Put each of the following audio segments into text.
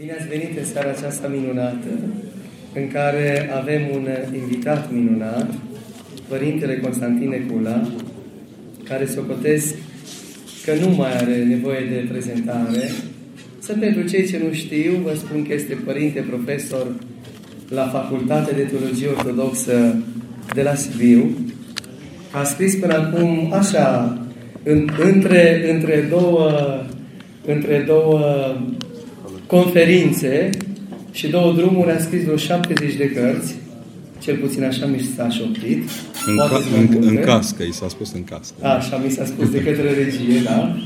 Bine ați venit în seara aceasta minunată, în care avem un invitat minunat, Părintele Constantin Necula, care socotesc că nu mai are nevoie de prezentare. Să pentru cei ce nu știu, vă spun că este părinte profesor la Facultatea de Teologie Ortodoxă de la Sibiu. A scris până acum așa, în, între, între două, între două conferințe și două drumuri a scris vreo 70 de cărți, cel puțin așa mi s-a șoptit. În, ca, în, în cască, i s-a spus în cască. Așa mi s-a spus de către regie, da?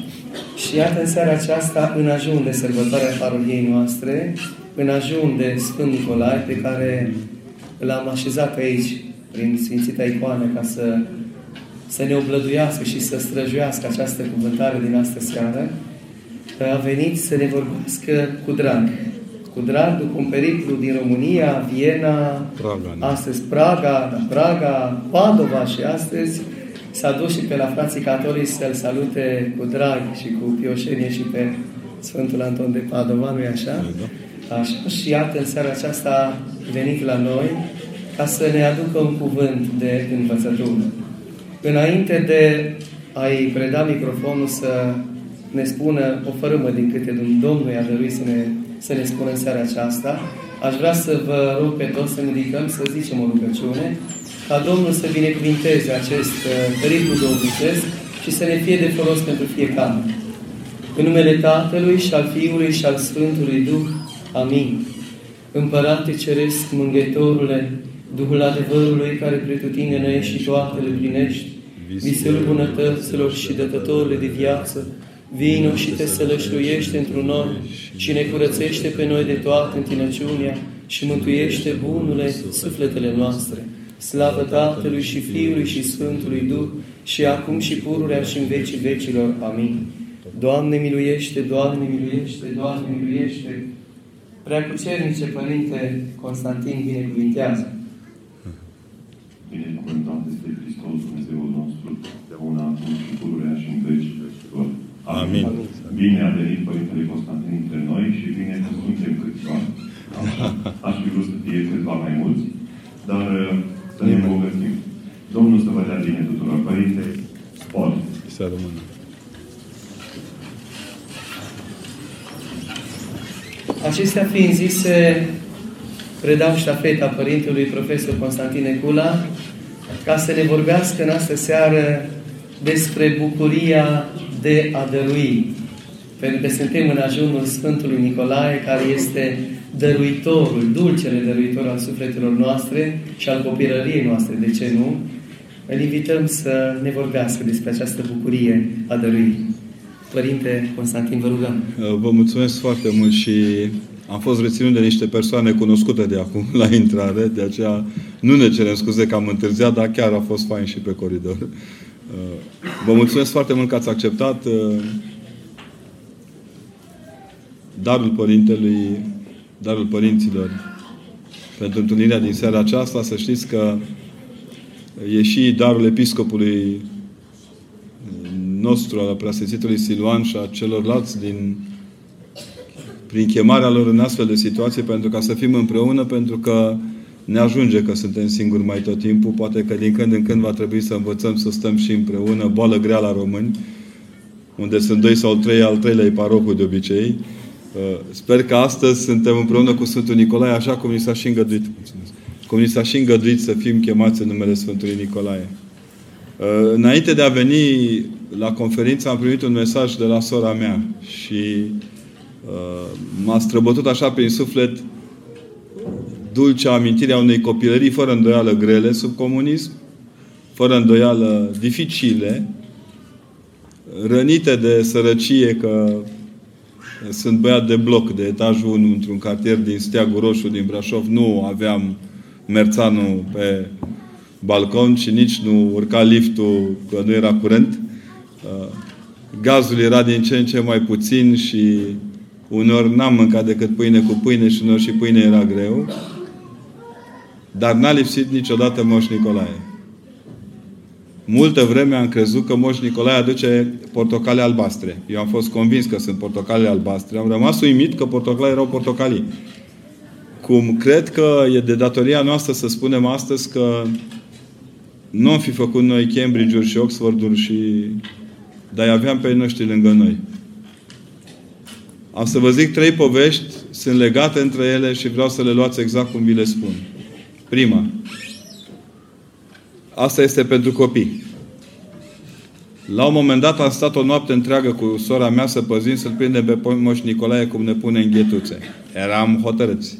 Și iată în seara aceasta, în ajun de sărbătoarea parodiei noastre, în ajun de Sfânt Nicolae, pe care l-am așezat aici, prin Sfințita Icoană, ca să, să ne oblăduiască și să străjuiască această cuvântare din astă seară, a venit să ne vorbească cu drag. Cu drag după un periplu din România, Viena, Praga, da. astăzi Praga, da, Praga, Padova și astăzi s-a dus și pe la frații catolici să-l salute cu drag și cu pioșenie și pe Sfântul Anton de Padova, nu-i așa? Da. Așa. Și iată, în seara aceasta a venit la noi ca să ne aducă un cuvânt de învățătură. Înainte de a-i preda microfonul să ne spună o fărâmă din câte Domnul i-a dăruit să ne, să ne spună în seara aceasta, aș vrea să vă rog pe toți să ne ridicăm, să zicem o rugăciune, ca Domnul să binecuvinteze acest uh, pericol duhovnicesc și să ne fie de folos pentru fiecare. În numele Tatălui și al Fiului și al Sfântului Duh. Amin. Împărate Ceresc, Mângâietorule, Duhul adevărului care pretutine și toate le plinești, visul bunătăților și dătătorule de viață, vino și te sălășluiește într-un noi și ne curățește pe noi de toată întinăciunea și mântuiește bunule sufletele noastre. Slavă Tatălui și Fiului și Sfântului Duh și acum și pururea și în vecii vecilor. Amin. Doamne miluiește, Doamne miluiește, Doamne miluiește. Preacucernice Părinte Constantin binecuvintează. Binecuvântat este Hristos, Dumnezeul nostru, de una acum și pururea și în vecii vecilor. Amin. Bine a venit Părintele Constantin între noi și bine că suntem câțiva. Aș fi vrut să fie câțiva mai mulți, dar uh, să ne îmbogățim. Domnul să vă dea bine tuturor. Părinte, sport. Să rămână. Acestea fiind zise, predau ștafeta Părintelui Profesor Constantin Necula ca să ne vorbească în astă seară despre bucuria de a dărui. Pentru că suntem în ajunul Sfântului Nicolae, care este dăruitorul, dulcele dăruitor al sufletelor noastre și al copilăriei noastre, de ce nu? Îl invităm să ne vorbească despre această bucurie a dărui. Părinte Constantin, vă rugăm. Vă mulțumesc foarte mult și am fost reținut de niște persoane cunoscute de acum la intrare, de aceea nu ne cerem scuze că am întârziat, dar chiar a fost fain și pe coridor. Vă mulțumesc foarte mult că ați acceptat darul Părintelui, darul Părinților pentru întâlnirea din seara aceasta. Să știți că e și darul Episcopului nostru, al Preasfințitului Siluan și a celorlalți din prin chemarea lor în astfel de situații pentru ca să fim împreună, pentru că ne ajunge că suntem singuri mai tot timpul. Poate că din când în când va trebui să învățăm să stăm și împreună. Boală grea la români, unde sunt doi sau trei, al treilea e parocul de obicei. Sper că astăzi suntem împreună cu Sfântul Nicolae, așa cum ni s-a și îngăduit. Mulțumesc. Cum ni s-a și îngăduit să fim chemați în numele Sfântului Nicolae. Înainte de a veni la conferință, am primit un mesaj de la sora mea și m-a străbătut așa prin suflet dulcea amintirea unei copilării fără îndoială grele sub comunism, fără îndoială dificile, rănite de sărăcie că sunt băiat de bloc de etajul 1 într-un cartier din Steagul Roșu din Brașov. Nu aveam merțanul pe balcon și nici nu urca liftul că nu era curent. Gazul era din ce în ce mai puțin și uneori n-am mâncat decât pâine cu pâine și uneori și pâine era greu. Dar n-a lipsit niciodată Moș Nicolae. Multă vreme am crezut că Moș Nicolae aduce portocale albastre. Eu am fost convins că sunt portocale albastre. Am rămas uimit că portocale erau portocalii. Cum cred că e de datoria noastră să spunem astăzi că nu am fi făcut noi Cambridge-uri și Oxford-uri și... Dar aveam pe noștri lângă noi. Am să vă zic trei povești, sunt legate între ele și vreau să le luați exact cum vi le spun. Prima. Asta este pentru copii. La un moment dat am stat o noapte întreagă cu sora mea să păzim să-l prindem pe Moș Nicolae cum ne pune în ghetuțe. Eram hotărâți.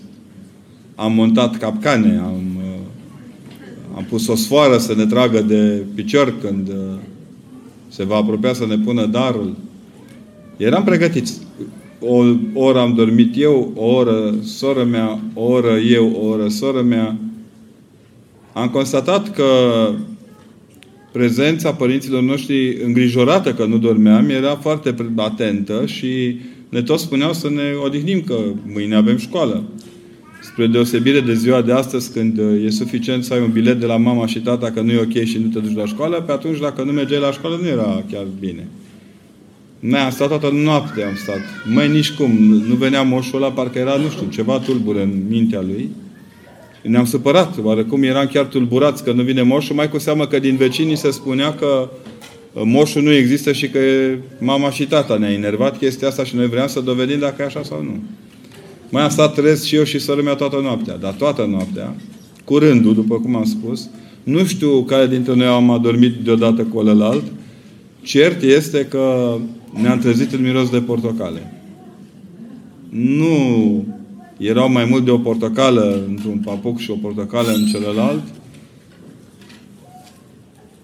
Am montat capcane, am, uh, am pus o sfoară să ne tragă de picior când uh, se va apropia să ne pună darul. Eram pregătiți. O oră am dormit eu, o oră sora mea, o oră eu, o oră sora mea. Am constatat că prezența părinților noștri îngrijorată că nu dormeam era foarte atentă și ne tot spuneau să ne odihnim că mâine avem școală. Spre deosebire de ziua de astăzi, când e suficient să ai un bilet de la mama și tata că nu e ok și nu te duci la școală, pe atunci dacă nu mergeai la școală nu era chiar bine. Noi am stat toată noaptea, am stat. Mai nici cum, nu venea moșul ăla, parcă era, nu știu, ceva tulbure în mintea lui. Ne-am supărat, oarecum eram chiar tulburați că nu vine moșul, mai cu seamă că din vecinii se spunea că uh, moșul nu există și că mama și tata ne-a enervat chestia asta și noi vreau să dovedim dacă e așa sau nu. Mai am stat trez și eu și sora mea toată noaptea, dar toată noaptea, cu rândul, după cum am spus, nu știu care dintre noi am adormit deodată cu celălalt, cert este că ne-am trezit în miros de portocale. Nu erau mai mult de o portocală într-un papuc și o portocală în celălalt.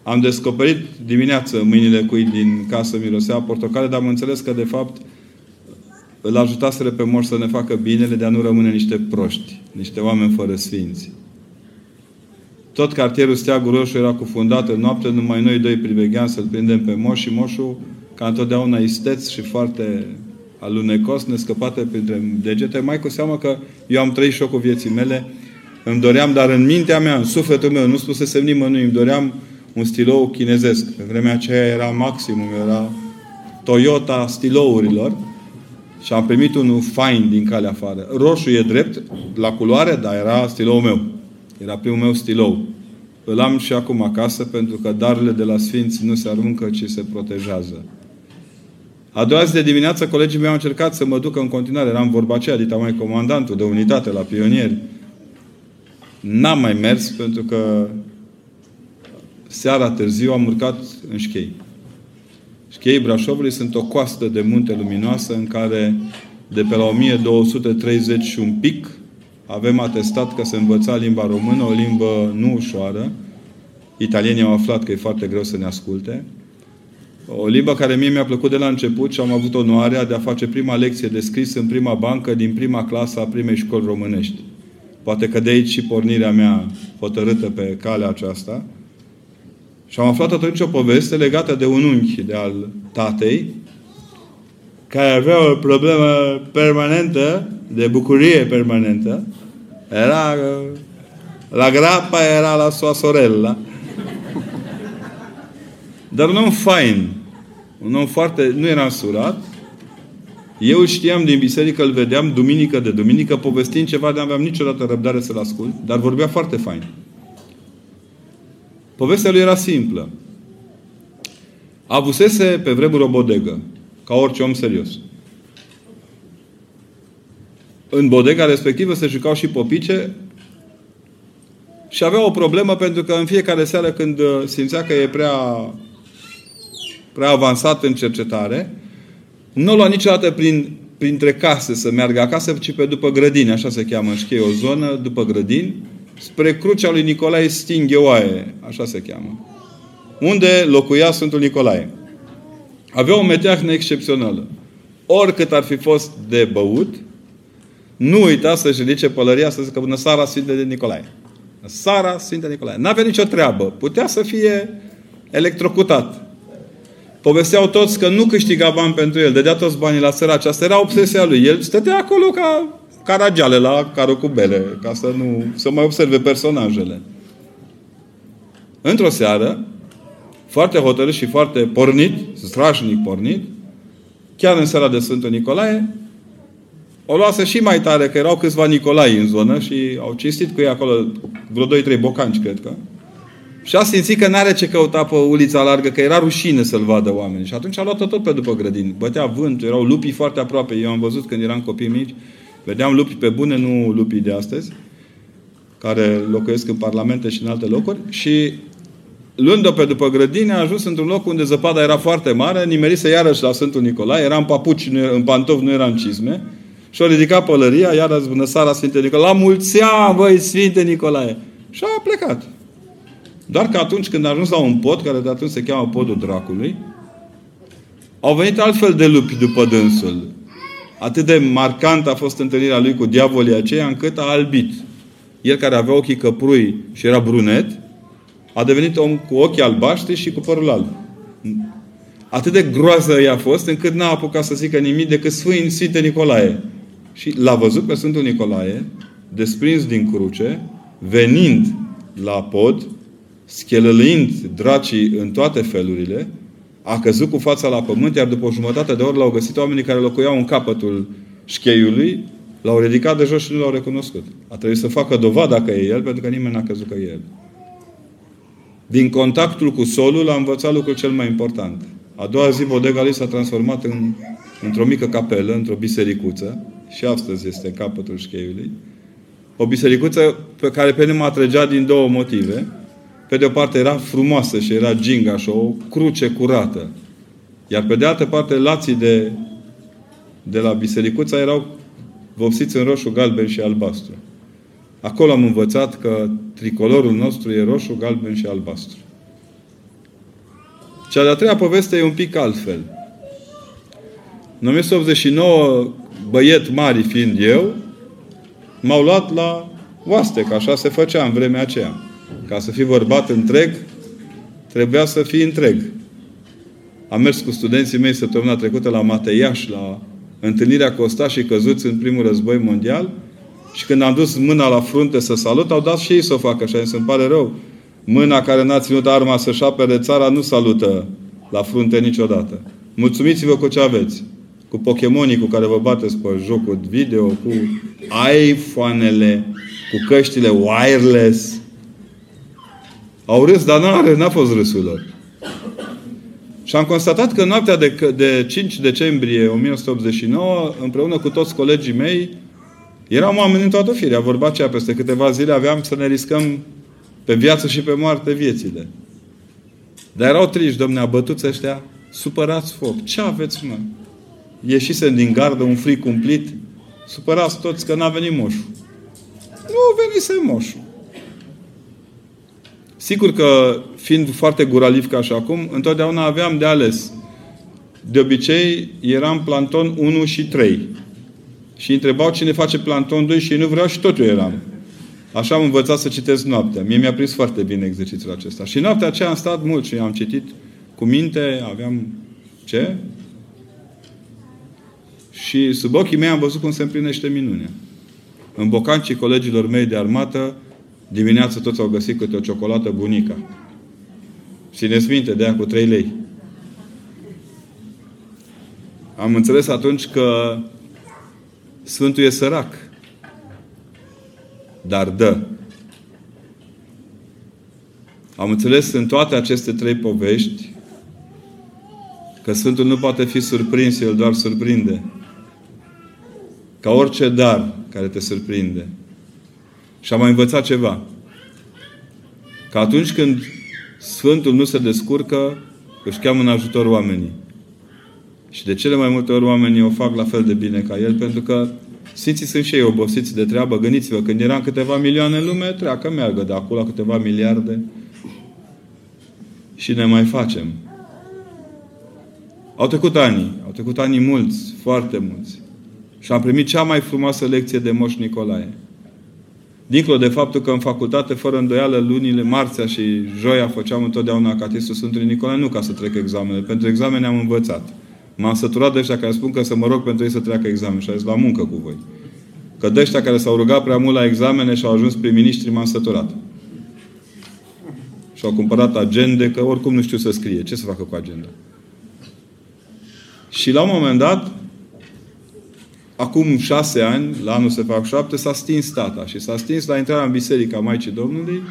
Am descoperit dimineață mâinile cui din casă mirosea portocale, dar am înțeles că de fapt îl ajutaseră pe moș să ne facă binele de a nu rămâne niște proști, niște oameni fără sfinți. Tot cartierul Steagul Roșu era cufundat în noapte, numai noi doi privegheam să-l prindem pe moș și moșul, ca întotdeauna isteț și foarte alunecos, nescăpate printre degete, mai cu seamă că eu am trăit șocul vieții mele, îmi doream, dar în mintea mea, în sufletul meu, nu spusesem nimănui, îmi doream un stilou chinezesc. Pe vremea aceea era maximum, era Toyota stilourilor și am primit unul fain din calea afară. Roșu e drept, la culoare, dar era stilou meu. Era primul meu stilou. Îl am și acum acasă pentru că darurile de la Sfinți nu se aruncă, ci se protejează. A doua zi de dimineață, colegii mei au încercat să mă ducă în continuare. Eram vorba aceea, dita mai comandantul de unitate la pionieri. N-am mai mers pentru că seara târziu am urcat în șchei. Șcheii Brașovului sunt o coastă de munte luminoasă în care de pe la 1230 și un pic avem atestat că se învăța limba română, o limbă nu ușoară. Italienii au aflat că e foarte greu să ne asculte. O limbă care mie mi-a plăcut de la început și am avut onoarea de a face prima lecție de scris în prima bancă din prima clasă a primei școli românești. Poate că de aici și pornirea mea hotărâtă pe calea aceasta. Și am aflat atunci o poveste legată de un unchi de al tatei, care avea o problemă permanentă, de bucurie permanentă. Era la grapa, era la sua sorella. Dar un om fain, un om foarte... Nu era însurat. Eu știam din biserică, îl vedeam duminică de duminică, povestind ceva de aveam niciodată răbdare să-l ascult, dar vorbea foarte fain. Povestea lui era simplă. Avusese pe vremuri o bodegă, ca orice om serios. În bodega respectivă se jucau și popice și avea o problemă pentru că în fiecare seară când simțea că e prea prea avansat în cercetare, nu lua niciodată prin, printre case să meargă acasă, ci pe după grădini, așa se cheamă, știe o zonă, după grădini, spre crucea lui Nicolae Stingheoae, așa se cheamă. Unde locuia Sfântul Nicolae. Avea o meteahnă excepțională. Oricât ar fi fost de băut, nu uita să-și ridice pălăria să zică bună sara Sfinte de Nicolae. Sara Sfinte Nicolae. N-avea nicio treabă. Putea să fie electrocutat. Povesteau toți că nu câștiga bani pentru el, dădea toți banii la săraci. Asta era obsesia lui. El stătea acolo ca caragiale la carul cu bele, ca să nu să mai observe personajele. Într-o seară, foarte hotărât și foarte pornit, strașnic pornit, chiar în seara de Sfântul Nicolae, o luase și mai tare, că erau câțiva Nicolai în zonă și au cinstit cu ei acolo vreo 2-3 bocanci, cred că. Și a simțit că n-are ce căuta pe ulița largă, că era rușine să-l vadă oameni. Și atunci a luat-o tot pe după grădini. Bătea vânt, erau lupii foarte aproape. Eu am văzut când eram copii mici, vedeam lupi pe bune, nu lupii de astăzi, care locuiesc în parlamente și în alte locuri. Și luând-o pe după grădini, a ajuns într-un loc unde zăpada era foarte mare, nimerise iarăși la Sfântul Nicolae, era în papuci, în pantofi, nu era în cizme, și-a ridicat pălăria, iar bună seara Sfinte Nicolae, la mulți ani, băi, Sfinte Nicolae! Și a plecat. Doar că atunci când a ajuns la un pod, care de atunci se cheamă podul dracului, au venit altfel de lupi după dânsul. Atât de marcant a fost întâlnirea lui cu diavolii aceia, încât a albit. El care avea ochii căprui și era brunet, a devenit om cu ochii albaștri și cu părul alb. Atât de groază i-a fost, încât n-a apucat să zică nimic decât Sfânt Sfinte Nicolae. Și l-a văzut pe Sfântul Nicolae, desprins din cruce, venind la pod, schelălind dracii în toate felurile, a căzut cu fața la pământ, iar după o jumătate de oră l-au găsit oamenii care locuiau în capătul șcheiului, l-au ridicat de jos și nu l-au recunoscut. A trebuit să facă dovada că e el, pentru că nimeni n-a căzut că e el. Din contactul cu solul a învățat lucrul cel mai important. A doua zi, bodega lui s-a transformat în, într-o mică capelă, într-o bisericuță, și astăzi este în capătul șcheiului. O bisericuță pe care pe mine mă atrăgea din două motive. Pe de o parte era frumoasă și era ginga și o cruce curată. Iar pe de altă parte, lații de, de la bisericuța erau vopsiți în roșu, galben și albastru. Acolo am învățat că tricolorul nostru e roșu, galben și albastru. Cea de-a treia poveste e un pic altfel. În 1989, băiet mari fiind eu, m-au luat la oaste, că așa se făcea în vremea aceea. Ca să fii bărbat întreg, trebuia să fii întreg. Am mers cu studenții mei săptămâna trecută la Mateiaș, la întâlnirea cu ostașii căzuți în primul război mondial și când am dus mâna la frunte să salut, au dat și ei să o facă așa. îmi pare rău. Mâna care n-a ținut arma să-și apere țara nu salută la frunte niciodată. Mulțumiți-vă cu ce aveți. Cu Pokémonii cu care vă bateți pe jocul video, cu iPhone-ele, cu căștile wireless. Au râs, dar n-a, n-a fost râsul lor. Și am constatat că noaptea de, de 5 decembrie 1989, împreună cu toți colegii mei, eram oameni în toată firea. Vorba aceea, peste câteva zile aveam să ne riscăm pe viață și pe moarte viețile. Dar erau triști, domne, abătuți ăștia, supărați foc. Ce aveți, mă? Ieșise din gardă un fric cumplit, supărați toți că n-a venit moșul. Nu venise moșul. Sigur că, fiind foarte guraliv ca și acum, întotdeauna aveam de ales. De obicei, eram planton 1 și 3. Și întrebau cine face planton 2 și ei nu vreau și tot eu eram. Așa am învățat să citesc noaptea. Mie mi-a prins foarte bine exercițiul acesta. Și noaptea aceea am stat mult și am citit cu minte, aveam ce? Și sub ochii mei am văzut cum se împlinește minunea. În bocancii colegilor mei de armată, dimineața toți au găsit câte o ciocolată bunica. Țineți minte, de aia cu 3 lei. Am înțeles atunci că Sfântul e sărac. Dar dă. Am înțeles în toate aceste trei povești că Sfântul nu poate fi surprins, El doar surprinde. Ca orice dar care te surprinde. Și am mai învățat ceva. Că atunci când Sfântul nu se descurcă, își cheamă în ajutor oamenii. Și de cele mai multe ori oamenii o fac la fel de bine ca el, pentru că Sfinții sunt și ei obosiți de treabă. Gândiți-vă, când eram câteva milioane în lume, treacă, meargă de acolo câteva miliarde și ne mai facem. Au trecut ani, au trecut ani mulți, foarte mulți. Și am primit cea mai frumoasă lecție de Moș Nicolae. Dincolo de faptul că în facultate, fără îndoială, lunile, marțea și joia făceam întotdeauna catistul Sfântului Nicolae, nu ca să trec examenele. Pentru examene am învățat. M-am săturat de ăștia care spun că să mă rog pentru ei să treacă examen și a zis la muncă cu voi. Că de ăștia care s-au rugat prea mult la examene și au ajuns prim-ministri, m-am săturat. și au cumpărat agende, că oricum nu știu să scrie. Ce să facă cu agenda? Și la un moment dat, acum șase ani, la anul se fac șapte, s-a stins tata. Și s-a stins la intrarea în Biserica Maicii Domnului,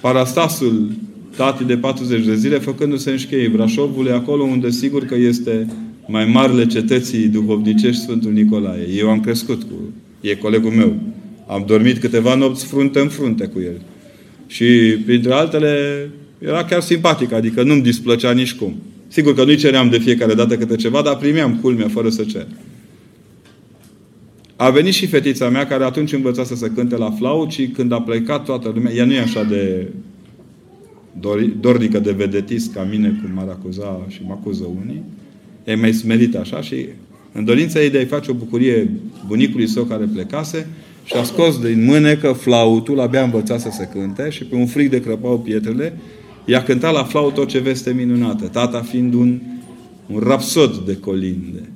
parastasul tati de 40 de zile, făcându-se în șcheii Brașovului, acolo unde sigur că este mai marele cetății duhovnicești Sfântul Nicolae. Eu am crescut cu... E colegul meu. Am dormit câteva nopți frunte în frunte cu el. Și, printre altele, era chiar simpatic, adică nu-mi displăcea nici cum. Sigur că nu-i ceream de fiecare dată câte ceva, dar primeam culmea fără să cer. A venit și fetița mea, care atunci învăța să se cânte la flaut și când a plecat toată lumea, ea nu e așa de dornică de vedetist ca mine, cum m-ar acuza și mă acuză unii, e mai smerit așa și în dorința ei de a-i face o bucurie bunicului său care plecase, și a scos din mânecă flautul, abia învățat să se cânte și pe un frig de crăpau pietrele, i-a cântat la flaut o ce veste minunată, tata fiind un, un rapsod de colinde.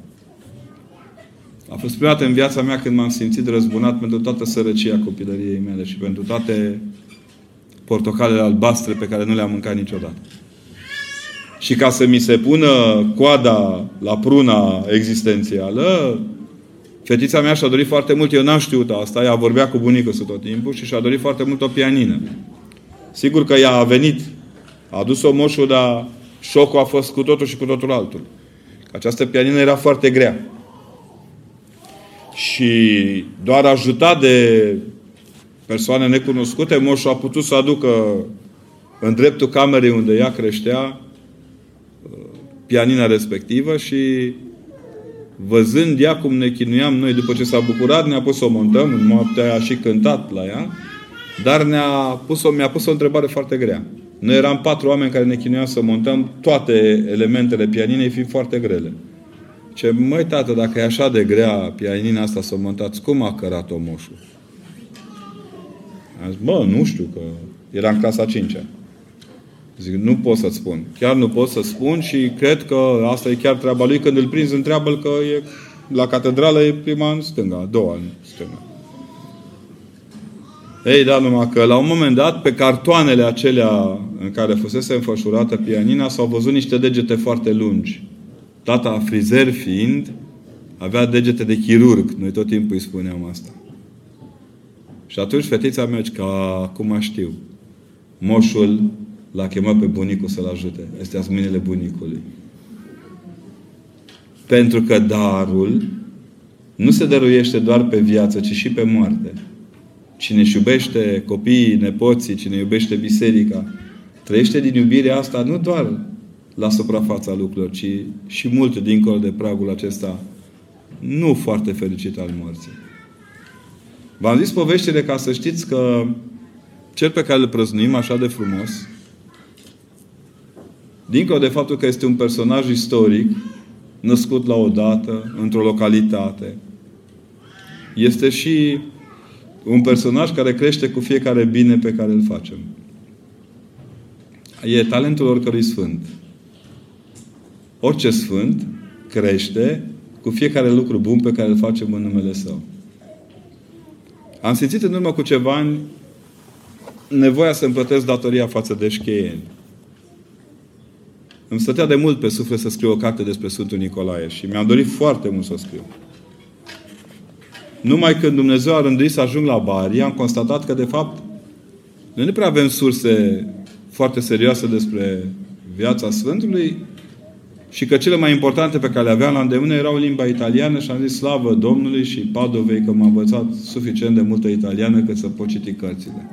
A fost prima dată în viața mea când m-am simțit răzbunat pentru toată sărăcia copilăriei mele și pentru toate portocalele albastre pe care nu le-am mâncat niciodată. Și ca să mi se pună coada la pruna existențială, fetița mea și-a dorit foarte mult, eu n-am știut asta, ea vorbea cu bunicul tot timpul și și-a dorit foarte mult o pianină. Sigur că ea a venit, a adus-o moșul, dar șocul a fost cu totul și cu totul altul. Această pianină era foarte grea. Și doar ajutat de persoane necunoscute, moșul a putut să aducă în dreptul camerei unde ea creștea pianina respectivă și văzând ea cum ne chinuiam noi după ce s-a bucurat, ne-a pus să o montăm, în noaptea a și cântat la ea, dar ne-a pus o, mi-a pus o întrebare foarte grea. Noi eram patru oameni care ne chinuiam să montăm toate elementele pianinei fiind foarte grele. Ce, măi tată, dacă e așa de grea pianina asta să o montați, cum a cărat-o moșul? Am zis, bă, nu știu, că era în clasa 5 -a. Zic, nu pot să-ți spun. Chiar nu pot să spun și cred că asta e chiar treaba lui. Când îl prinzi, întreabă că e la catedrală e prima în stânga, a doua în stânga. Ei, da, numai că la un moment dat, pe cartoanele acelea în care fusese înfășurată pianina, s-au văzut niște degete foarte lungi. Tata, frizer fiind, avea degete de chirurg. Noi tot timpul îi spuneam asta. Și atunci fetița mea, că acum știu, moșul l-a chemat pe bunicul să-l ajute. Astea sunt mâinile bunicului. Pentru că darul nu se dăruiește doar pe viață, ci și pe moarte. Cine își iubește copiii, nepoții, cine iubește biserica, trăiește din iubirea asta nu doar la suprafața lucrurilor, ci și mult dincolo de pragul acesta nu foarte fericit al morții. V-am zis poveștile ca să știți că cel pe care îl prăznuim așa de frumos dincolo de faptul că este un personaj istoric, născut la o dată, într-o localitate, este și un personaj care crește cu fiecare bine pe care îl facem. E talentul oricărui sfânt. Orice sfânt crește cu fiecare lucru bun pe care îl facem în numele Său. Am simțit în urmă cu ceva ani nevoia să îmi datoria față de șcheieni. Îmi stătea de mult pe suflet să scriu o carte despre Sfântul Nicolae și mi-am dorit foarte mult să o scriu. Numai când Dumnezeu a rânduit să ajung la Bari, am constatat că, de fapt, noi nu prea avem surse foarte serioase despre viața Sfântului și că cele mai importante pe care le aveam la îndemână erau limba italiană și am zis slavă Domnului și Padovei că m-a învățat suficient de multă italiană cât să pot citi cărțile.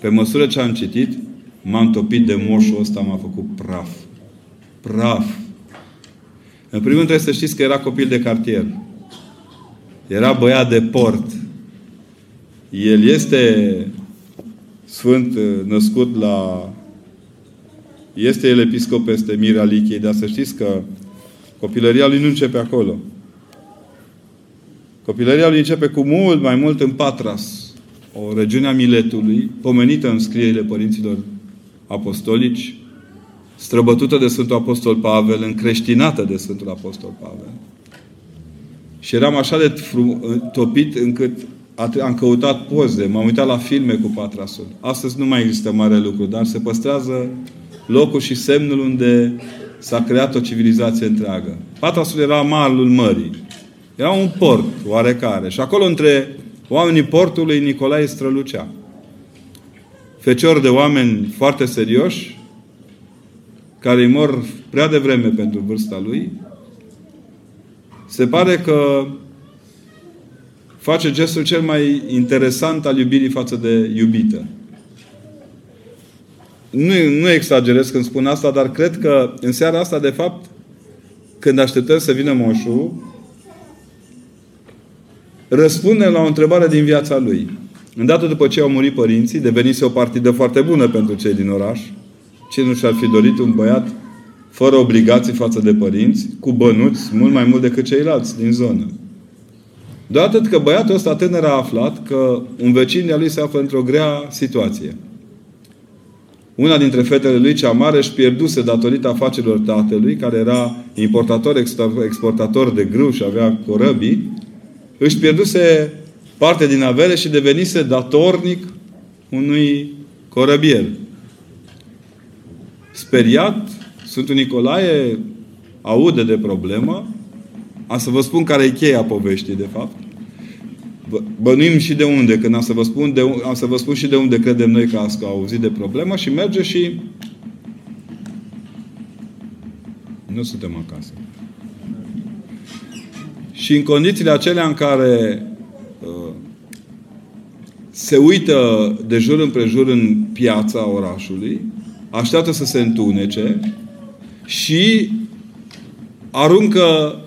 Pe măsură ce am citit, m-am topit de moșul ăsta, m-a făcut praf praf. În primul rând trebuie să știți că era copil de cartier. Era băiat de port. El este sfânt uh, născut la... Este el episcop peste Mira Lichiei, dar să știți că copilăria lui nu începe acolo. Copilăria lui începe cu mult mai mult în Patras, o regiune a Miletului, pomenită în scrierile părinților apostolici, străbătută de Sfântul Apostol Pavel, încreștinată de Sfântul Apostol Pavel. Și eram așa de topit încât am căutat poze, m-am uitat la filme cu patrasul. Astăzi nu mai există mare lucru, dar se păstrează locul și semnul unde s-a creat o civilizație întreagă. Patrasul era malul mării. Era un port oarecare. Și acolo între oamenii portului Nicolae strălucea. Fecior de oameni foarte serioși, care îi mor prea devreme pentru vârsta lui, se pare că face gestul cel mai interesant al iubirii față de iubită. Nu, nu exagerez când spun asta, dar cred că în seara asta, de fapt, când așteptăm să vină moșul, răspunde la o întrebare din viața lui. Îndată după ce au murit părinții, devenise o partidă foarte bună pentru cei din oraș. Cine nu și-ar fi dorit un băiat fără obligații față de părinți, cu bănuți, mult mai mult decât ceilalți din zonă. Doar atât că băiatul ăsta tânăr a aflat că un vecin de-a lui se află într-o grea situație. Una dintre fetele lui, cea mare, își pierduse datorită afacerilor tatălui, care era importator, exportator de grâu și avea corăbii, își pierduse parte din avere și devenise datornic unui corăbier. Speriat, Sfântul Nicolae aude de problemă, am să vă spun care e cheia poveștii, de fapt. Bănuim și de unde, când am să vă spun, de, am să vă spun și de unde credem noi că ați auzit de problemă și merge și nu suntem acasă. Și în condițiile acelea în care uh, se uită de jur împrejur în piața orașului, așteaptă să se întunece și aruncă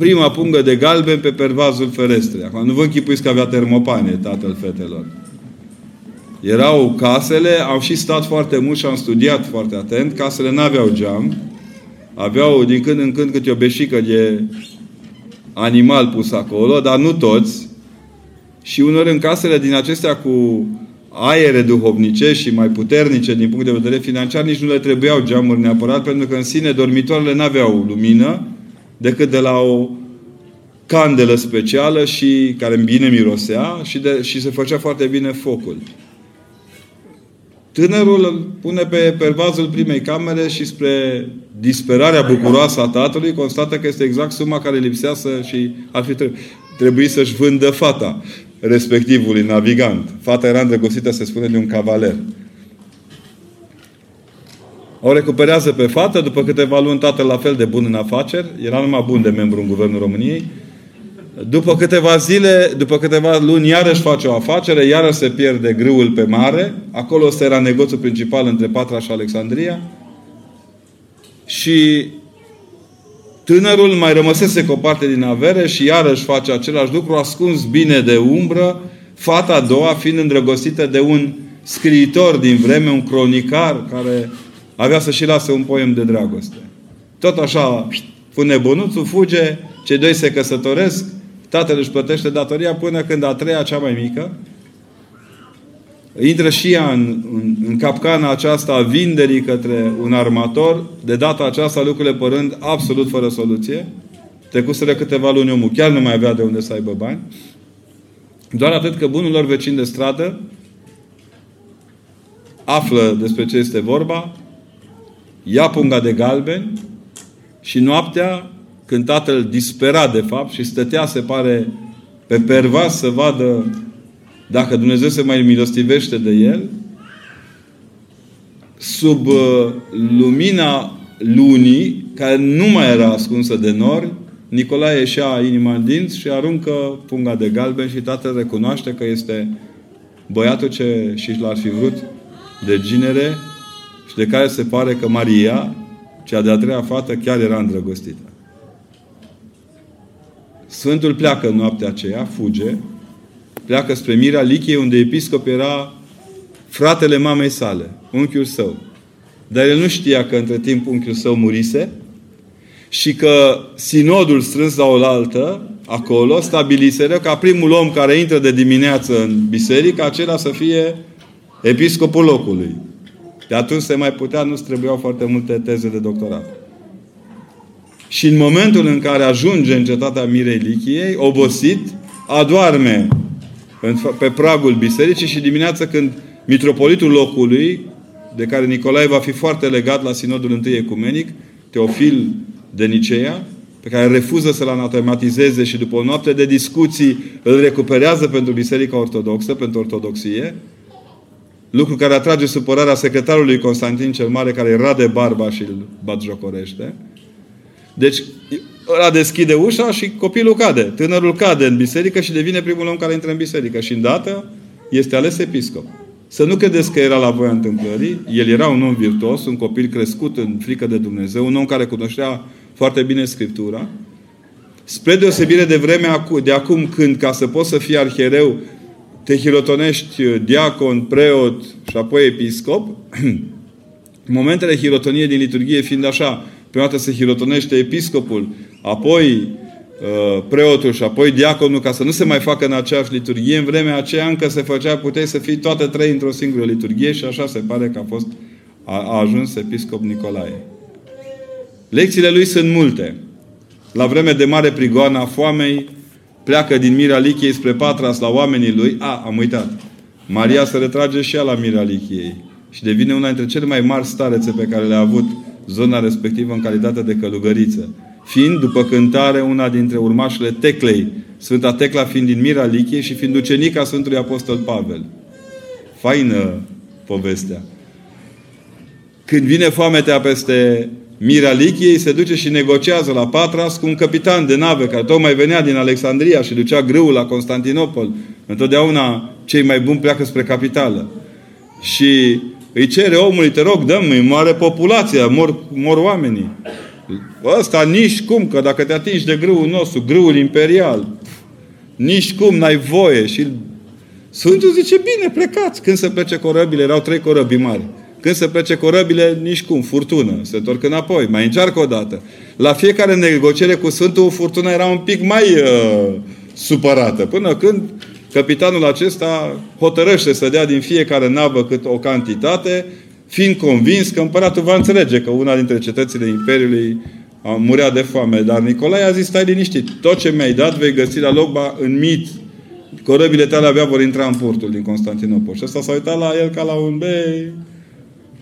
prima pungă de galben pe pervazul ferestrei. Acum nu vă închipuiți că avea termopane tatăl fetelor. Erau casele, au și stat foarte mult și am studiat foarte atent. Casele n-aveau geam. Aveau din când în când câte o beșică de animal pus acolo, dar nu toți. Și unor în casele din acestea cu aere duhovnice și mai puternice din punct de vedere financiar, nici nu le trebuiau geamuri neapărat, pentru că în sine dormitoarele n-aveau lumină decât de la o candelă specială și care bine mirosea și, de, și se făcea foarte bine focul. Tânărul îl pune pe pervazul primei camere și spre disperarea bucuroasă a tatălui constată că este exact suma care lipsea să și ar fi trebuit să-și vândă fata respectivului navigant. Fata era îndrăgostită, se spune, de un cavaler. O recuperează pe fată, după câteva luni tatăl la fel de bun în afaceri, era numai bun de membru în Guvernul României, după câteva zile, după câteva luni, iarăși face o afacere, iarăși se pierde grâul pe mare. Acolo ăsta era negoțul principal între Patra și Alexandria. Și tânărul mai rămăsese cu o parte din avere și iarăși face același lucru, ascuns bine de umbră, fata a doua fiind îndrăgostită de un scriitor din vreme, un cronicar care avea să și lase un poem de dragoste. Tot așa, pune bonuțul, fuge, cei doi se căsătoresc, tatăl își plătește datoria până când a treia, cea mai mică, intră și ea în, în, în capcana aceasta a vinderii către un armator, de data aceasta lucrurile părând absolut fără soluție. Trecuseră câteva luni omul, chiar nu mai avea de unde să aibă bani. Doar atât că bunul lor vecin de stradă află despre ce este vorba, ia punga de galben și noaptea, când tatăl dispera de fapt și stătea, se pare, pe pervas să vadă dacă Dumnezeu se mai milostivește de el, sub uh, lumina lunii, care nu mai era ascunsă de nori, Nicolae ieșea inima în dinți și aruncă punga de galben și tatăl recunoaște că este băiatul ce și l-ar fi vrut de ginere și de care se pare că Maria, cea de-a treia fată, chiar era îndrăgostită. Sfântul pleacă în noaptea aceea, fuge, pleacă spre Mirea Lichiei, unde episcop era fratele mamei sale, unchiul său. Dar el nu știa că între timp unchiul său murise și că sinodul strâns la oaltă, acolo, stabiliseră ca primul om care intră de dimineață în biserică, acela să fie episcopul locului. De atunci se mai putea, nu trebuiau foarte multe teze de doctorat. Și în momentul în care ajunge în cetatea Mirei Lichiei, obosit, adoarme pe pragul bisericii și dimineața când mitropolitul locului, de care Nicolae va fi foarte legat la Sinodul întâi Ecumenic, Teofil de Nicea, pe care refuză să-l anatematizeze și după o noapte de discuții îl recuperează pentru Biserica Ortodoxă, pentru Ortodoxie, lucru care atrage supărarea secretarului Constantin cel Mare, care rade barba și îl batjocorește. Deci, ăla deschide ușa și copilul cade. Tânărul cade în biserică și devine primul om care intră în biserică. Și îndată este ales episcop. Să nu credeți că era la voia întâmplării. El era un om virtuos, un copil crescut în frică de Dumnezeu, un om care cunoștea foarte bine Scriptura. Spre deosebire de vremea de acum când, ca să poți să fii arhiereu, te hirotonești diacon, preot și apoi episcop, momentele hirotoniei din liturghie fiind așa, prima dată se hirotonește episcopul, apoi uh, preotul și apoi diaconul, ca să nu se mai facă în aceeași liturghie. În vremea aceea încă se făcea, puteai să fii toate trei într-o singură liturghie și așa se pare că a fost a, a ajuns episcop Nicolae. Lecțiile lui sunt multe. La vreme de mare prigoană a foamei, pleacă din Mira Lichiei spre Patras la oamenii lui. A, am uitat. Maria se retrage și ea la Mira Lichiei și devine una dintre cele mai mari starețe pe care le-a avut zona respectivă în calitate de călugăriță. Fiind, după cântare, una dintre urmașele Teclei, Sfânta Tecla fiind din Mira Lichiei și fiind ucenica Sfântului Apostol Pavel. Faină povestea. Când vine foametea peste Mira Lichiei, se duce și negociază la Patras cu un capitan de nave care tocmai venea din Alexandria și ducea grâul la Constantinopol. Întotdeauna cei mai buni pleacă spre capitală. Și îi cere omului, te rog, dă-mi, moare populația, mor, mor oamenii. Ăsta nici cum, că dacă te atingi de grâul nostru, grâul imperial, nici cum n-ai voie. Și Sfântul zice, bine, plecați. Când se plece corăbile, erau trei corăbii mari. Când se plece corăbile, nici cum, furtună. Se întorc înapoi, mai încearcă o dată. La fiecare negociere cu Sfântul, furtuna era un pic mai uh, supărată. Până când Capitanul acesta hotărăște să dea din fiecare navă cât o cantitate, fiind convins că împăratul va înțelege că una dintre cetățile Imperiului a murea de foame. Dar Nicolae a zis, stai liniștit, tot ce mi-ai dat vei găsi la loc în mit. Corăbile tale avea vor intra în portul din Constantinopol. Și ăsta s-a uitat la el ca la un bei.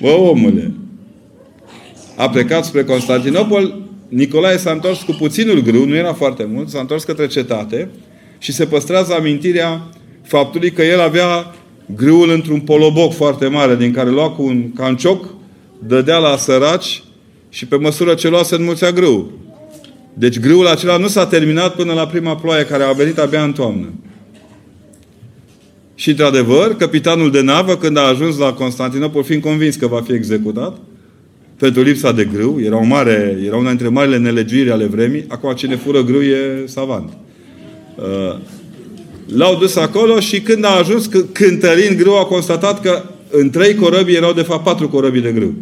Bă, omule! A plecat spre Constantinopol, Nicolae s-a întors cu puținul grâu, nu era foarte mult, s-a întors către cetate și se păstrează amintirea faptului că el avea grâul într-un poloboc foarte mare, din care lua cu un cancioc, dădea la săraci și pe măsură ce lua se înmulțea grâu. Deci grâul acela nu s-a terminat până la prima ploaie care a venit abia în toamnă. Și, într-adevăr, capitanul de navă, când a ajuns la Constantinopol, fiind convins că va fi executat, pentru lipsa de grâu, era, o mare, era una dintre marile nelegiuiri ale vremii, acum cine fură grâu e savant. Uh, l-au dus acolo și când a ajuns cântărind grâu, a constatat că în trei corăbii erau de fapt patru corăbii de grâu.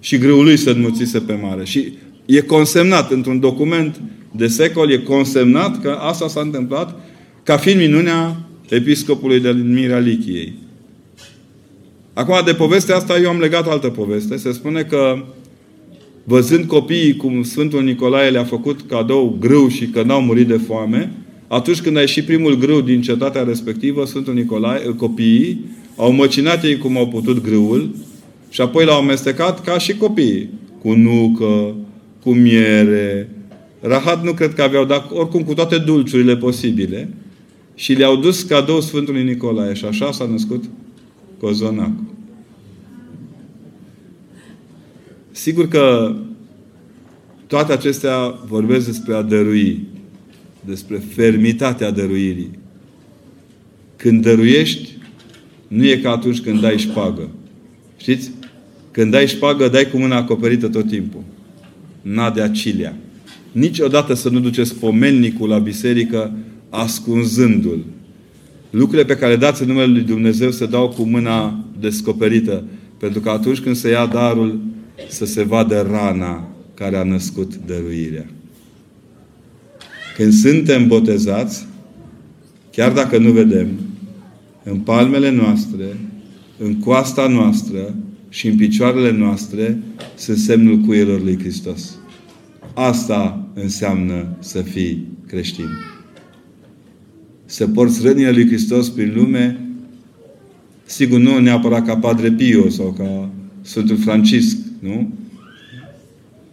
Și grâul lui se înmulțise pe mare. Și e consemnat într-un document de secol, e consemnat că asta s-a întâmplat ca fiind minunea episcopului de Mira Lichiei. Acum, de povestea asta, eu am legat o altă poveste. Se spune că văzând copiii cum Sfântul Nicolae le-a făcut cadou grâu și că n-au murit de foame, atunci când a ieșit primul grâu din cetatea respectivă, Sfântul Nicolae, copiii, au măcinat ei cum au putut grâul și apoi l-au amestecat ca și copiii. Cu nucă, cu miere. Rahat nu cred că aveau, dar oricum cu toate dulciurile posibile. Și le-au dus cadou Sfântului Nicolae. Și așa s-a născut cozonacul. Sigur că toate acestea vorbesc despre a dărui despre fermitatea dăruirii. Când dăruiești, nu e ca atunci când dai șpagă. Știți? Când dai șpagă, dai cu mâna acoperită tot timpul. Nadea cilea. Niciodată să nu duceți pomennicul la biserică ascunzându-l. Lucrurile pe care le dați în numele Lui Dumnezeu se dau cu mâna descoperită. Pentru că atunci când se ia darul, să se vadă rana care a născut dăruirea. Când suntem botezați, chiar dacă nu vedem, în palmele noastre, în coasta noastră și în picioarele noastre sunt semnul cuielor lui Hristos. Asta înseamnă să fii creștin. Să porți rănile lui Hristos prin lume, sigur nu neapărat ca Padre Pio sau ca Sfântul Francisc, nu?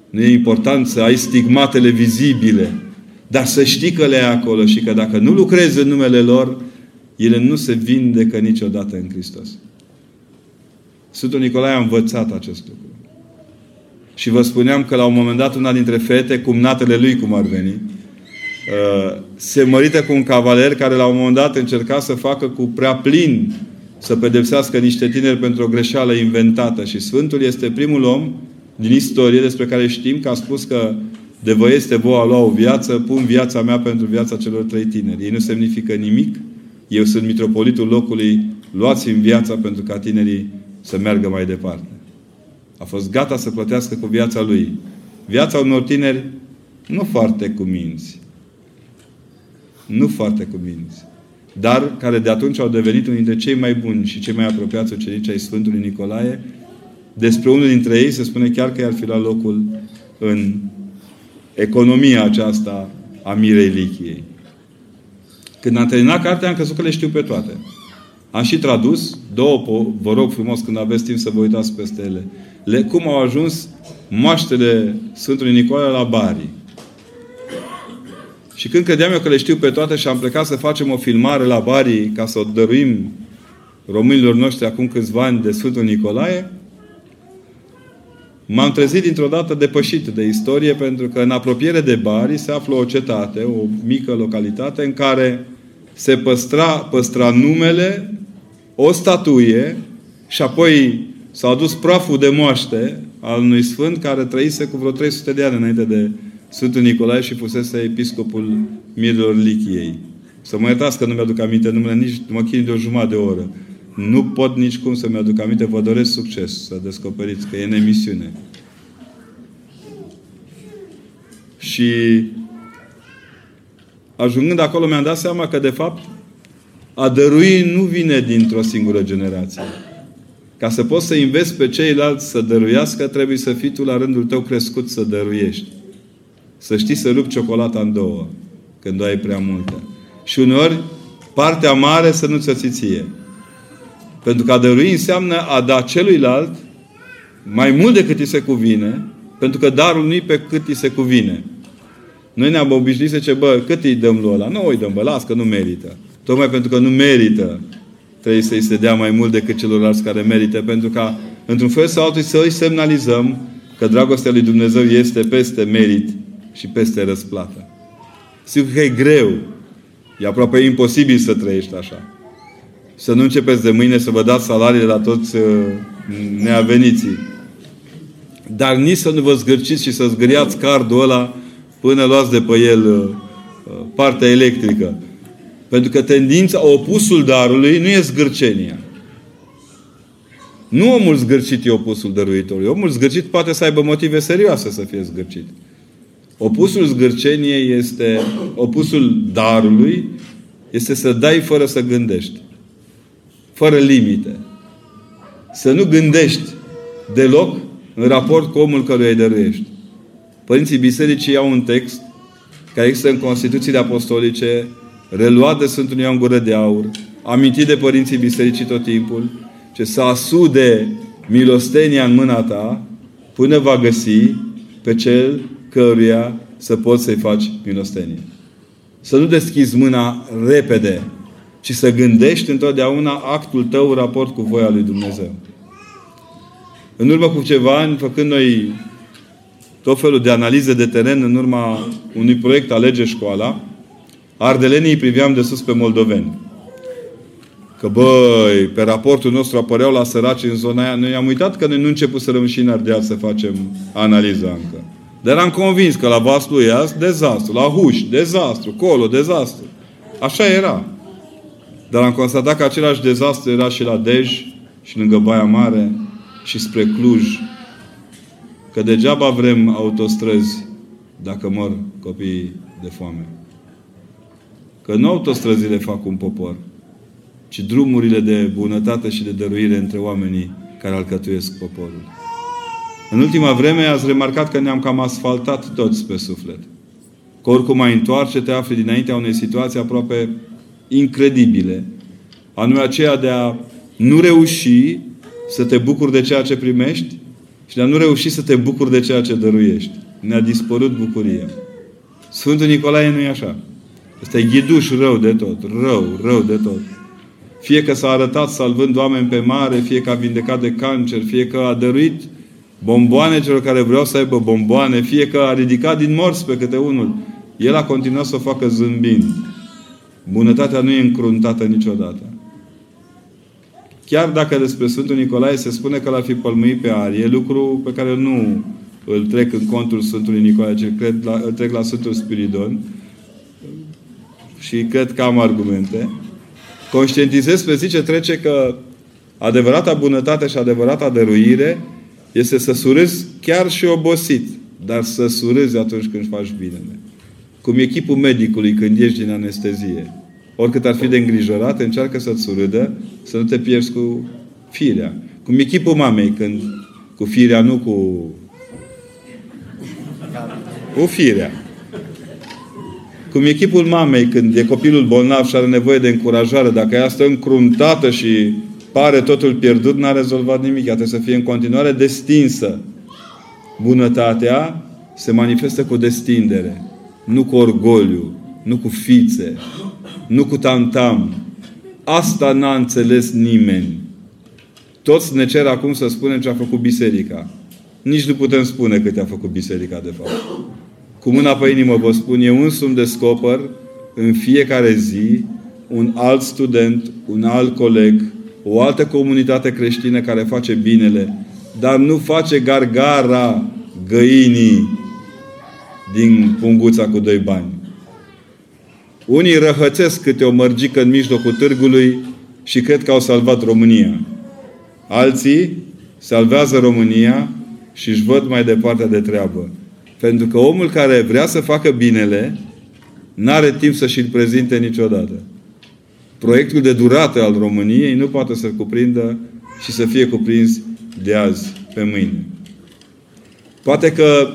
Nu e important să ai stigmatele vizibile, dar să știi că le ai acolo și că dacă nu lucrezi în numele lor, ele nu se vindecă niciodată în Hristos. Sfântul Nicolae a învățat acest lucru. Și vă spuneam că la un moment dat una dintre fete, cumnatele lui cum ar veni, uh, se mărită cu un cavaler care la un moment dat încerca să facă cu prea plin să pedepsească niște tineri pentru o greșeală inventată. Și Sfântul este primul om din istorie despre care știm că a spus că de vă este voia lua o viață, pun viața mea pentru viața celor trei tineri. Ei nu semnifică nimic. Eu sunt mitropolitul locului, luați în viața pentru ca tinerii să meargă mai departe. A fost gata să plătească cu viața lui. Viața unor tineri nu foarte cuminți. Nu foarte cuminți. Dar care de atunci au devenit unul dintre cei mai buni și cei mai apropiați ucenici ai Sfântului Nicolae. Despre unul dintre ei se spune chiar că i-ar fi luat locul în economia aceasta a Mirei Lichiei. Când am terminat cartea, am crezut că le știu pe toate. Am și tradus două, vă rog frumos, când aveți timp să vă uitați peste ele. Le, cum au ajuns moaștele Sfântului Nicolae la Bari. Și când credeam eu că le știu pe toate și am plecat să facem o filmare la Bari ca să o dăruim românilor noștri acum câțiva ani de Sfântul Nicolae, m-am trezit dintr-o dată depășit de istorie pentru că în apropiere de Bari se află o cetate, o mică localitate în care se păstra, păstra numele, o statuie și apoi s-a adus praful de moaște al unui sfânt care trăise cu vreo 300 de ani înainte de Sfântul Nicolae și fusese episcopul Mirilor Lichiei. Să mă iertați că nu mi-aduc aminte numele, nici mă chin de o jumătate de oră. Nu pot nici cum să mi-aduc aminte, vă doresc succes să descoperiți că e în emisiune. Și ajungând acolo mi-am dat seama că de fapt a dărui nu vine dintr-o singură generație. Ca să poți să investi pe ceilalți să dăruiască, trebuie să fii tu la rândul tău crescut să dăruiești. Să știi să rupi ciocolata în două, când o ai prea multă. Și uneori, partea mare să nu ți-o ție. Pentru că a dărui înseamnă a da celuilalt mai mult decât îi se cuvine, pentru că darul nu pe cât îi se cuvine. Noi ne-am obișnuit să zice, bă, cât îi dăm lui ăla? Nu îi dăm, bă, las că nu merită. Tocmai pentru că nu merită, trebuie să-i se dea mai mult decât celorlalți care merită, pentru ca, într-un fel sau altul, să îi semnalizăm că dragostea lui Dumnezeu este peste merit și peste răsplată. Sigur că e greu. E aproape imposibil să trăiești așa. Să nu începeți de mâine să vă dați salariile la toți uh, neaveniții. Dar nici să nu vă zgârciți și să zgâriați cardul ăla până luați de pe el uh, uh, partea electrică. Pentru că tendința, opusul darului nu e zgârcenia. Nu omul zgârcit e opusul dăruitorului. Omul zgârcit poate să aibă motive serioase să fie zgârcit. Opusul zgârceniei este, opusul darului este să dai fără să gândești. Fără limite. Să nu gândești deloc în raport cu omul căruia îi dăruiești. Părinții Bisericii iau un text care există în Constituțiile Apostolice, reluat de Sfântul Ioan Gură de Aur, amintit de Părinții Bisericii tot timpul, ce să asude milostenia în mâna ta până va găsi pe cel căruia să poți să-i faci milostenie. Să nu deschizi mâna repede, ci să gândești întotdeauna actul tău în raport cu voia lui Dumnezeu. În urmă cu ceva ani, făcând noi tot felul de analize de teren în urma unui proiect Alege Școala, ardelenii priveam de sus pe moldoveni. Că băi, pe raportul nostru apăreau la săraci în zona aia. Noi am uitat că noi nu început să și în Ardeal să facem analiza încă. Dar am convins că la Vaslui dezastru. La Huș, dezastru. Colo, dezastru. Așa era. Dar am constatat că același dezastru era și la Dej, și lângă Baia Mare, și spre Cluj, Că degeaba vrem autostrăzi dacă mor copiii de foame. Că nu autostrăzile fac un popor, ci drumurile de bunătate și de dăruire între oamenii care alcătuiesc poporul. În ultima vreme ați remarcat că ne-am cam asfaltat toți pe suflet. Că oricum mai întoarce, te afli dinaintea unei situații aproape incredibile. Anume aceea de a nu reuși să te bucuri de ceea ce primești și de a nu reuși să te bucuri de ceea ce dăruiești. Ne-a dispărut bucuria. Sfântul Nicolae nu e așa. Este ghiduș rău de tot. Rău, rău de tot. Fie că s-a arătat salvând oameni pe mare, fie că a vindecat de cancer, fie că a dăruit bomboane celor care vreau să aibă bomboane, fie că a ridicat din morți pe câte unul. El a continuat să o facă zâmbind. Bunătatea nu e încruntată niciodată. Chiar dacă despre Sfântul Nicolae se spune că l-a fi pălmuit pe arie, lucru pe care nu îl trec în contul Sfântului Nicolae, ci cred la, îl trec la Sfântul Spiridon și cred că am argumente, conștientizez pe zi ce trece că adevărata bunătate și adevărata dăruire este să surâzi chiar și obosit, dar să surâzi atunci când faci binele. Cum e chipul medicului când ieși din anestezie. Oricât ar fi de îngrijorat, încearcă să-ți surâdă, să nu te pierzi cu firea. Cum e chipul mamei când cu firea, nu cu cu firea. Cum e chipul mamei când e copilul bolnav și are nevoie de încurajare, dacă ea stă încruntată și pare totul pierdut, n-a rezolvat nimic. Ea trebuie să fie în continuare destinsă. Bunătatea se manifestă cu destindere, nu cu orgoliu, nu cu fițe, nu cu tantam. Asta n-a înțeles nimeni. Toți ne cer acum să spunem ce a făcut biserica. Nici nu putem spune cât a făcut biserica, de fapt. Cu mâna pe inimă vă spun, eu însumi descoper în fiecare zi un alt student, un alt coleg, o altă comunitate creștină care face binele, dar nu face gargara găinii din punguța cu doi bani. Unii răhățesc câte o mărgică în mijlocul târgului și cred că au salvat România. Alții salvează România și își văd mai departe de treabă. Pentru că omul care vrea să facă binele, n-are timp să și-l prezinte niciodată. Proiectul de durată al României nu poate să cuprindă și să fie cuprins de azi pe mâine. Poate că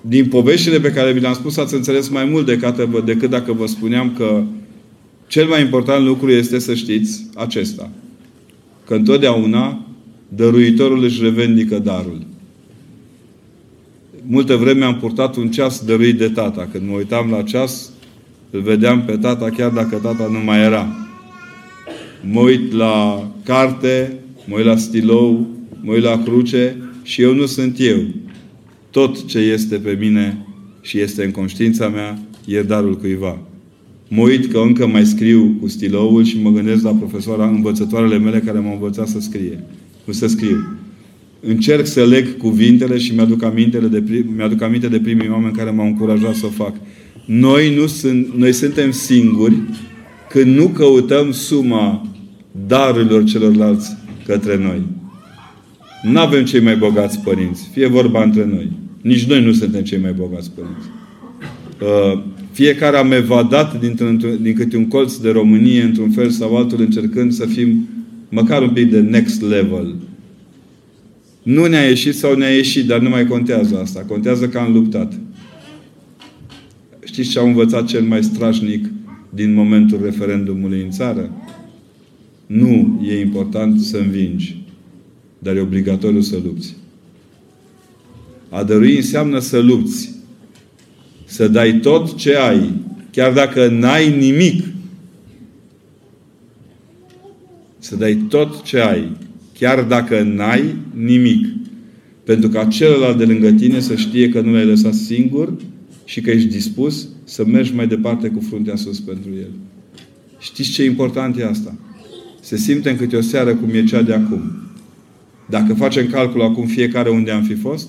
din poveștile pe care vi le-am spus ați înțeles mai mult decât, decât dacă vă spuneam că cel mai important lucru este să știți acesta. Că întotdeauna dăruitorul își revendică darul multă vreme am purtat un ceas dăruit de tata. Când mă uitam la ceas, îl vedeam pe tata chiar dacă tata nu mai era. Mă uit la carte, mă uit la stilou, mă uit la cruce și eu nu sunt eu. Tot ce este pe mine și este în conștiința mea e darul cuiva. Mă uit că încă mai scriu cu stiloul și mă gândesc la profesoara, învățătoarele mele care m-au învățat să scrie. Nu să scriu încerc să leg cuvintele și mi-aduc, amintele de prim, mi-aduc aminte de primii oameni care m-au încurajat să o fac. Noi, nu sunt, noi suntem singuri când nu căutăm suma darurilor celorlalți către noi. Nu avem cei mai bogați părinți. Fie vorba între noi. Nici noi nu suntem cei mai bogați părinți. Uh, fiecare am evadat din câte un colț de Românie, într-un fel sau altul, încercând să fim măcar un pic de next level nu ne-a ieșit sau ne-a ieșit, dar nu mai contează asta. Contează că am luptat. Știți ce au învățat cel mai strașnic din momentul referendumului în țară? Nu e important să învingi, dar e obligatoriu să lupți. A dărui înseamnă să lupți. Să dai tot ce ai, chiar dacă n-ai nimic. Să dai tot ce ai, Chiar dacă n-ai nimic. Pentru ca celălalt de lângă tine să știe că nu l-ai lăsat singur și că ești dispus să mergi mai departe cu fruntea sus pentru el. Știți ce important e asta? Se simte în câte o seară cum e cea de acum. Dacă facem calcul acum fiecare unde am fi fost,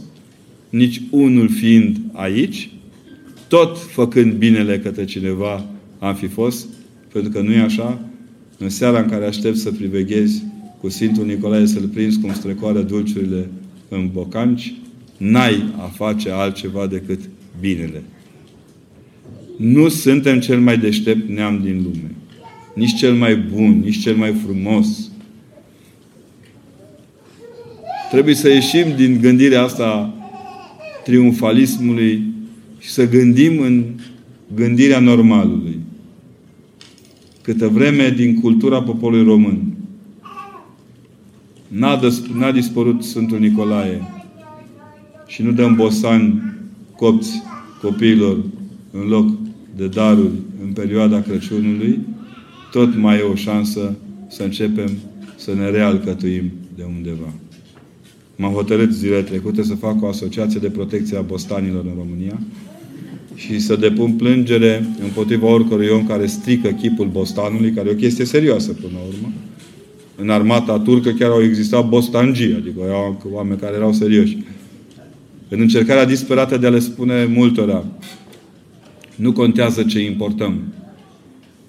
nici unul fiind aici, tot făcând binele către cineva am fi fost, pentru că nu e așa, în seara în care aștept să priveghezi cu Sfântul Nicolae să-l prinzi cum strecoară dulciurile în bocanci, n-ai a face altceva decât binele. Nu suntem cel mai deștept neam din lume. Nici cel mai bun, nici cel mai frumos. Trebuie să ieșim din gândirea asta triumfalismului și să gândim în gândirea normalului. câtă vreme din cultura poporului român n-a, n-a dispărut Sfântul Nicolae și nu dăm bosani copți copiilor în loc de daruri în perioada Crăciunului, tot mai e o șansă să începem să ne realcătuim de undeva. M-am hotărât zilele trecute să fac o asociație de protecție a bostanilor în România și să depun plângere împotriva oricărui om care strică chipul bostanului, care e o chestie serioasă până la urmă. În armata turcă chiar au existat bostangii, adică erau oameni care erau serioși. În încercarea disperată de a le spune multora, nu contează ce importăm,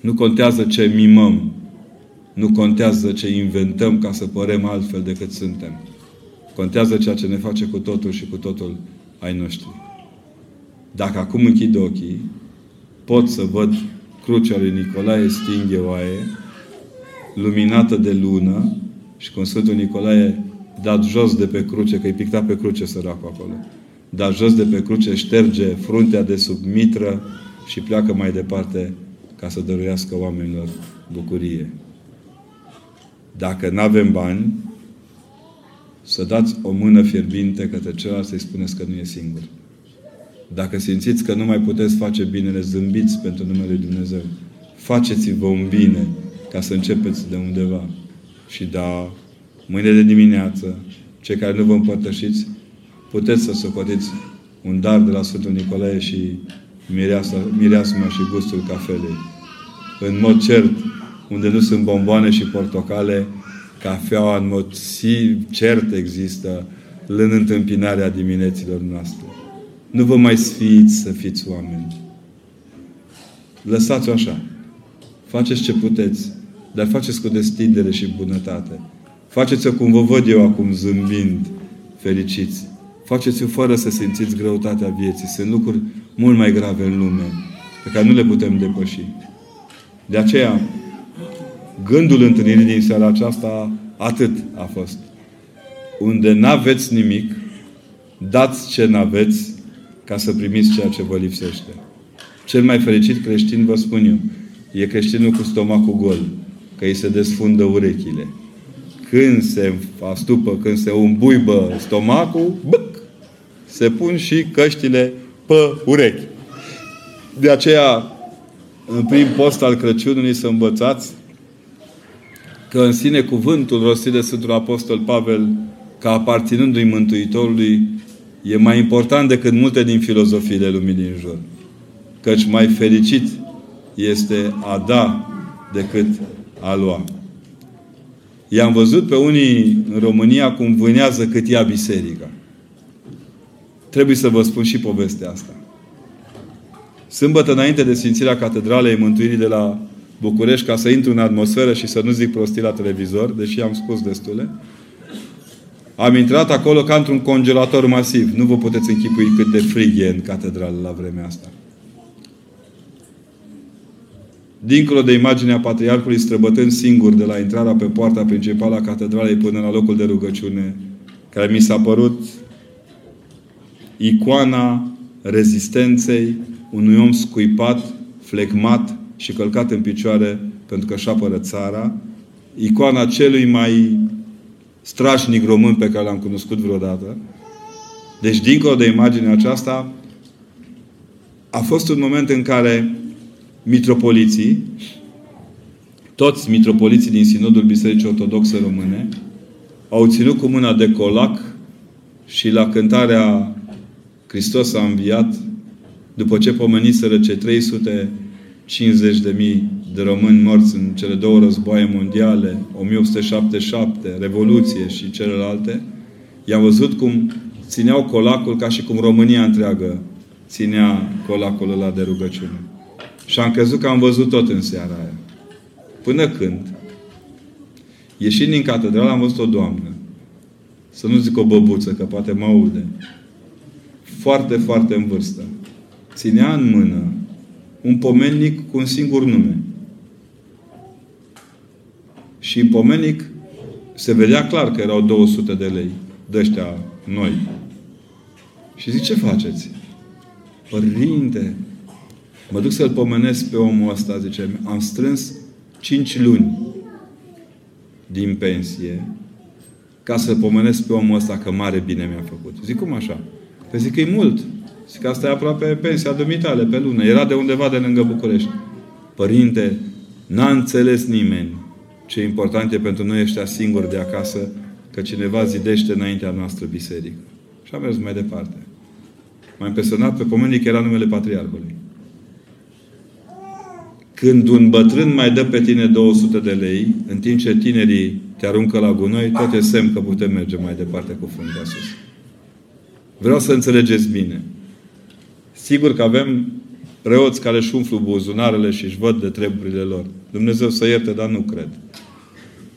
nu contează ce mimăm, nu contează ce inventăm ca să părem altfel decât suntem. Contează ceea ce ne face cu totul și cu totul ai noștri. Dacă acum închid ochii, pot să văd crucea lui Nicolae stinghe oaie, luminată de lună și cum Sfântul Nicolae dat jos de pe cruce, că îi picta pe cruce săracul acolo. Dat jos de pe cruce, șterge fruntea de sub mitră și pleacă mai departe ca să dăruiască oamenilor bucurie. Dacă nu avem bani, să dați o mână fierbinte către celălalt să-i spuneți că nu e singur. Dacă simțiți că nu mai puteți face binele, zâmbiți pentru numele Lui Dumnezeu. Faceți-vă un bine ca să începeți de undeva. Și da, mâine de dimineață, cei care nu vă împărtășiți, puteți să socotiți un dar de la Sfântul Nicolae și mireasa, mireasma și gustul cafelei. În mod cert, unde nu sunt bomboane și portocale, cafeaua în mod cert există în întâmpinarea dimineților noastre. Nu vă mai sfiți să fiți oameni. Lăsați-o așa. Faceți ce puteți, dar faceți cu destindere și bunătate. Faceți-o cum vă văd eu acum, zâmbind, fericiți. Faceți-o fără să simțiți greutatea vieții. Sunt lucruri mult mai grave în lume, pe care nu le putem depăși. De aceea, gândul întâlnirii din seara aceasta atât a fost. Unde n-aveți nimic, dați ce n-aveți ca să primiți ceea ce vă lipsește. Cel mai fericit creștin, vă spun eu, e creștinul cu stomacul gol, că îi se desfundă urechile. Când se astupă, când se umbuibă stomacul, băc, se pun și căștile pe urechi. De aceea, în prim post al Crăciunului să învățați că în sine cuvântul rostit de Sfântul Apostol Pavel ca aparținându-i Mântuitorului e mai important decât multe din filozofiile lumii din jur. Căci mai fericit este a da decât a lua. I-am văzut pe unii în România cum vânează cât ia biserica. Trebuie să vă spun și povestea asta. Sâmbătă înainte de Sfințirea Catedralei Mântuirii de la București, ca să intru în atmosferă și să nu zic prostii la televizor, deși am spus destule, am intrat acolo ca într-un congelator masiv. Nu vă puteți închipui cât de frig e în catedrală la vremea asta. Dincolo de imaginea Patriarhului străbătând singur de la intrarea pe poarta principală a catedralei până la locul de rugăciune, care mi s-a părut icoana rezistenței unui om scuipat, flegmat și călcat în picioare pentru că își apără țara, icoana celui mai strașnic român pe care l-am cunoscut vreodată. Deci, dincolo de imaginea aceasta, a fost un moment în care mitropoliții, toți mitropoliții din Sinodul Bisericii Ortodoxe Române, au ținut cu mâna de colac și la cântarea Hristos a înviat, după ce pomeniseră ce 350 de mii de români morți în cele două războaie mondiale, 1877, Revoluție și celelalte, i-am văzut cum țineau colacul ca și cum România întreagă ținea colacul ăla de rugăciune. Și am crezut că am văzut tot în seara aia. Până când, ieșind din catedrală, am văzut o doamnă. Să nu zic o băbuță, că poate mă aude. Foarte, foarte în vârstă. Ținea în mână un pomennic cu un singur nume. Și în pomenic se vedea clar că erau 200 de lei de ăștia noi. Și zic, ce faceți? Părinte, mă duc să-l pomenesc pe omul ăsta, zice, am strâns 5 luni din pensie ca să pomenesc pe omul ăsta că mare bine mi-a făcut. Zic, cum așa? Păi zic că e mult. Zic că asta e aproape pensia dumitale pe lună. Era de undeva de lângă București. Părinte, n-a înțeles nimeni ce important e pentru noi ăștia singuri de acasă că cineva zidește înaintea noastră biserică. Și am mers mai departe. M-a impresionat pe pomenic că era numele Patriarhului. Când un bătrân mai dă pe tine 200 de lei, în timp ce tinerii te aruncă la gunoi, tot e semn că putem merge mai departe cu fruntea sus. Vreau să înțelegeți bine. Sigur că avem preoți care își umflu buzunarele și își văd de treburile lor. Dumnezeu să ierte, dar nu cred.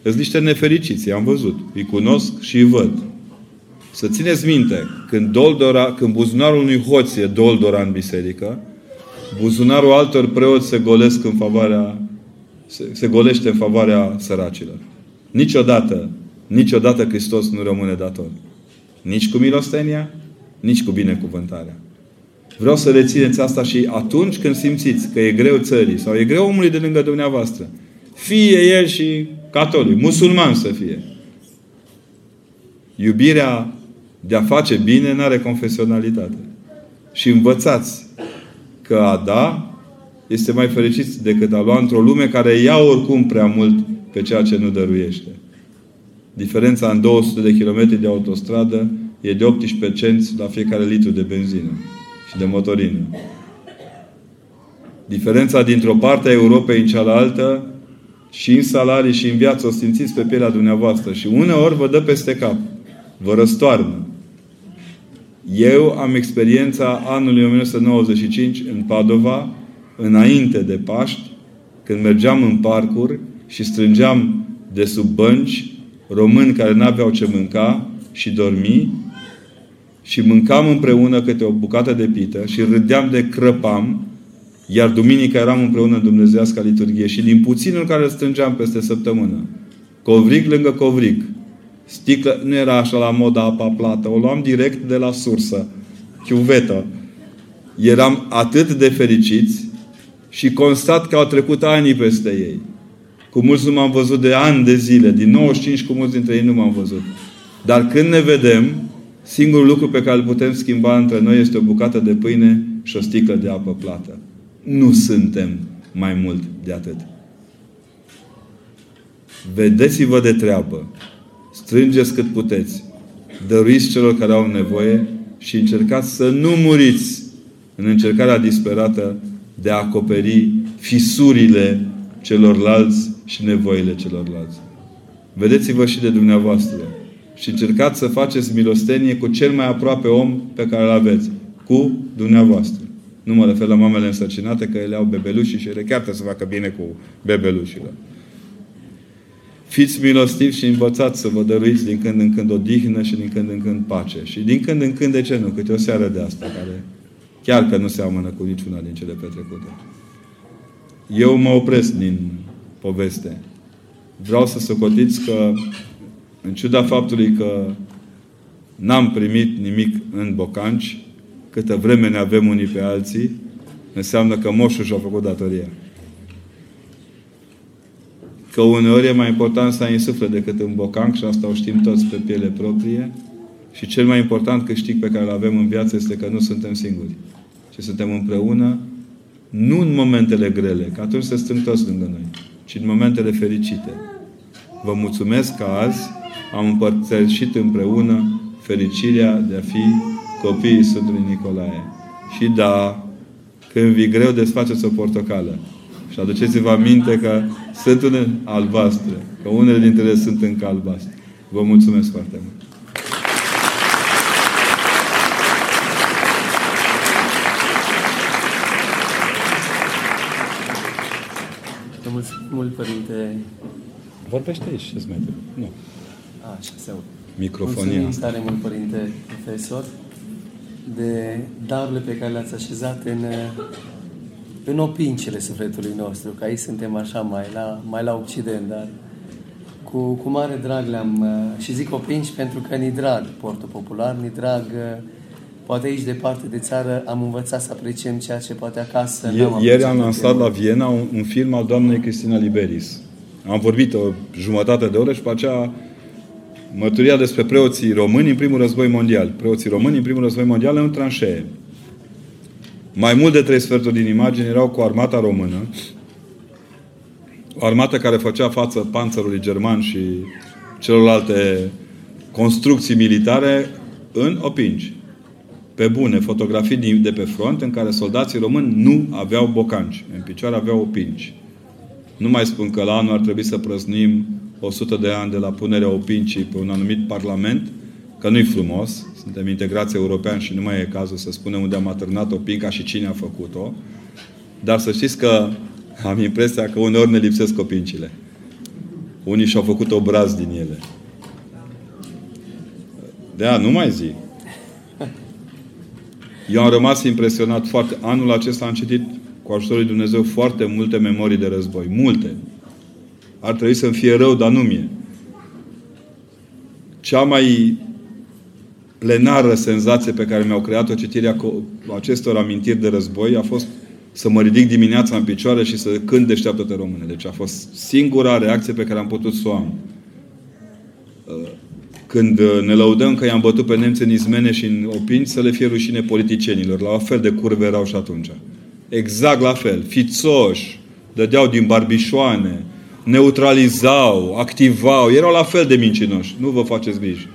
Sunt niște nefericiți, am văzut. Îi cunosc și îi văd. Să țineți minte, când, doldora, când buzunarul unui hoț e doldora în biserică, buzunarul altor preoți se golesc în favoarea se, se golește în favoarea săracilor. Niciodată, niciodată Hristos nu rămâne dator. Nici cu milostenia, nici cu binecuvântarea. Vreau să rețineți asta și atunci când simțiți că e greu țării sau e greu omului de lângă dumneavoastră, fie el și catolic, musulman să fie. Iubirea de a face bine nu are confesionalitate. Și învățați că a da este mai fericit decât a lua într-o lume care ia oricum prea mult pe ceea ce nu dăruiește. Diferența în 200 de kilometri de autostradă e de 18 cenți la fiecare litru de benzină și de motorină. Diferența dintr-o parte a Europei în cealaltă și în salarii și în viață o simțiți pe pielea dumneavoastră și uneori vă dă peste cap. Vă răstoarnă. Eu am experiența anului 1995 în Padova, înainte de Paști, când mergeam în parcuri și strângeam de sub bănci români care n-aveau ce mânca și dormi și mâncam împreună câte o bucată de pită și râdeam de crăpam, iar duminica eram împreună în Dumnezeiasca liturghie și din puținul care îl strângeam peste săptămână, covric lângă covric, sticlă, nu era așa la moda apa plată, o luam direct de la sursă, chiuvetă. Eram atât de fericiți și constat că au trecut ani peste ei. Cu mulți nu m-am văzut de ani de zile. Din 95 cu mulți dintre ei nu m-am văzut. Dar când ne vedem, singurul lucru pe care îl putem schimba între noi este o bucată de pâine și o sticlă de apă plată. Nu suntem mai mult de atât. Vedeți-vă de treabă. Strângeți cât puteți. Dăruiți celor care au nevoie și încercați să nu muriți în încercarea disperată de a acoperi fisurile celorlalți și nevoile celorlalți. Vedeți-vă și de dumneavoastră. Și încercați să faceți milostenie cu cel mai aproape om pe care îl aveți. Cu dumneavoastră. Nu mă refer la mamele însărcinate, că ele au bebeluși și ele chiar trebuie să facă bine cu bebelușilor. Fiți milostivi și învățați să vă dăruiți din când în când o dihnă și din când în când pace. Și din când în când, de ce nu? Câte o seară de asta, care chiar că nu seamănă cu niciuna din cele petrecute. Eu mă opresc din poveste. Vreau să socotiți că, în ciuda faptului că n-am primit nimic în bocanci, câtă vreme ne avem unii pe alții, înseamnă că moșul și-a făcut datoria. Că uneori e mai important să ai în suflet decât în bocanc și asta o știm toți pe piele proprie. Și cel mai important câștig pe care îl avem în viață este că nu suntem singuri. Ci suntem împreună nu în momentele grele, că atunci se strâng toți lângă noi, ci în momentele fericite. Vă mulțumesc că azi am împărtășit împreună fericirea de a fi copiii Sfântului Nicolae. Și da, când vii greu, desfaceți o portocală. Și aduceți-vă aminte că sunt unele albastre, că unele dintre ele sunt încă albastre. Vă mulțumesc foarte mult. mult, Părinte. Vorbește aici, ce mai Nu. A, așa se aude. Microfonia. Mulțumim tare mult, Părinte Profesor, de darurile pe care le-ați așezat în, în opincele sufletului nostru, că aici suntem așa mai la, mai la Occident, dar cu, cu mare drag le-am, și zic opinci pentru că ni drag portul popular, ni drag poate aici departe de țară am învățat să apreciem ceea ce poate acasă Ieri am lansat la Viena un, un film al doamnei Cristina Liberis. Am vorbit o jumătate de oră și pe aceea mărturia despre preoții români în primul război mondial. Preoții români în primul război mondial în tranșee. Mai mult de trei sferturi din imagini erau cu armata română. O armată care făcea față panțărului german și celorlalte construcții militare în opinci. Pe bune, fotografii de pe front în care soldații români nu aveau bocanci. În picioare aveau opinci. Nu mai spun că la anul ar trebui să prăznuim 100 de ani de la punerea opincii pe un anumit parlament, că nu-i frumos, suntem integrați european și nu mai e cazul să spunem unde am atârnat opinca și cine a făcut-o, dar să știți că am impresia că uneori ne lipsesc opincile. Unii și-au făcut obraz din ele. De nu mai zic. Eu am rămas impresionat foarte. Anul acesta am citit cu ajutorul lui Dumnezeu foarte multe memorii de război. Multe. Ar trebui să-mi fie rău, dar nu mie. Cea mai plenară senzație pe care mi-au creat-o citirea acestor amintiri de război a fost să mă ridic dimineața în picioare și să cânt deșteaptă-te române. Deci a fost singura reacție pe care am putut să o am. Uh, când uh, ne lăudăm că i-am bătut pe nemți în izmene și în opini, să le fie rușine politicienilor. La fel de curve erau și atunci. Exact la fel. Fițoși, dădeau din barbișoane, neutralizau, activau, erau la fel de mincinoși. Nu vă faceți griji.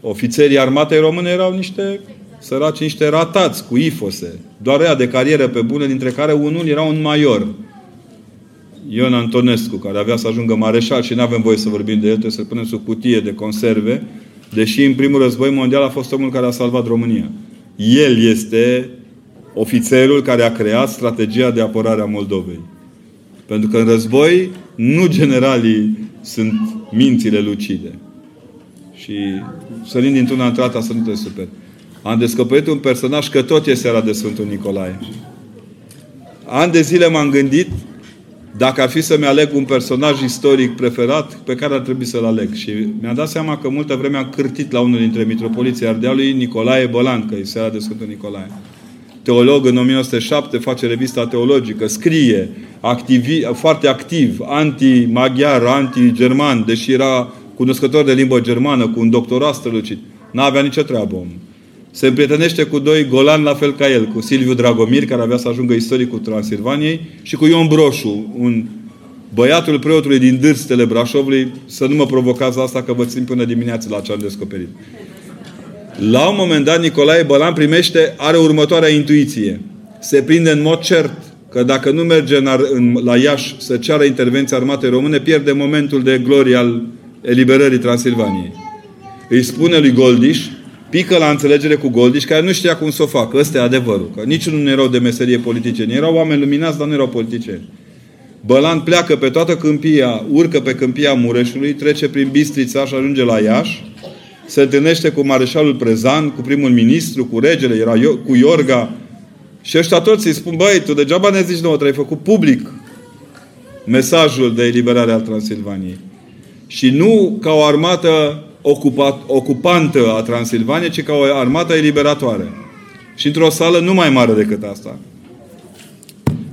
Ofițerii armatei române erau niște săraci, niște ratați cu ifose. Doar ea de carieră pe bune, dintre care unul era un major. Ion Antonescu, care avea să ajungă mareșal și nu avem voie să vorbim de el, trebuie să punem sub cutie de conserve, deși în primul război mondial a fost omul care a salvat România. El este ofițerul care a creat strategia de apărare a Moldovei. Pentru că în război nu generalii sunt mințile lucide. Și sărind dintr-una într-alta să nu te super. Am descoperit un personaj că tot e seara de Sfântul Nicolae. An de zile m-am gândit dacă ar fi să-mi aleg un personaj istoric preferat, pe care ar trebui să-l aleg. Și mi-am dat seama că multă vreme am cârtit la unul dintre mitropoliții Ardealului, Nicolae Bălan, că e seara de Sfântul Nicolae. Teolog în 1907, face revista teologică, scrie, activi, foarte activ, anti-maghiar, anti-german, deși era cunoscător de limbă germană, cu un doctorat strălucit. N-avea nicio treabă omul. Se împrietenește cu doi golan la fel ca el, cu Silviu Dragomir, care avea să ajungă istoricul Transilvaniei, și cu Ion Broșu, un băiatul preotului din Dârstele Brașovului, să nu mă provocați asta că vă țin până dimineață la ce am descoperit. La un moment dat, Nicolae Bălan primește, are următoarea intuiție. Se prinde în mod cert că dacă nu merge în, în, la Iași să ceară intervenția armatei române, pierde momentul de glorie al eliberării Transilvaniei. Îi spune lui Goldiș, pică la înțelegere cu Goldiș, care nu știa cum să o facă. Ăsta e adevărul. Că niciunul nu erau de meserie politicieni. Erau oameni luminați, dar nu erau politicieni. Bălan pleacă pe toată câmpia, urcă pe câmpia Mureșului, trece prin Bistrița și ajunge la Iași, se întâlnește cu mareșalul Prezan, cu primul ministru, cu regele, era cu Iorga. Și ăștia toți îi spun, băi, tu degeaba ne zici nouă, trebuie făcut public mesajul de eliberare al Transilvaniei. Și nu ca o armată ocupat, ocupantă a Transilvaniei, ci ca o armată eliberatoare. Și într-o sală nu mai mare decât asta.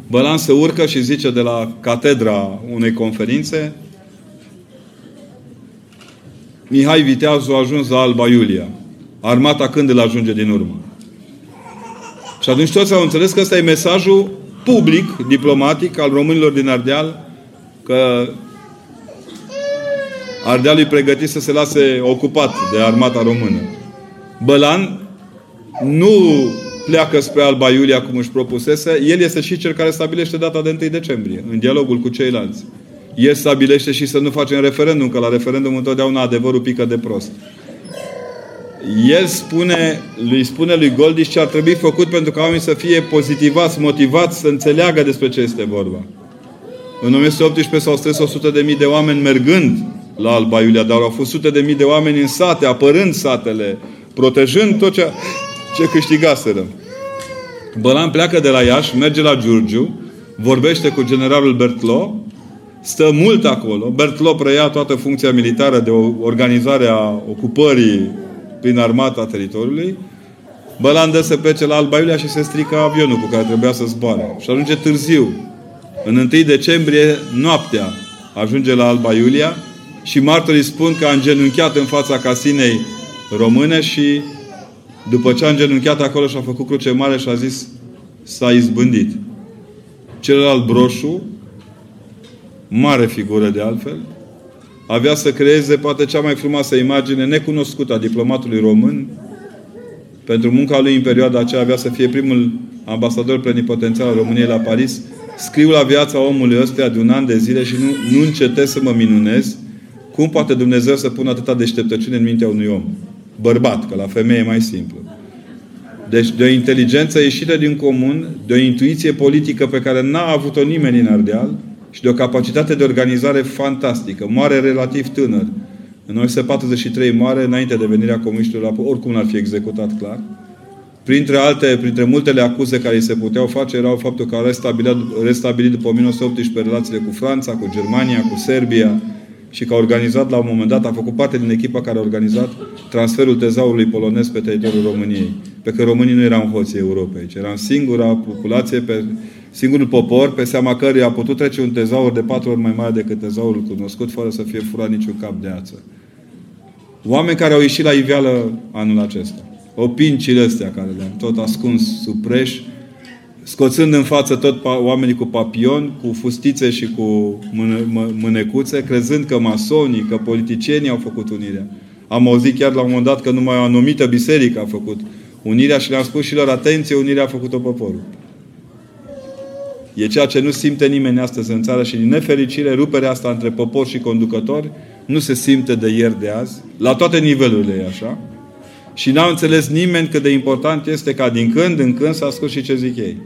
Bălan se urcă și zice de la catedra unei conferințe Mihai Viteazu a ajuns la Alba Iulia. Armata când îl ajunge din urmă? Și atunci toți au înțeles că ăsta e mesajul public, diplomatic, al românilor din Ardeal, că Ardealul e pregătit să se lase ocupat de armata română. Bălan nu pleacă spre Alba Iulia cum își propusese, el este și cel care stabilește data de 1 decembrie, în dialogul cu ceilalți. El stabilește și să nu facem referendum, că la referendum întotdeauna adevărul pică de prost. El spune, lui spune lui Goldiș ce ar trebui făcut pentru ca oamenii să fie pozitivați, motivați, să înțeleagă despre ce este vorba. În 1918 s-au strâns 100.000 de oameni mergând la Alba Iulia, dar au fost sute de mii de oameni în sate, apărând satele, protejând tot ce, ce câștigaseră. Bălan pleacă de la Iași, merge la Giurgiu, vorbește cu generalul Bertlo, stă mult acolo. Bertlo preia toată funcția militară de organizare a ocupării prin armata teritoriului. Bălan dă să plece la Alba Iulia și se strică avionul cu care trebuia să zboare. Și ajunge târziu. În 1 decembrie, noaptea, ajunge la Alba Iulia și martorii spun că a îngenunchiat în fața casinei române și după ce a îngenunchiat acolo și a făcut cruce mare și a zis s-a izbândit. Celălalt broșu, mare figură de altfel, avea să creeze poate cea mai frumoasă imagine necunoscută a diplomatului român. Pentru munca lui în perioada aceea avea să fie primul ambasador plenipotențial al României la Paris. Scriu la viața omului ăsta de un an de zile și nu, nu încetez să mă minunez cum poate Dumnezeu să pună atâta deșteptăciune în mintea unui om. Bărbat, că la femeie e mai simplu. Deci de o inteligență ieșită din comun, de o intuiție politică pe care n-a avut-o nimeni în Ardeal și de o capacitate de organizare fantastică. Moare relativ tânăr. În 1943 moare înainte de venirea comuniștilor la oricum n-ar fi executat clar. Printre alte, printre multele acuze care îi se puteau face, erau faptul că a restabilit, restabilit după 1918 relațiile cu Franța, cu Germania, cu Serbia, și că a organizat la un moment dat, a făcut parte din echipa care a organizat transferul tezaurului polonez pe teritoriul României. Pe că românii nu erau hoții Europei, ci eram singura populație, pe, singurul popor pe seama căruia a putut trece un tezaur de patru ori mai mare decât tezaurul cunoscut, fără să fie furat niciun cap de ață. Oameni care au ieșit la iveală anul acesta. Opincile astea care le-am tot ascuns sub preș, scoțând în față tot oamenii cu papion, cu fustițe și cu mânecuțe, crezând că masonii, că politicienii au făcut unirea. Am auzit chiar la un moment dat că numai o anumită biserică a făcut unirea și le-am spus și lor, atenție, unirea a făcut-o poporul. E ceea ce nu simte nimeni astăzi în țară și din nefericire ruperea asta între popor și conducători nu se simte de ieri de azi. La toate nivelurile e așa. Și n-au înțeles nimeni cât de important este ca din când în când să asculti și ce zic ei.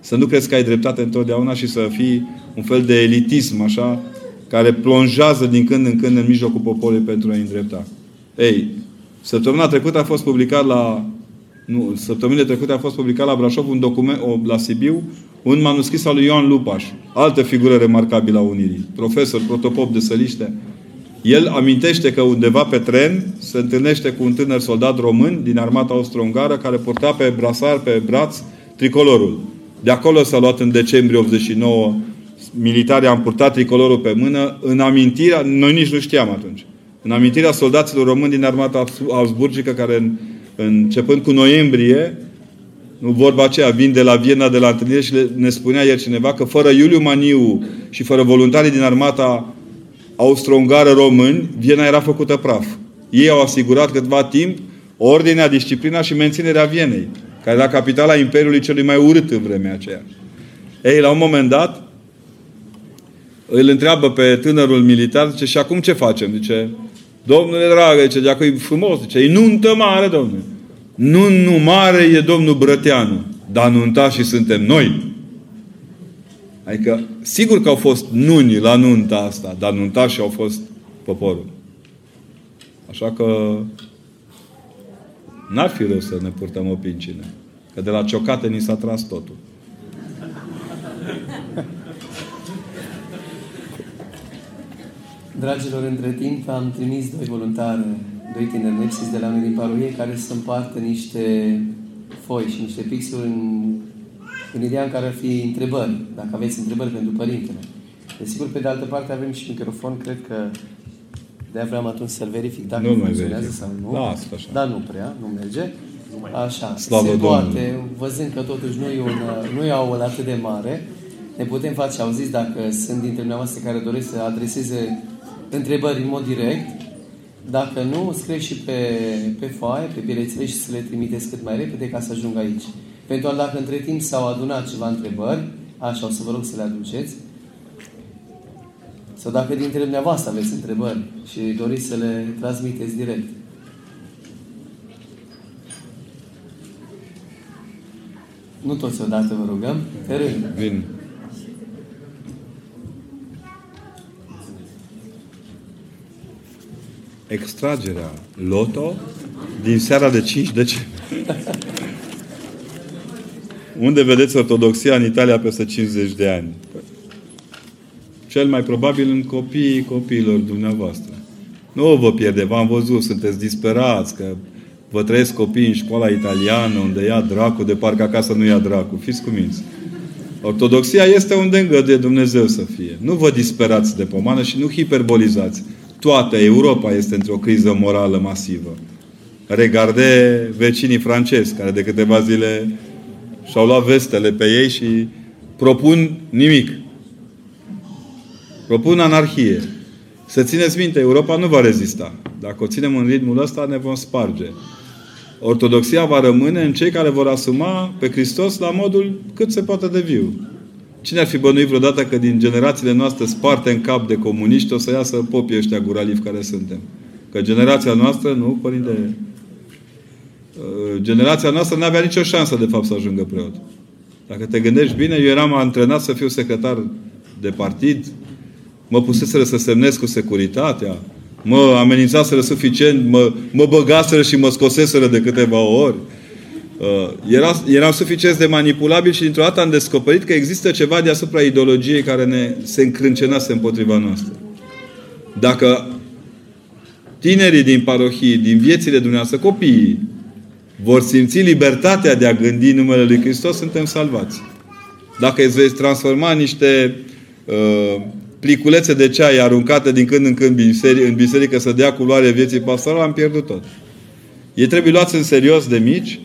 Să nu crezi că ai dreptate întotdeauna și să fii un fel de elitism, așa, care plonjează din când în când în mijlocul poporului pentru a-i îndrepta. Ei, săptămâna trecută a fost publicat la nu, săptămâna trecută a fost publicat la Brașov un document, o, la Sibiu, un manuscris al lui Ioan Lupaș, altă figură remarcabilă a Unirii, profesor, protopop de săliște, el amintește că undeva pe tren se întâlnește cu un tânăr soldat român din armata austro-ungară care purta pe brasar, pe braț, tricolorul. De acolo s-a luat în decembrie 89 militarii am purtat tricolorul pe mână. În amintirea, noi nici nu știam atunci, în amintirea soldaților români din armata Augsburgică care în, începând cu noiembrie nu vorba aceea, vin de la Viena, de la întâlnire și le, ne spunea ieri cineva că fără Iuliu Maniu și fără voluntarii din armata austro-ungară români, Viena era făcută praf. Ei au asigurat câtva timp ordinea, disciplina și menținerea Vienei, care era capitala Imperiului celui mai urât în vremea aceea. Ei, la un moment dat, îl întreabă pe tânărul militar, zice, și acum ce facem? Zice, domnule dragă, zice, dacă e frumos, zice, e nuntă mare, domnule. Nu, nu mare e domnul Brăteanu, dar nunta și suntem noi. Adică, sigur că au fost nuni la nunta asta, dar nuntașii au fost poporul. Așa că n-ar fi rău să ne purtăm o pincină. Că de la ciocate ni s-a tras totul. Dragilor, între timp am trimis doi voluntari, doi tineri nepsiți de la noi din parohie, care să împartă niște foi și niște pixuri în în ideea în care ar fi întrebări, dacă aveți întrebări pentru părintele. Desigur, pe de altă parte avem și microfon, cred că de-aia vreau atunci să-l verific dacă nu funcționează sau nu. Las, așa. Dar nu prea, nu merge. Așa, Slavă se poate, Domnului. văzând că totuși nu e, un, nu e o atât de mare, ne putem face auziți dacă sunt dintre dumneavoastră care doresc să adreseze întrebări în mod direct. Dacă nu, scrie și pe, pe foaie, pe bilețele și să le trimiteți cât mai repede ca să ajungă aici. Pentru dacă între timp s-au adunat ceva întrebări, așa, o să vă rog să le aduceți. Sau dacă dintre dumneavoastră aveți întrebări și doriți să le transmiteți direct. Nu toți odată vă rugăm, pe rând. Vin. Extragerea loto din seara de 5 decembrie. Unde vedeți ortodoxia în Italia peste 50 de ani? Cel mai probabil în copiii copiilor dumneavoastră. Nu vă pierde, v-am văzut, sunteți disperați, că vă trăiesc copii în școala italiană, unde ia dracu, de parcă acasă nu ia dracu. Fiți cuminți. Ortodoxia este unde îngăduie Dumnezeu să fie. Nu vă disperați de pomană și nu hiperbolizați. Toată Europa este într-o criză morală masivă. Regarde vecinii francezi, care de câteva zile și-au luat vestele pe ei și propun nimic. Propun anarhie. Să țineți minte, Europa nu va rezista. Dacă o ținem în ritmul ăsta, ne vom sparge. Ortodoxia va rămâne în cei care vor asuma pe Hristos la modul cât se poate de viu. Cine ar fi bănuit vreodată că din generațiile noastre sparte în cap de comuniști o să iasă popii ăștia guralivi care suntem? Că generația noastră, nu, părinte, uh, generația noastră nu avea nicio șansă de fapt să ajungă preot. Dacă te gândești bine, eu eram antrenat să fiu secretar de partid, mă puseseră să semnez cu securitatea, mă amenințaseră suficient, mă, mă băgaseră și mă scoseseră de câteva ori. Uh, era, eram suficient de manipulabil și dintr-o dată am descoperit că există ceva deasupra ideologiei care ne se încrâncenase împotriva noastră. Dacă tinerii din parohii, din viețile dumneavoastră, copiii, vor simți libertatea de a gândi numele Lui Hristos, suntem salvați. Dacă îți veți transforma niște uh, pliculețe de ceai aruncate din când în când în biserică să dea culoare vieții pastorale, am pierdut tot. Ei trebuie luați în serios de mici,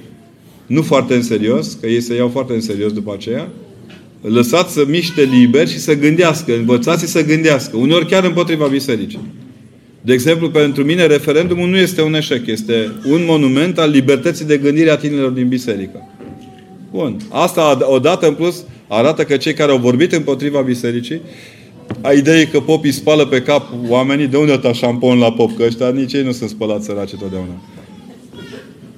nu foarte în serios, că ei se iau foarte în serios după aceea, lăsați să miște liber și să gândească, învățați să gândească, uneori chiar împotriva bisericii. De exemplu, pentru mine, referendumul nu este un eșec, este un monument al libertății de gândire a tinerilor din biserică. Bun. Asta, odată în plus, arată că cei care au vorbit împotriva bisericii a ideea că popii spală pe cap oamenii, de unde ta șampon la pop? Că ăștia nici ei nu sunt spălați săraci totdeauna.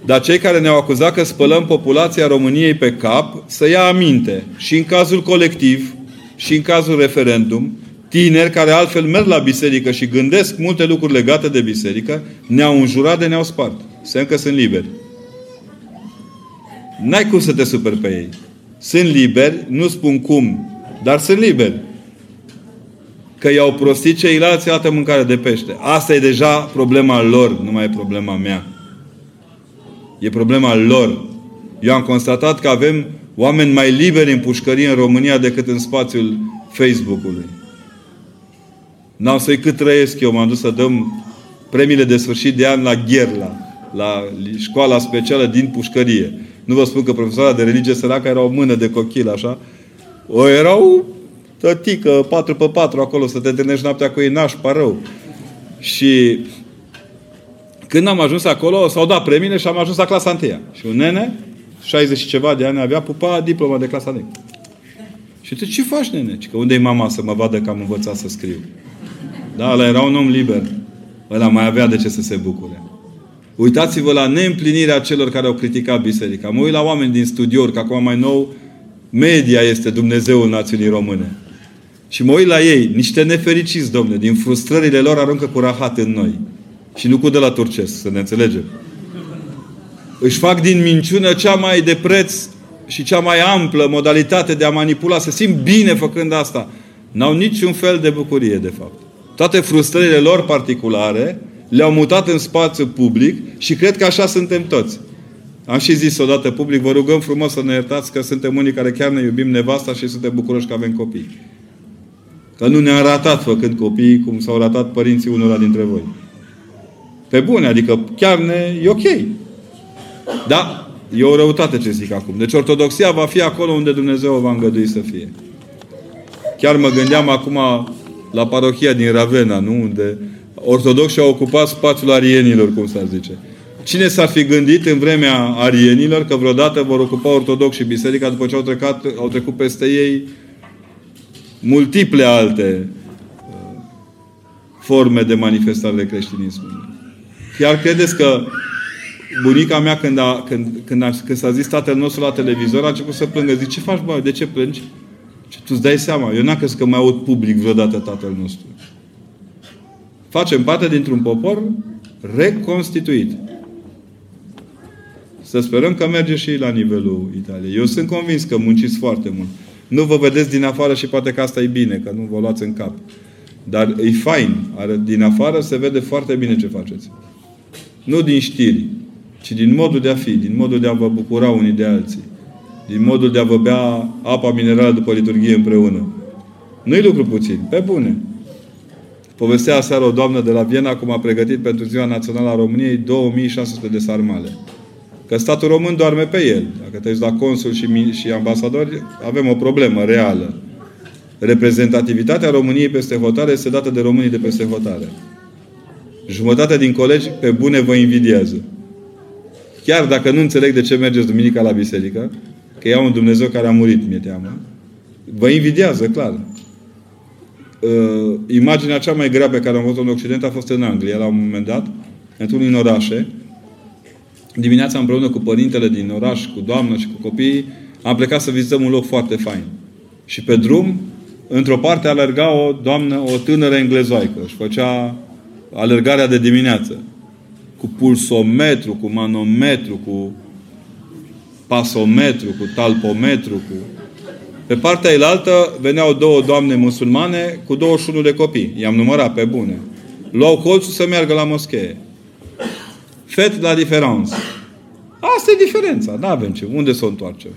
Dar cei care ne-au acuzat că spălăm populația României pe cap, să ia aminte. Și în cazul colectiv, și în cazul referendum, tineri care altfel merg la biserică și gândesc multe lucruri legate de biserică, ne-au înjurat de ne-au spart. Se încă sunt liberi. N-ai cum să te superi pe ei. Sunt liberi, nu spun cum, dar sunt liberi că i-au prostit ceilalți altă mâncare de pește. Asta e deja problema lor, nu mai e problema mea. E problema lor. Eu am constatat că avem oameni mai liberi în pușcărie în România decât în spațiul Facebook-ului. N-am să-i cât trăiesc eu. M-am dus să dăm premiile de sfârșit de an la Gherla, la școala specială din pușcărie. Nu vă spun că profesoara de religie săracă era o mână de cochil, așa. O erau tătică, 4 pe 4 acolo, să te întâlnești noaptea cu ei, nașpa rău. Și când am ajuns acolo, s-au dat premiile și am ajuns la clasa 1 Și un nene, 60 și ceva de ani avea, pupa diploma de clasa 1 Și tu ce faci, nene? Că unde e mama să mă vadă că am învățat să scriu? Da, ăla era un om liber. Ăla mai avea de ce să se bucure. Uitați-vă la neîmplinirea celor care au criticat biserica. Mă uit la oameni din studiouri, că acum mai nou media este Dumnezeul națiunii române. Și mă uit la ei, niște nefericiți, domne, din frustrările lor aruncă cu rahat în noi. Și nu cu de la turcesc, să ne înțelegem. Își fac din minciună cea mai de preț și cea mai amplă modalitate de a manipula, să simt bine făcând asta. N-au niciun fel de bucurie, de fapt. Toate frustrările lor particulare le-au mutat în spațiu public și cred că așa suntem toți. Am și zis odată public, vă rugăm frumos să ne iertați că suntem unii care chiar ne iubim nevasta și suntem bucuroși că avem copii. Că nu ne-a ratat făcând copii cum s-au ratat părinții unora dintre voi. Pe bune, adică chiar ne... e ok. Da? E o răutate ce zic acum. Deci ortodoxia va fi acolo unde Dumnezeu o va îngădui să fie. Chiar mă gândeam acum la parohia din Ravenna, nu? Unde ortodoxii au ocupat spațiul arienilor, cum s-ar zice. Cine s-ar fi gândit în vremea arienilor că vreodată vor ocupa ortodoxi și biserica după ce au, trecut, au trecut peste ei multiple alte uh, forme de manifestare de creștinism. Chiar credeți că bunica mea când, a, când, când, a, când s-a zis tatăl nostru la televizor a început să plângă. Zic, ce faci, bă? De ce plângi? Și tu îți dai seama. Eu n-am crezut că mai aud public vreodată tatăl nostru. Facem parte dintr-un popor reconstituit. Să sperăm că merge și la nivelul Italiei. Eu sunt convins că munciți foarte mult. Nu vă vedeți din afară și poate că asta e bine, că nu vă luați în cap. Dar e fain. Din afară se vede foarte bine ce faceți. Nu din știri. ci din modul de a fi, din modul de a vă bucura unii de alții, din modul de a vă bea apa minerală după liturghie împreună. Nu-i lucru puțin, pe bune. Povestea aseară o doamnă de la Viena cum a pregătit pentru Ziua Națională a României 2600 de sarmale. Că statul român doarme pe el. Dacă te uiți la consul și, și ambasadori, avem o problemă reală. Reprezentativitatea României peste hotare este dată de românii de peste hotare. Jumătate din colegi, pe bune, vă invidiază. Chiar dacă nu înțeleg de ce mergeți duminica la biserică, că e un Dumnezeu care a murit, mi-e teamă, vă invidiază, clar. Uh, imaginea cea mai grea pe care am văzut-o în Occident a fost în Anglia, la un moment dat, într-unul din orașe. Dimineața, împreună cu părintele din oraș, cu doamna și cu copiii, am plecat să vizităm un loc foarte fain. Și pe drum, într-o parte, alerga o doamnă, o tânără englezoaică. Și făcea alergarea de dimineață. Cu pulsometru, cu manometru, cu pasometru, cu talpometru, cu... Pe partea elaltă veneau două doamne musulmane cu 21 de copii. I-am numărat pe bune. Luau colțul să meargă la moschee. Fet la diferență. Asta e diferența. Nu avem ce. Unde să o întoarcem?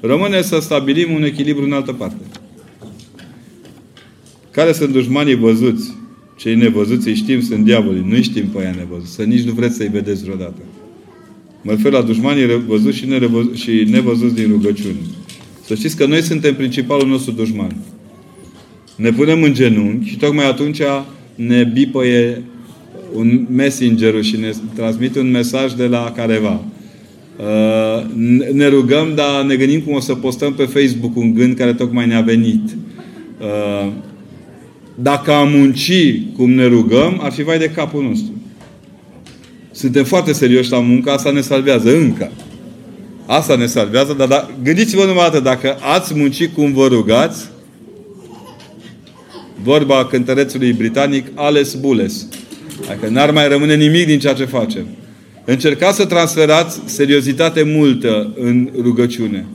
Rămâne să stabilim un echilibru în altă parte. Care sunt dușmanii văzuți? Cei nevăzuți îi știm, sunt diavolii. Nu știm pe aia nevăzuți. Să nici nu vreți să-i vedeți vreodată. Mă refer la dușmanii văzuți și, nerevăzuți, și nevăzuți din rugăciune. Să știți că noi suntem principalul nostru dușman. Ne punem în genunchi și tocmai atunci ne bipăie un messenger și ne transmite un mesaj de la careva. Uh, ne rugăm, dar ne gândim cum o să postăm pe Facebook un gând care tocmai ne-a venit. Uh, dacă am munci cum ne rugăm, ar fi vai de capul nostru. Suntem foarte serioși la muncă, asta ne salvează încă. Asta ne salvează, dar da, gândiți-vă numai atât, dacă ați muncit cum vă rugați, vorba cântărețului britanic Ales Bules. Adică n-ar mai rămâne nimic din ceea ce facem. Încercați să transferați seriozitate multă în rugăciune.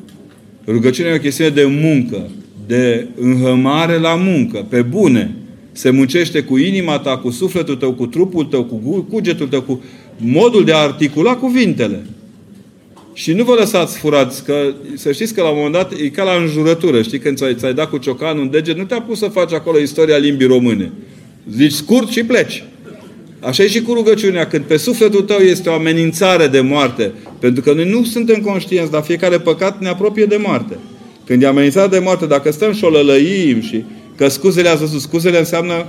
Rugăciunea e o chestiune de muncă, de înhămare la muncă, pe bune. Se muncește cu inima ta, cu sufletul tău, cu trupul tău, cu cugetul tău, cu modul de a articula cuvintele. Și nu vă lăsați furați, că să știți că la un moment dat e ca la înjurătură. Știi, când ți-ai, ți-ai dat cu ciocanul în deget, nu te-a pus să faci acolo istoria limbii române. Zici scurt și pleci. Așa e și cu rugăciunea, când pe sufletul tău este o amenințare de moarte. Pentru că noi nu suntem conștienți, dar fiecare păcat ne apropie de moarte. Când e amenințare de moarte, dacă stăm și o lălăim și că scuzele, ați văzut, scuzele înseamnă,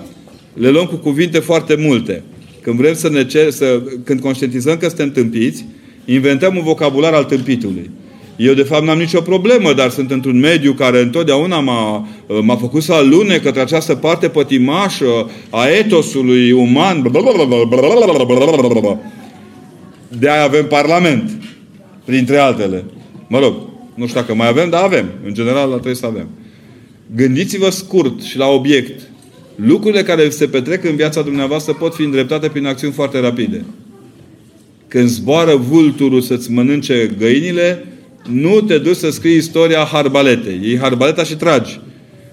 le luăm cu cuvinte foarte multe. Când vrem să ne cer, să, când conștientizăm că suntem tâmpiți, inventăm un vocabular al tâmpitului. Eu, de fapt, n-am nicio problemă, dar sunt într-un mediu care întotdeauna m-a, m-a făcut să alune către această parte pătimașă a etosului uman. De aia avem Parlament, printre altele. Mă rog, nu știu dacă mai avem, dar avem. În general, trebuie să avem. Gândiți-vă scurt și la obiect. Lucrurile care se petrec în viața dumneavoastră pot fi îndreptate prin acțiuni foarte rapide. Când zboară vulturul să-ți mănânce găinile, nu te duci să scrii istoria harbaletei. Iei harbaleta și tragi.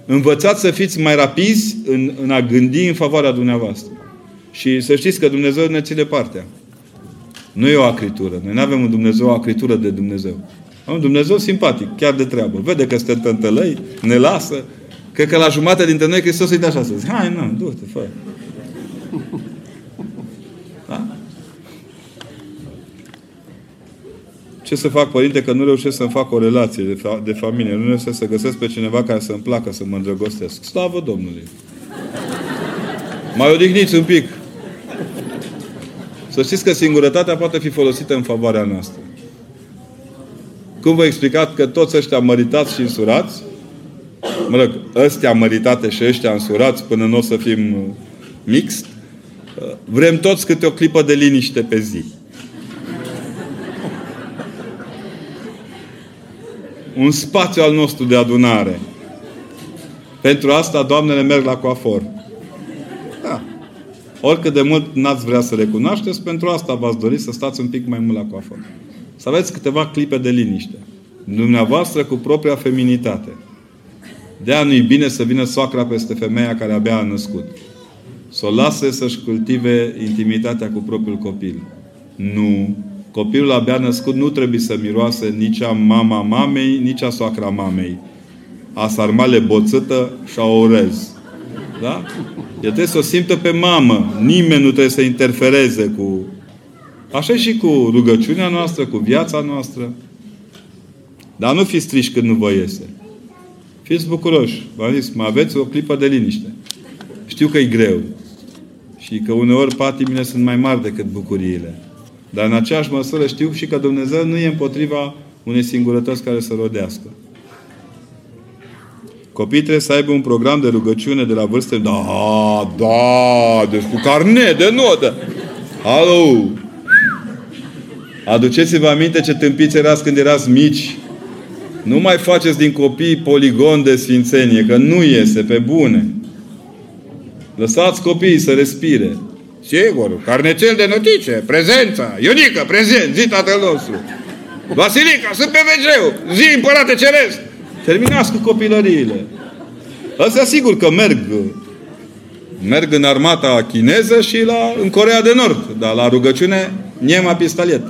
Învățați să fiți mai rapizi în, în a gândi în favoarea dumneavoastră. Și să știți că Dumnezeu ne ține partea. Nu e o acritură. Noi nu avem un Dumnezeu o acritură de Dumnezeu. Un Dumnezeu simpatic, chiar de treabă. Vede că suntem tântălăi, ne lasă. Cred că la jumătate dintre noi Hristos îi dă așa să zic, hai, nu, du-te, fă. Da? Ce să fac, părinte, că nu reușesc să-mi fac o relație de, fa- de familie. Nu reușesc să găsesc pe cineva care să-mi placă, să mă îndrăgostesc. Slavă Domnului! Mai odihniți un pic. Să știți că singurătatea poate fi folosită în favoarea noastră. Cum vă explicat că toți ăștia măritați și însurați, mă rog, ăstea măritate și ăștia însurați până nu o să fim uh, mixt, uh, vrem toți câte o clipă de liniște pe zi. Un spațiu al nostru de adunare. Pentru asta doamnele merg la coafor. Da. Oricât de mult n-ați vrea să recunoașteți, pentru asta v-ați dori să stați un pic mai mult la coafor. Să aveți câteva clipe de liniște. Dumneavoastră cu propria feminitate. De-aia nu-i bine să vină soacra peste femeia care abia a născut. Să o lase să-și cultive intimitatea cu propriul copil. Nu Copilul abia născut nu trebuie să miroase nici a mama mamei, nici a soacra mamei. A sarmale boțătă și a orez. Da? El trebuie să o simtă pe mamă. Nimeni nu trebuie să interfereze cu... Așa și cu rugăciunea noastră, cu viața noastră. Dar nu fiți triși când nu vă iese. Fiți bucuroși. V-am zis, mai aveți o clipă de liniște. Știu că e greu. Și că uneori patimile sunt mai mari decât bucuriile. Dar în aceeași măsură știu și că Dumnezeu nu e împotriva unei singurătăți care să rodească. Copiii trebuie să aibă un program de rugăciune de la vârste. Da, da, deci cu carnet de notă. Alo! Aduceți-vă aminte ce tâmpiți erați când erați mici. Nu mai faceți din copii poligon de sfințenie, că nu iese pe bune. Lăsați copiii să respire. Sigur, carnețel de notițe, prezența, Ionică, prezent, zi tatăl nostru. Vasilica, sunt pe wc zi împărate ceresc. Terminați cu copilăriile. Asta sigur că merg. Merg în armata chineză și la, în Corea de Nord. Dar la rugăciune, niema pistolet.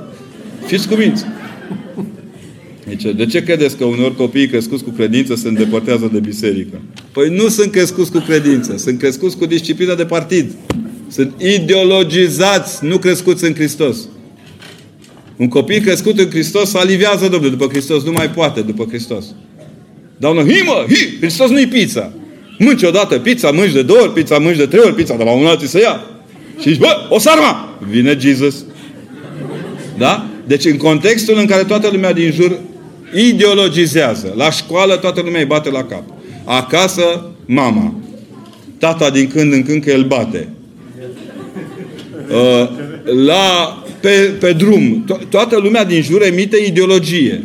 Fiți cuminți. Deci, de ce credeți că uneori copiii crescuți cu credință se îndepărtează de biserică? Păi nu sunt crescuți cu credință, sunt crescuți cu disciplină de partid. Sunt ideologizați, nu crescuți în Hristos. Un copil crescut în Hristos aliviază, Domnule, după Hristos nu mai poate, după Hristos. Dar unul, hi mă, hi, Hristos nu-i pizza. Mânci odată pizza, mânci de două ori, pizza mânci de trei ori, pizza de la un altul să ia. Și zici, bă, o sarma! Vine Jesus. Da? Deci în contextul în care toată lumea din jur ideologizează. La școală toată lumea îi bate la cap. Acasă, mama. Tata din când în când că el bate. Uh, la, pe, pe drum. To- toată lumea din jur emite ideologie.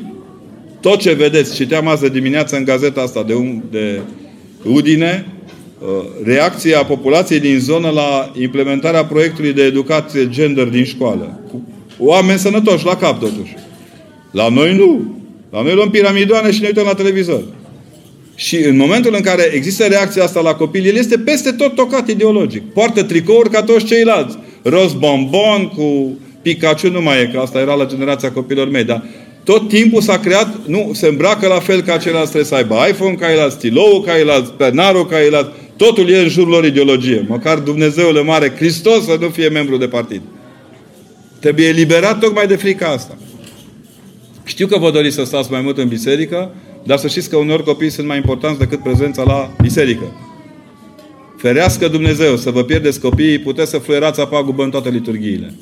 Tot ce vedeți, citeam azi de dimineață în gazeta asta de, de Udine, uh, reacția populației din zonă la implementarea proiectului de educație gender din școală. Cu oameni sănătoși la cap, totuși. La noi nu. La noi luăm piramidoane și ne uităm la televizor. Și în momentul în care există reacția asta la copil, el este peste tot tocat ideologic. Poartă tricouri ca toți ceilalți. Roz bombon cu Pikachu nu mai e, că asta era la generația copilor mei, dar tot timpul s-a creat, nu, se îmbracă la fel ca ceilalți, trebuie să aibă iPhone ca el, stilou ca el, penarul ca el, totul e în jurul lor ideologie. Măcar Dumnezeul mare, Hristos să nu fie membru de partid. Trebuie eliberat tocmai de frica asta. Știu că vă doriți să stați mai mult în biserică, dar să știți că uneori copiii sunt mai importanți decât prezența la biserică. Ferească Dumnezeu să vă pierdeți copiii, puteți să fluierați apagubă în toate liturghiile.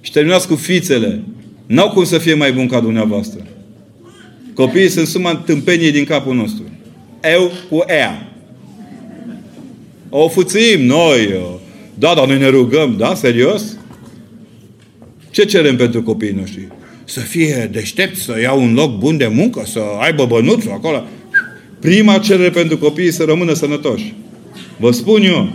Și terminați cu fițele. N-au cum să fie mai bun ca dumneavoastră. Copiii sunt suma tâmpeniei din capul nostru. Eu cu ea. O fuțim noi. Da, dar noi ne rugăm. Da? Serios? Ce cerem pentru copiii noștri? Să fie deștepți, să iau un loc bun de muncă, să aibă bănuțul acolo. Prima cerere pentru copii să rămână sănătoși. Vă spun eu.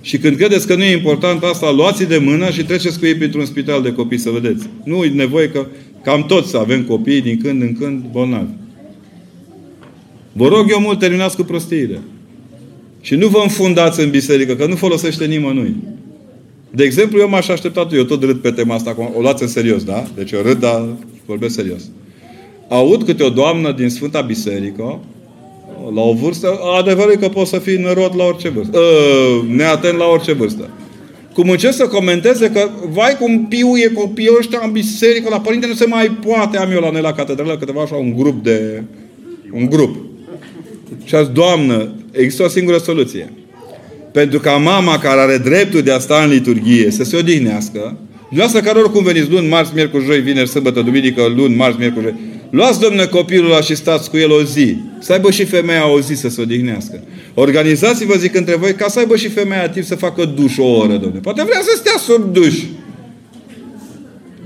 Și când credeți că nu e important asta, luați de mână și treceți cu ei printr-un spital de copii să vedeți. Nu e nevoie că cam toți să avem copii din când în când bolnavi. Vă rog eu mult, terminați cu prostiile. Și nu vă înfundați în biserică, că nu folosește nimănui. De exemplu, eu m-aș aștepta, eu tot râd pe tema asta, o luați în serios, da? Deci eu râd, dar vorbesc serios. Aud câte o doamnă din Sfânta Biserică, la o vârstă, adevărul că poți să fii nărod la orice vârstă. Uh, neatent la orice vârstă. Cum încerc să comenteze că, vai cum piuie copiii ăștia în biserică, la părinte nu se mai poate, am eu la noi la catedrală câteva așa un grup de... un grup. Și azi, Doamnă, există o singură soluție. Pentru ca mama care are dreptul de a sta în liturghie să se odihnească, dumneavoastră care oricum veniți luni, marți, miercuri, joi, vineri, sâmbătă, duminică, luni, marți, miercuri, joi, luați, domnule, copilul ăla și stați cu el o zi. Să aibă și femeia o zi să se odihnească. Organizați-vă, zic, între voi, ca să aibă și femeia timp să facă duș o oră, domnule. Poate vrea să stea sub duș.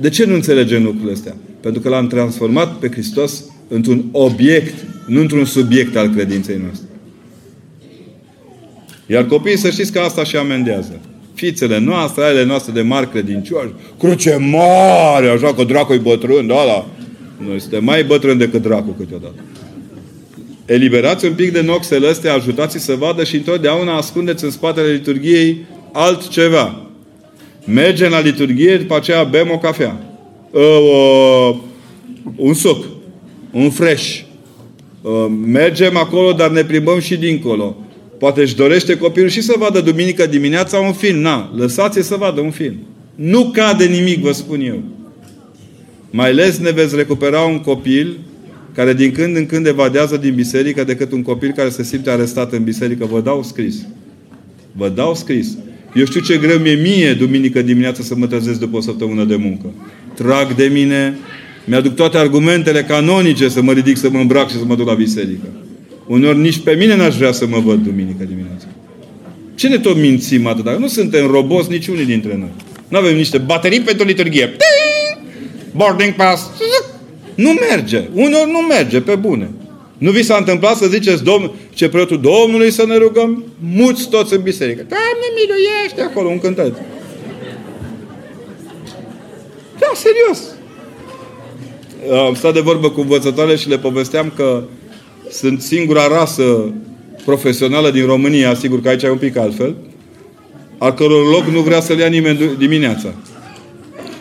De ce nu înțelegem lucrurile astea? Pentru că l-am transformat pe Hristos într-un obiect, nu într-un subiect al credinței noastre. Iar copiii să știți că asta și amendează. Fițele noastre, ale noastre de mari credincioși, cruce mare, așa că dracu e bătrân, da, da. Noi suntem mai bătrâni decât dracu câteodată. Eliberați un pic de noxele astea, ajutați să vadă și întotdeauna ascundeți în spatele liturgiei altceva. Mergem la liturghie, după aceea bem o cafea. Uh, uh, un suc. Un fresh. Uh, mergem acolo, dar ne plimbăm și dincolo. Poate își dorește copilul și să vadă duminică dimineața un film. Na, lăsați să vadă un film. Nu cade nimic, vă spun eu. Mai ales ne veți recupera un copil care din când în când evadează din biserică decât un copil care se simte arestat în biserică. Vă dau scris. Vă dau scris. Eu știu ce greu mi-e mie duminică dimineața să mă trezesc după o săptămână de muncă. Trag de mine, mi-aduc toate argumentele canonice să mă ridic, să mă îmbrac și să mă duc la biserică. Uneori nici pe mine n-aș vrea să mă văd duminică dimineața. Ce ne tot mințim atât? Nu suntem roboți niciunii dintre noi. Nu avem niște baterii pentru liturghie. Boarding pass. Nu merge. Uneori nu merge, pe bune. Nu vi s-a întâmplat să ziceți, domn, ce preotul Domnului să ne rugăm? Muți toți în biserică. Doamne, miluiește acolo un cântăt. Da, serios. Am stat de vorbă cu învățătoare și le povesteam că sunt singura rasă profesională din România, sigur că aici e un pic altfel, al căror loc nu vrea să-l ia nimeni dimineața.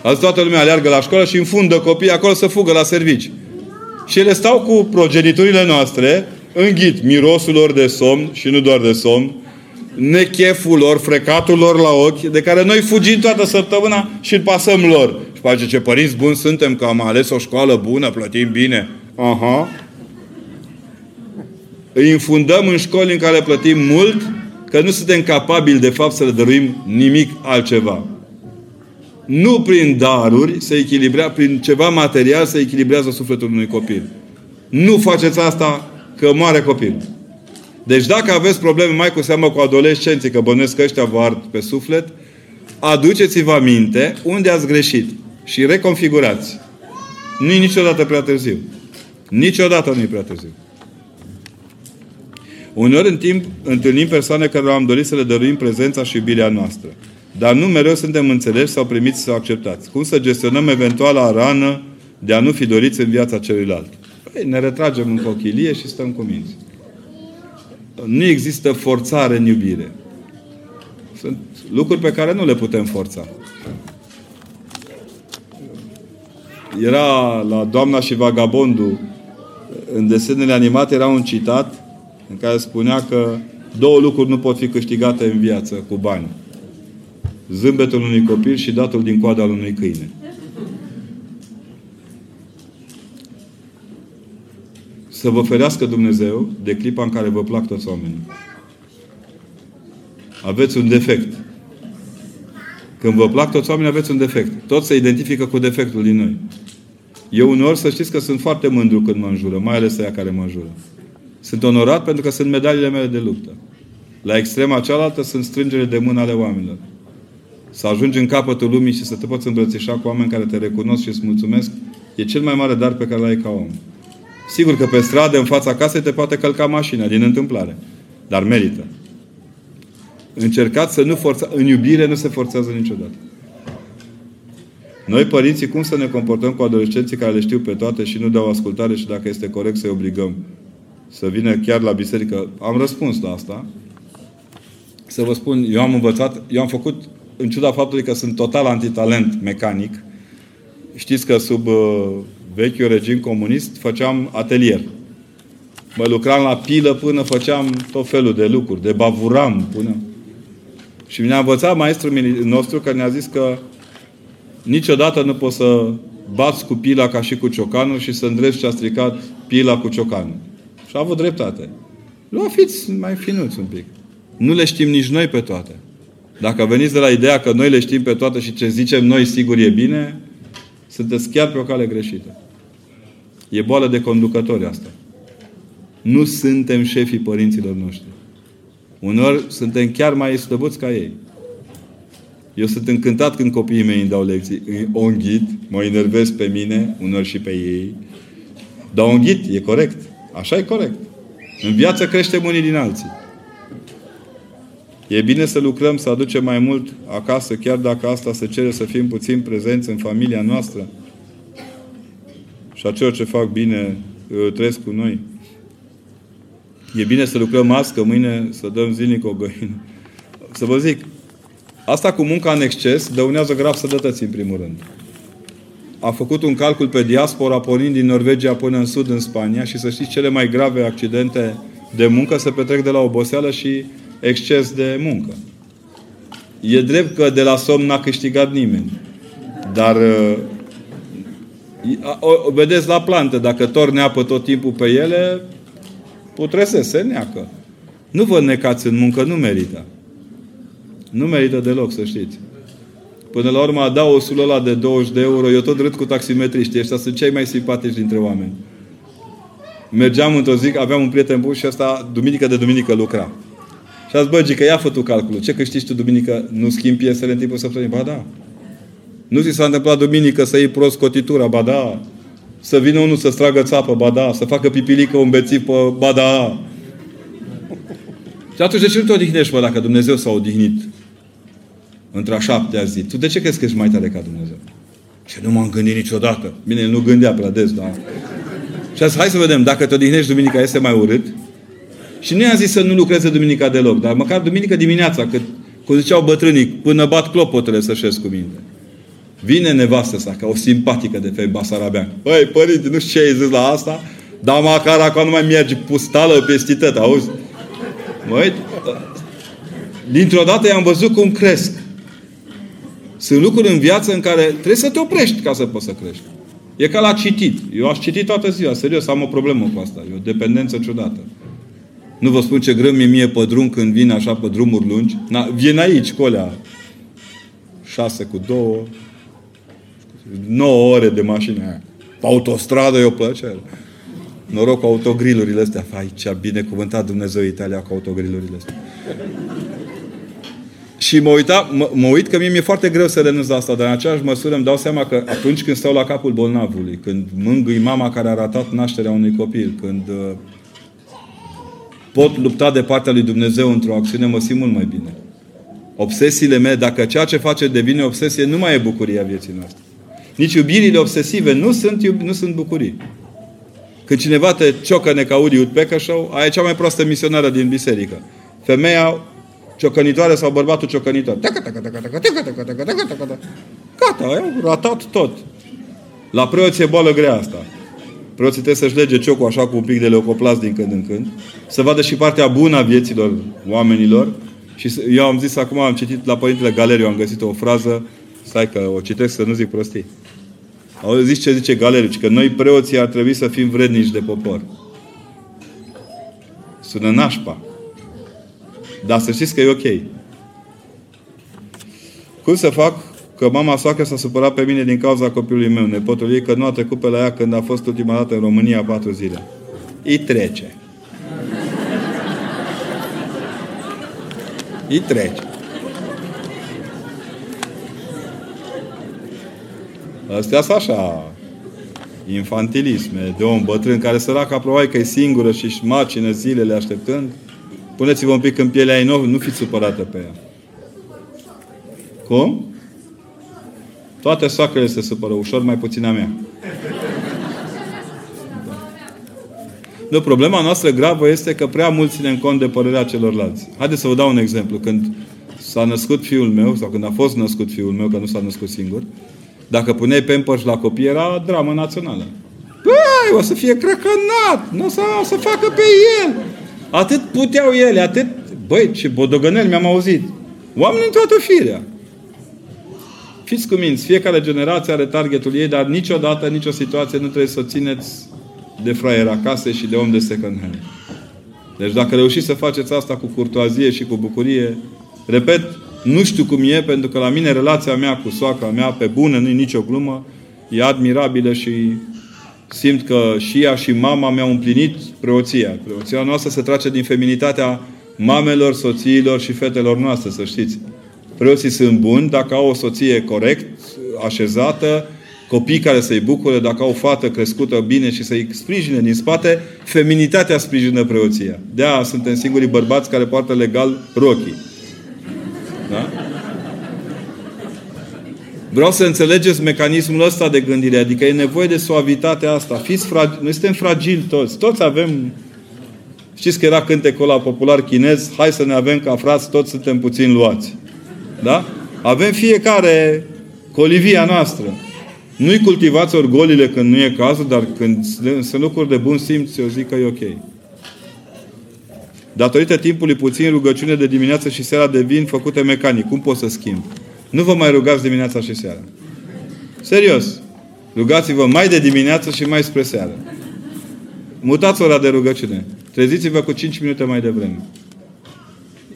Azi toată lumea aleargă la școală și înfundă copiii acolo să fugă la servici. Și ele stau cu progeniturile noastre, înghit mirosul lor de somn și nu doar de somn, necheful lor, frecatul lor la ochi, de care noi fugim toată săptămâna și îl pasăm lor. Și face ce părinți buni suntem, că am ales o școală bună, plătim bine. Aha. Îi infundăm în școli în care plătim mult, că nu suntem capabili de fapt să le dăruim nimic altceva. Nu prin daruri se echilibrează, prin ceva material se echilibrează sufletul unui copil. Nu faceți asta că moare copil. Deci dacă aveți probleme mai cu seamă cu adolescenții, că bănuiesc că ăștia vă ard pe suflet, aduceți-vă aminte unde ați greșit și reconfigurați. Nu e niciodată prea târziu. Niciodată nu e prea târziu. Uneori în timp întâlnim persoane care am dorit să le dăruim prezența și iubirea noastră. Dar nu mereu suntem înțeleși sau primiți sau acceptați. Cum să gestionăm eventuala rană de a nu fi doriți în viața celuilalt? Păi, ne retragem în cochilie și stăm cu minți. Nu există forțare în iubire. Sunt lucruri pe care nu le putem forța. Era la Doamna și Vagabondul, în desenele animate era un citat în care spunea că două lucruri nu pot fi câștigate în viață cu bani zâmbetul unui copil și datul din coada al unui câine. Să vă ferească Dumnezeu de clipa în care vă plac toți oamenii. Aveți un defect. Când vă plac toți oamenii, aveți un defect. Toți se identifică cu defectul din noi. Eu uneori să știți că sunt foarte mândru când mă înjură, mai ales aia care mă înjură. Sunt onorat pentru că sunt medaliile mele de luptă. La extrema cealaltă sunt strângere de mână ale oamenilor să ajungi în capătul lumii și să te poți îmbrățișa cu oameni care te recunosc și îți mulțumesc, e cel mai mare dar pe care l-ai ca om. Sigur că pe stradă, în fața casei, te poate călca mașina, din întâmplare. Dar merită. Încercați să nu forța... În iubire nu se forțează niciodată. Noi, părinții, cum să ne comportăm cu adolescenții care le știu pe toate și nu dau ascultare și dacă este corect să-i obligăm să vină chiar la biserică? Am răspuns la asta. Să vă spun, eu am învățat, eu am făcut în ciuda faptului că sunt total antitalent mecanic, știți că sub uh, vechiul regim comunist făceam atelier. Mă lucram la pilă până făceam tot felul de lucruri, de bavuram până... Și mi-a învățat maestrul nostru că ne-a zis că niciodată nu poți să bați cu pila ca și cu ciocanul și să îndreți ce a stricat pila cu ciocanul. Și a avut dreptate. Lua fiți mai finuți un pic. Nu le știm nici noi pe toate. Dacă veniți de la ideea că noi le știm pe toate și ce zicem noi sigur e bine, sunteți chiar pe o cale greșită. E boală de conducători asta. Nu suntem șefii părinților noștri. Unor suntem chiar mai slăbuți ca ei. Eu sunt încântat când copiii mei îmi dau lecții. O înghit, mă enervez pe mine, unor și pe ei. Dar o înghit, e corect. Așa e corect. În viață creștem unii din alții. E bine să lucrăm, să aducem mai mult acasă, chiar dacă asta se cere să fim puțin prezenți în familia noastră. Și acelor ce fac bine trăiesc cu noi. E bine să lucrăm azi, că mâine să dăm zilnic o găină. Să vă zic, Asta cu munca în exces dăunează grav sănătății, în primul rând. A făcut un calcul pe diaspora, pornind din Norvegia până în sud, în Spania, și să știți, cele mai grave accidente de muncă se petrec de la oboseală și exces de muncă. E drept că de la somn n-a câștigat nimeni. Dar uh, o, vedeți la plante, dacă torne apă tot timpul pe ele, putrese, se neacă. Nu vă necați în muncă, nu merită. Nu merită deloc, să știți. Până la urmă, da o sulă de 20 de euro, eu tot râd cu taximetriști. Ăștia sunt cei mai simpatici dintre oameni. Mergeam într-o zi, aveam un prieten bun și ăsta, duminică de duminică, lucra. Și a zis, bă, că ia fă tu calculul. Ce câștigi tu duminică? Nu schimbi piesele în timpul săptămânii? Ba da. Nu ți s-a întâmplat duminică să iei prost cotitura? Ba da. Să vină unul să stragă țapă? Ba da. Să facă pipilică un bețiv pe... Ba da. Și atunci de ce nu te odihnești, mă, dacă Dumnezeu s-a odihnit într-a șaptea zi? Tu de ce crezi că ești mai tare ca Dumnezeu? Ce nu m-am gândit niciodată. Bine, el nu gândea prea des, dar... Și azi, hai să vedem, dacă te odihnești duminica, este mai urât? Și nu i-am zis să nu lucreze duminica deloc, dar măcar duminică dimineața, că, cum ziceau bătrânii, până bat clopotele să șezi cu minte. Vine nevastă sa, ca o simpatică de fei basarabean. Păi, părinte, nu știu ce ai zis la asta, dar măcar acum nu mai merge pustală peste tot, auzi? Măi, dintr-o dată i-am văzut cum cresc. Sunt lucruri în viață în care trebuie să te oprești ca să poți să crești. E ca la citit. Eu aș citi toată ziua, serios, am o problemă cu asta. E o dependență ciudată. Nu vă spun ce greu mi mie pe drum când vin așa pe drumuri lungi. Na, vin aici, colea. Șase cu două. 9 ore de mașină aia. Pe autostradă e o plăcere. Noroc cu autogrilurile astea. Aici, binecuvântat Dumnezeu Italia cu autogrilurile astea. Și mă, uita, mă, mă uit că mie mi-e foarte greu să renunț la asta, dar în aceeași măsură îmi dau seama că atunci când stau la capul bolnavului, când mângâi mama care a ratat nașterea unui copil, când uh, pot lupta de partea lui Dumnezeu într-o acțiune, mă simt mult mai bine. Obsesiile mele, dacă ceea ce face devine obsesie, nu mai e bucuria vieții noastre. Nici iubirile obsesive nu sunt, iub- nu sunt bucurii. Când cineva te ciocăne ca Udi Woodpecker Show, aia e cea mai proastă misionară din biserică. Femeia ciocănitoare sau bărbatul ciocănitor. Gata, au ratat tot. La preoți e boală grea asta. Preoții trebuie să-și lege ciocul așa cu un pic de leucoplast din când în când. Să vadă și partea bună a vieților oamenilor. Și eu am zis acum, am citit la Părintele Galeriu, am găsit o frază Stai că o citesc să nu zic prostii. Au zis ce zice Galeriu, că noi preoții ar trebui să fim vrednici de popor. Sună nașpa. Dar să știți că e ok. Cum să fac că mama soacă s-a supărat pe mine din cauza copilului meu, nepotul ei, că nu a trecut pe la ea când a fost ultima dată în România patru zile. Îi trece. Îi trece. Astea sunt așa infantilisme de om bătrân care săraca probabil că e singură și își macină zilele așteptând. Puneți-vă un pic în pielea ei nou, nu fiți supărată pe ea. Cum? Toate soacrele se supără ușor, mai puțin a mea. Da. Nu, problema noastră gravă este că prea mult ținem cont de părerea celorlalți. Haideți să vă dau un exemplu. Când s-a născut fiul meu, sau când a fost născut fiul meu, că nu s-a născut singur, dacă puneai Pampers la copii, era dramă națională. Băi, o să fie crăcănat, nu o să, o să facă pe el. Atât puteau ele, atât... Băi, ce bodogăneli mi-am auzit. Oameni în toată firea. Fiți cuminți, fiecare generație are targetul ei, dar niciodată, nicio situație nu trebuie să o țineți de fraier acasă și de om de second hand. Deci dacă reușiți să faceți asta cu curtoazie și cu bucurie, repet, nu știu cum e, pentru că la mine relația mea cu soacra mea, pe bună, nu e nicio glumă, e admirabilă și simt că și ea și mama mi-au împlinit preoția. Preoția noastră se trage din feminitatea mamelor, soțiilor și fetelor noastre, să știți. Preoții sunt buni dacă au o soție corect, așezată, copii care să-i bucure, dacă au o fată crescută bine și să-i sprijine din spate, feminitatea sprijină preoția. De-aia suntem singurii bărbați care poartă legal rochii. Vreau să înțelegeți mecanismul ăsta de gândire. Adică e nevoie de suavitatea asta. Fiți fragili. Noi suntem fragili toți. Toți avem... Știți că era cântecul la popular chinez? Hai să ne avem ca frați, toți suntem puțin luați. Da? Avem fiecare colivia noastră. Nu-i cultivați orgolile când nu e cazul, dar când sunt lucruri de bun simț, eu zic că e ok. Datorită timpului puțin, rugăciune de dimineață și seara devin făcute mecanic. Cum pot să schimb? Nu vă mai rugați dimineața și seara. Serios. Rugați-vă mai de dimineață și mai spre seară. Mutați ora de rugăciune. Treziți-vă cu 5 minute mai devreme.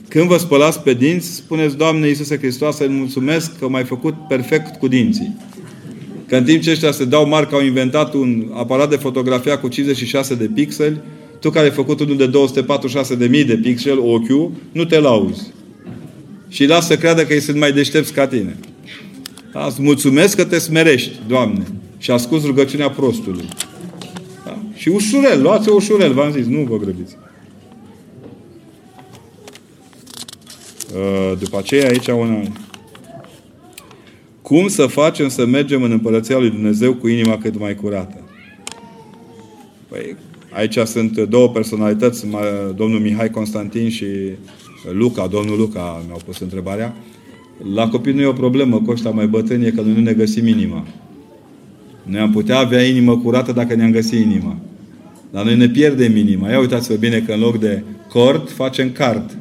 Când vă spălați pe dinți, spuneți, Doamne Iisuse Hristos, să-i mulțumesc că m-ai făcut perfect cu dinții. Că în timp ce ăștia se dau marca, au inventat un aparat de fotografia cu 56 de pixeli, tu care ai făcut unul de 246 de mii de pixeli, ochiul, nu te lauzi. Și lasă să creadă că ei sunt mai deștepți ca tine. Da? Îți mulțumesc că te smerești, Doamne. Și ascult rugăciunea prostului. Da? Și ușurel, luați-o ușurel, v-am zis, nu vă grăbiți. Uh, după aceea aici una... Cum să facem să mergem în Împărăția Lui Dumnezeu cu inima cât mai curată? Păi, aici sunt două personalități, domnul Mihai Constantin și Luca, domnul Luca mi-au pus întrebarea. La copii nu e o problemă, cu ăștia mai bătrâni e că noi nu ne găsim inima. Noi am putea avea inimă curată dacă ne-am găsit inima. Dar noi ne pierdem inima. Ia uitați-vă bine că în loc de cord, facem card.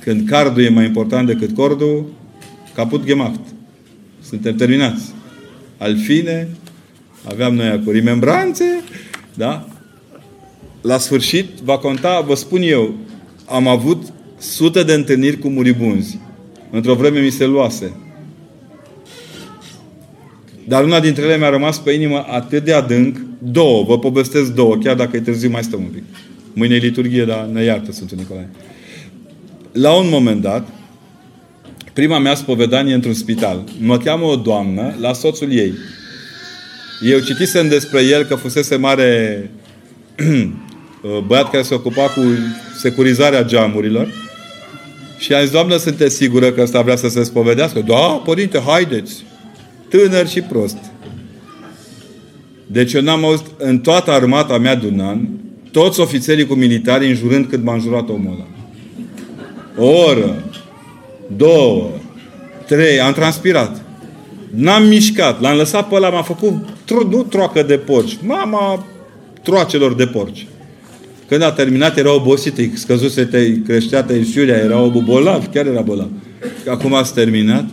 Când cardul e mai important decât cordul, caput gemacht. Suntem terminați. Al fine, aveam noi cu remembranțe, da? La sfârșit, va conta, vă spun eu, am avut sute de întâlniri cu muribunzi. Într-o vreme mi se luase. Dar una dintre ele mi-a rămas pe inimă atât de adânc, două, vă povestesc două, chiar dacă e târziu mai stăm un pic. Mâine e liturghie, dar ne iartă Sfântul Nicolae. La un moment dat, prima mea spovedanie într-un spital. Mă cheamă o doamnă la soțul ei. Eu citisem despre el că fusese mare băiat care se ocupa cu securizarea geamurilor și a zis, Doamnă, sunteți sigură că ăsta vrea să se spovedească? Da, părinte, haideți! Tânăr și prost. Deci eu n-am auzit în toată armata mea de un an toți ofițerii cu militari înjurând cât m-a înjurat omul ăla. O oră, două, trei, am transpirat. N-am mișcat. L-am lăsat pe ăla, m-a făcut, tro- nu troacă de porci, mama troacelor de porci. Când a terminat, era obosit, îi scăzuse, te, creștea tensiunea, era bolnav, chiar era bolnav. Acum ați terminat?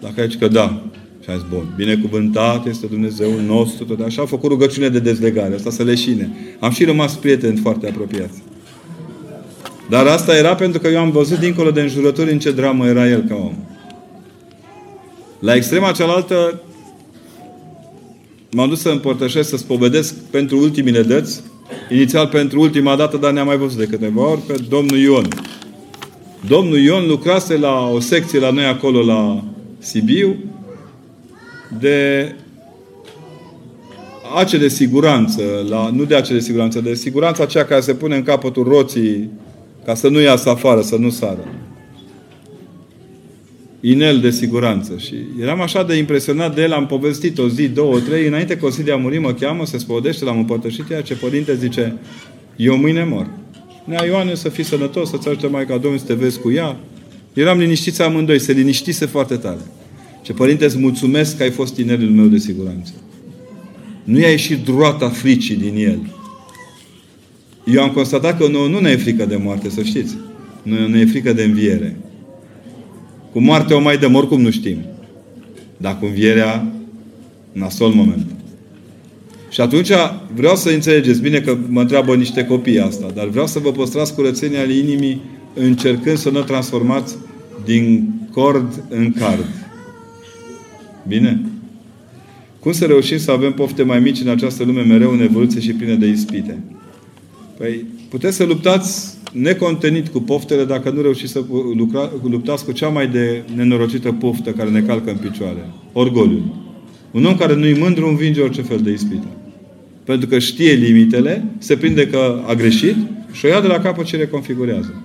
Dacă aici că da. Și a zis, bun, binecuvântat este Dumnezeu nostru, tot așa. A făcut rugăciune de dezlegare, asta să leșine. Am și rămas prieteni foarte apropiați. Dar asta era pentru că eu am văzut dincolo de înjurături în ce dramă era el ca om. La extrema cealaltă m-am dus să împărtășesc, să spovedesc pentru ultimile dăți, inițial pentru ultima dată, dar ne-am mai văzut de câteva ori, pe domnul Ion. Domnul Ion lucrase la o secție la noi acolo la Sibiu de ace de siguranță, la, nu de ace de siguranță, de siguranța aceea care se pune în capătul roții ca să nu iasă afară, să nu sară. Inel de siguranță. Și eram așa de impresionat de el, am povestit o zi, două, trei, înainte că Osilia muri mă cheamă, se spodește, l-am împărtășit, iar ce părinte zice, eu mâine mor. Nea Ioane să fii sănătos, să-ți ajute Maica Domnului să te vezi cu ea. Eram liniștiți amândoi, se liniștise foarte tare. Ce părinte, îți mulțumesc că ai fost tinerul meu de siguranță. Nu i-a ieșit droata fricii din el. Eu am constatat că nu, nu ne e frică de moarte, să știți. Nu ne e frică de înviere. Cu moartea o mai dăm, oricum nu știm. Dar cu învierea, nasol moment. Și atunci vreau să înțelegeți bine că mă întreabă niște copii asta, dar vreau să vă păstrați curățenia al inimii încercând să nu transformați din cord în card. Bine? Cum să reușim să avem pofte mai mici în această lume mereu în evoluție și plină de ispite? Păi puteți să luptați necontenit cu poftele dacă nu reușiți să lucra, luptați cu cea mai de nenorocită poftă care ne calcă în picioare. Orgoliul. Un om care nu-i mândru învinge orice fel de ispită. Pentru că știe limitele, se prinde că a greșit și o ia de la capăt și reconfigurează.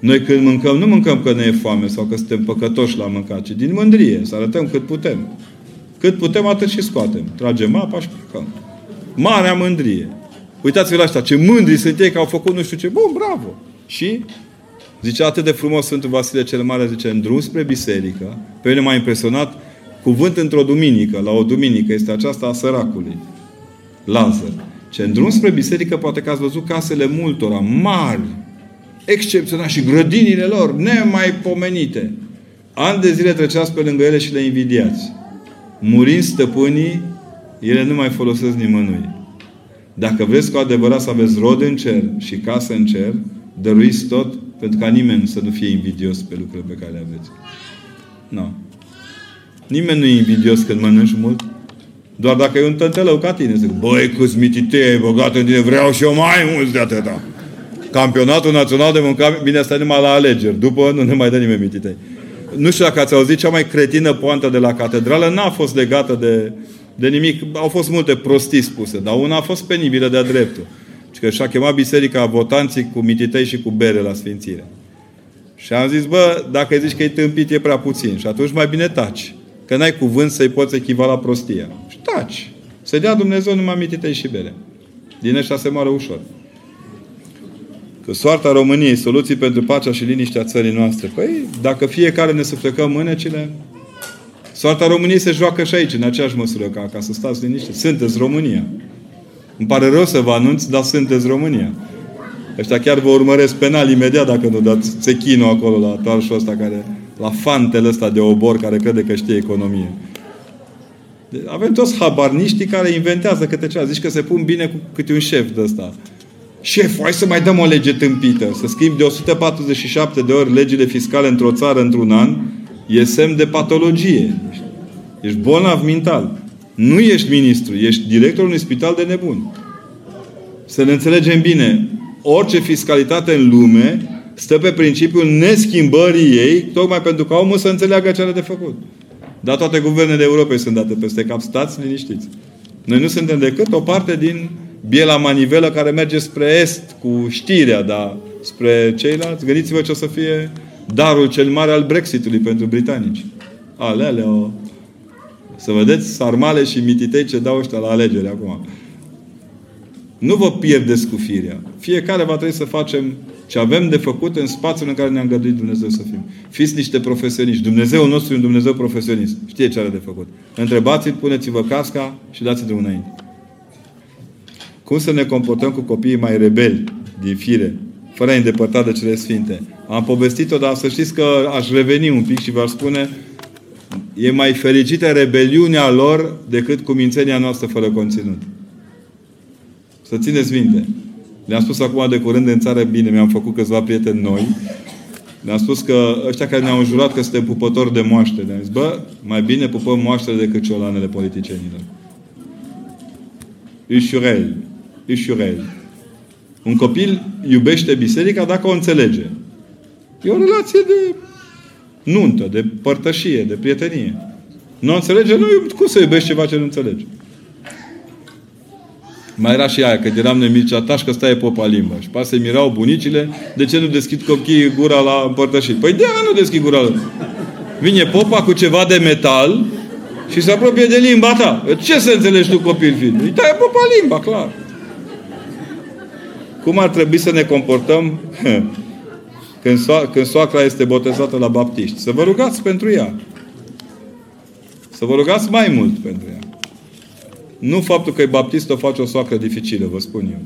Noi când mâncăm, nu mâncăm că ne e foame sau că suntem păcătoși la mâncat, ci din mândrie, să arătăm cât putem. Cât putem, atât și scoatem. Tragem apa și plecăm. Marea mândrie. Uitați-vă la asta, ce mândri sunt ei că au făcut nu știu ce. Bun, bravo! Și Zice atât de frumos Sfântul Vasile cel Mare, zice, în drum spre biserică, pe mine m-a impresionat cuvânt într-o duminică, la o duminică, este aceasta a săracului, Lazar. Ce în drum spre biserică poate că ați văzut casele multora, mari, excepțional și grădinile lor, nemaipomenite. Ani de zile treceați pe lângă ele și le invidiați. Murind stăpânii, ele nu mai folosesc nimănui. Dacă vreți cu adevărat să aveți rod în cer și casă în cer, dăruiți tot pentru ca nimeni să nu fie invidios pe lucrurile pe care le aveți. Nu. No. Nimeni nu e invidios când mănânci mult. Doar dacă e un tântelău ca tine, zic, băi, câți mititei ai băgat în tine, vreau și eu mai mulți de atâta. Campionatul Național de Mâncare, bine, asta numai la alegeri. După nu ne mai dă nimeni mititei. Nu știu dacă ați auzit, cea mai cretină poantă de la catedrală n-a fost legată de, de nimic. Au fost multe prostii spuse, dar una a fost penibilă de-a dreptul. Și că și-a chemat biserica votanții cu mititei și cu bere la sfințire. Și am zis, bă, dacă zici că e tâmpit, e prea puțin. Și atunci mai bine taci. Că n-ai cuvânt să-i poți echivala prostia. Și taci. Să dea Dumnezeu numai mititei și bere. Din ăștia se moară ușor. Că soarta României, soluții pentru pacea și liniștea țării noastre. Păi, dacă fiecare ne suflecăm mânecile, soarta României se joacă și aici, în aceeași măsură, ca, ca să stați liniște. Sunteți România. Îmi pare rău să vă anunț, dar sunteți România. Ăștia chiar vă urmăresc penal imediat dacă nu dați țechinul acolo la toarșul ăsta care, la fantele ăsta de obor care crede că știe economie. Avem toți habarniștii care inventează câte ceva. Zici că se pun bine cu câte un șef de ăsta. Șef, hai să mai dăm o lege tâmpită. Să schimbi de 147 de ori legile fiscale într-o țară într-un an, e semn de patologie. Ești bolnav mental. Nu ești ministru, ești directorul unui spital de nebuni. Să ne înțelegem bine. Orice fiscalitate în lume stă pe principiul neschimbării ei, tocmai pentru ca omul să înțeleagă ce are de făcut. Dar toate guvernele Europei sunt date peste cap. Stați liniștiți. Noi nu suntem decât o parte din biela manivelă care merge spre est cu știrea, dar spre ceilalți, gândiți-vă ce o să fie darul cel mare al Brexitului pentru britanici. Alele, o... Să vedeți sarmale și mititei ce dau ăștia la alegeri acum. Nu vă pierdeți cu firea. Fiecare va trebui să facem ce avem de făcut în spațiul în care ne-a îngăduit Dumnezeu să fim. Fiți niște profesioniști. Dumnezeu nostru e un Dumnezeu profesionist. Știe ce are de făcut. Întrebați-l, puneți-vă casca și dați-i de înainte. Cum să ne comportăm cu copiii mai rebeli din fire, fără a îndepărta de cele sfinte? Am povestit-o, dar să știți că aș reveni un pic și v-aș spune e mai fericită rebeliunea lor decât cumințenia noastră fără conținut. Să țineți minte. Le-am spus acum de curând în țară, bine, mi-am făcut câțiva prieteni noi. Le-am spus că ăștia care ne-au înjurat că suntem pupători de moaște. Le-am zis, bă, mai bine pupăm moaștele decât ciolanele politicienilor. Ușurel. Ușurel. Un copil iubește biserica dacă o înțelege. E o relație de nuntă, de părtășie, de prietenie. Nu o înțelege? Nu, cum să iubești ceva ce nu înțelegi? Mai era și aia, că eram noi mici, atași că stai popa limba. Și pa se mirau bunicile, de ce nu deschid copiii gura la împărtășit? Păi de nu deschid gura la... Vine popa cu ceva de metal și se apropie de limba ta. Ce să înțelegi tu copil fiind? Îi taie popa limba, clar. Cum ar trebui să ne comportăm când, so- când soacra este botezată la baptiști? Să vă rugați pentru ea. Să vă rugați mai mult pentru ea. Nu faptul că e baptist o face o soacră dificilă, vă spun eu.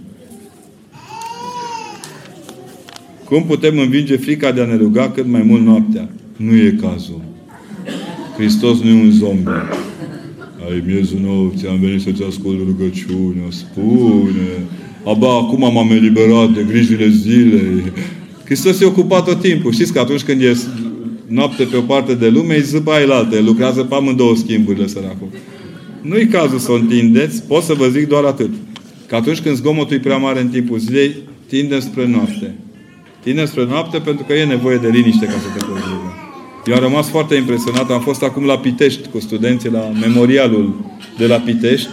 Cum putem învinge frica de a ne ruga cât mai mult noaptea? Nu e cazul. Hristos nu e un zombie. Ai miezul nopții, am venit să-ți ascult rugăciunea, spune. Aba, acum m-am eliberat de grijile zilei. Hristos e ocupat tot timpul. Știți că atunci când e noapte pe o parte de lume, îi zâba el altă. lucrează pe amândouă schimburile, săracul. Nu-i cazul să o întindeți, pot să vă zic doar atât. Că atunci când zgomotul e prea mare în timpul zilei, tindem spre noapte. Tindem spre noapte pentru că e nevoie de liniște ca să te poți ruga. Eu am rămas foarte impresionat. Am fost acum la Pitești cu studenții la memorialul de la Pitești.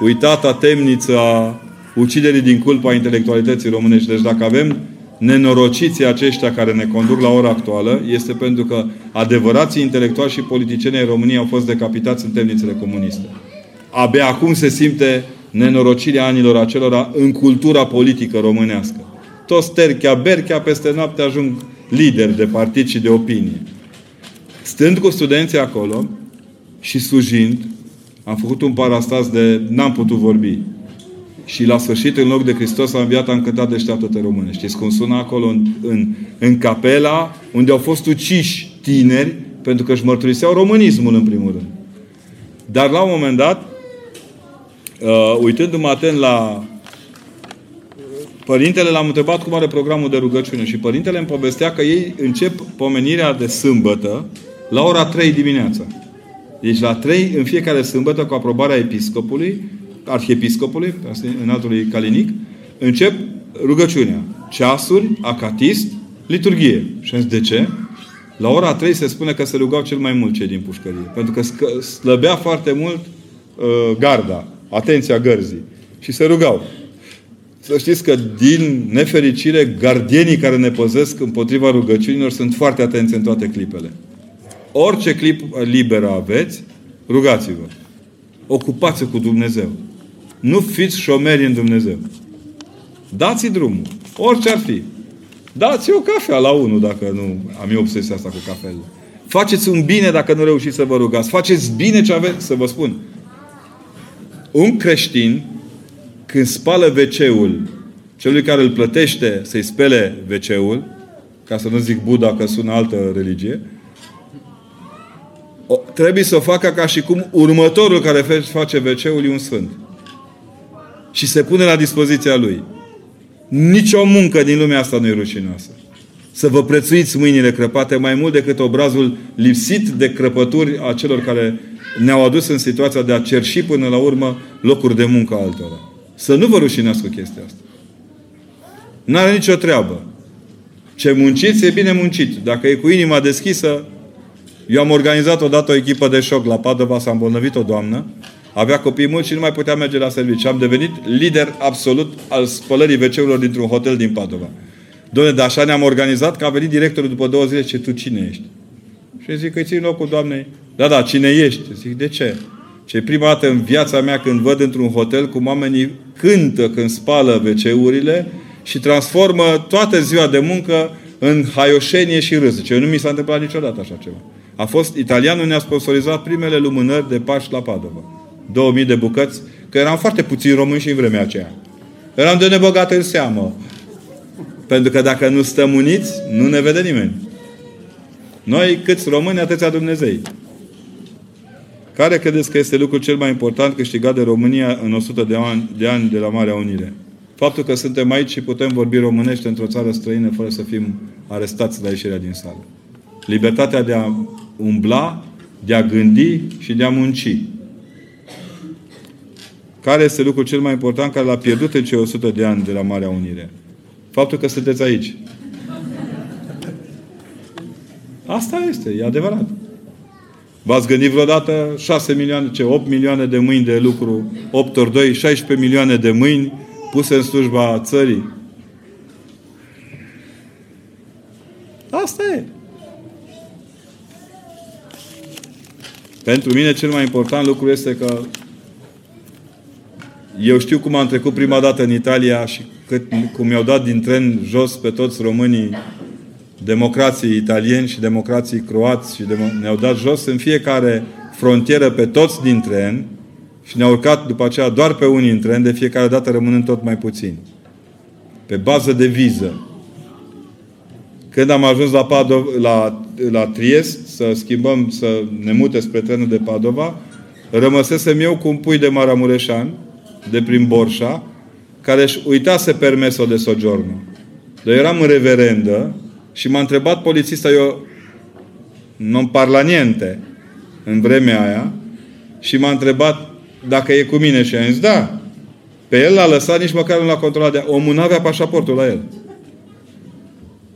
Uitata temniță a uciderii din culpa intelectualității românești. Deci dacă avem nenorociții aceștia care ne conduc la ora actuală este pentru că adevărații intelectuali și politicieni ai României au fost decapitați în temnițele comuniste. Abia acum se simte nenorocirea anilor acelora în cultura politică românească. Toți terchea, berchea, peste noapte ajung lideri de partid și de opinie. Stând cu studenții acolo și slujind, am făcut un parastas de n-am putut vorbi. Și la sfârșit, în loc de Hristos a înviat, am cântat deșteaptă-te române. Știți cum sună acolo în, în, în capela unde au fost uciși tineri pentru că își mărturiseau românismul în primul rând. Dar la un moment dat, uh, uitându-mă atent la Părintele l-am întrebat cum are programul de rugăciune și părintele îmi povestea că ei încep pomenirea de sâmbătă la ora 3 dimineața. Deci la 3 în fiecare sâmbătă cu aprobarea episcopului, arhiepiscopului, înaltului calinic, încep rugăciunea. Ceasuri, acatist, liturghie. Și am zis, de ce? La ora 3 se spune că se rugau cel mai mult cei din pușcărie. Pentru că slăbea foarte mult uh, garda, atenția gărzii. Și se rugau. Să știți că din nefericire, gardienii care ne păzesc împotriva rugăciunilor sunt foarte atenți în toate clipele. Orice clip liber aveți, rugați-vă. Ocupați-vă cu Dumnezeu. Nu fiți șomeri în Dumnezeu. Dați-i drumul. Orice ar fi. Dați o cafea la unul dacă nu am eu obsesia asta cu cafele. Faceți un bine dacă nu reușiți să vă rugați. Faceți bine ce aveți să vă spun. Un creștin, când spală WC-ul celui care îl plătește să-i spele WC-ul, ca să nu zic Buddha că sună altă religie, o, trebuie să o facă ca și cum următorul care face WC-ul e un sfânt. Și se pune la dispoziția lui. Nici o muncă din lumea asta nu e rușinoasă. Să vă prețuiți mâinile crăpate mai mult decât obrazul lipsit de crăpături a celor care ne-au adus în situația de a cerși până la urmă locuri de muncă altora. Să nu vă rușinați cu chestia asta. N-are nicio treabă. Ce munciți, e bine muncit. Dacă e cu inima deschisă, eu am organizat odată o echipă de șoc la Padova, s-a îmbolnăvit o doamnă, avea copii mulți și nu mai putea merge la serviciu. Am devenit lider absolut al spălării wc dintr-un hotel din Padova. Doamne, dar așa ne-am organizat că a venit directorul după două zile ce tu cine ești? Și zic că țin locul doamnei. Da, da, cine ești? Zic, de ce? Ce prima dată în viața mea când văd într-un hotel cum oamenii cântă când spală wc și transformă toată ziua de muncă în haioșenie și râs. Ce nu mi s-a întâmplat niciodată așa ceva. A fost, italianul ne-a sponsorizat primele lumânări de Paști la Padova. 2000 de bucăți, că eram foarte puțini români și în vremea aceea. Eram de nebogat în seamă. Pentru că dacă nu stăm uniți, nu ne vede nimeni. Noi, câți români, atâția Dumnezei. Care credeți că este lucrul cel mai important câștigat de România în 100 de ani de, ani de la Marea Unire? Faptul că suntem aici și putem vorbi românește într-o țară străină fără să fim arestați la ieșirea din sală. Libertatea de a umbla, de a gândi și de a munci. Care este lucrul cel mai important care l-a pierdut în cei 100 de ani de la Marea Unire? Faptul că sunteți aici. Asta este, e adevărat. V-ați gândit vreodată 6 milioane, ce 8 milioane de mâini de lucru, 8 ori 2, 16 milioane de mâini puse în slujba țării? Asta e. Pentru mine cel mai important lucru este că eu știu cum am trecut prima dată în Italia și cât, cum mi-au dat din tren jos pe toți românii democrații italieni și democrații croați și demo- ne-au dat jos în fiecare frontieră pe toți din tren și ne-au urcat după aceea doar pe unii în tren, de fiecare dată rămânând tot mai puțini. Pe bază de viză. Când am ajuns la, Padova, la, la Triest, să schimbăm, să ne mute spre trenul de Padova, rămăsesem eu cu un pui de Maramureșan, de prin Borșa, care își uitase permesul de soggiorno. Dar eram în reverendă și m-a întrebat polițista, eu non parla niente în vremea aia, și m-a întrebat dacă e cu mine și am zis, da. Pe el l-a lăsat, nici măcar nu l-a controlat. De omul nu avea pașaportul la el.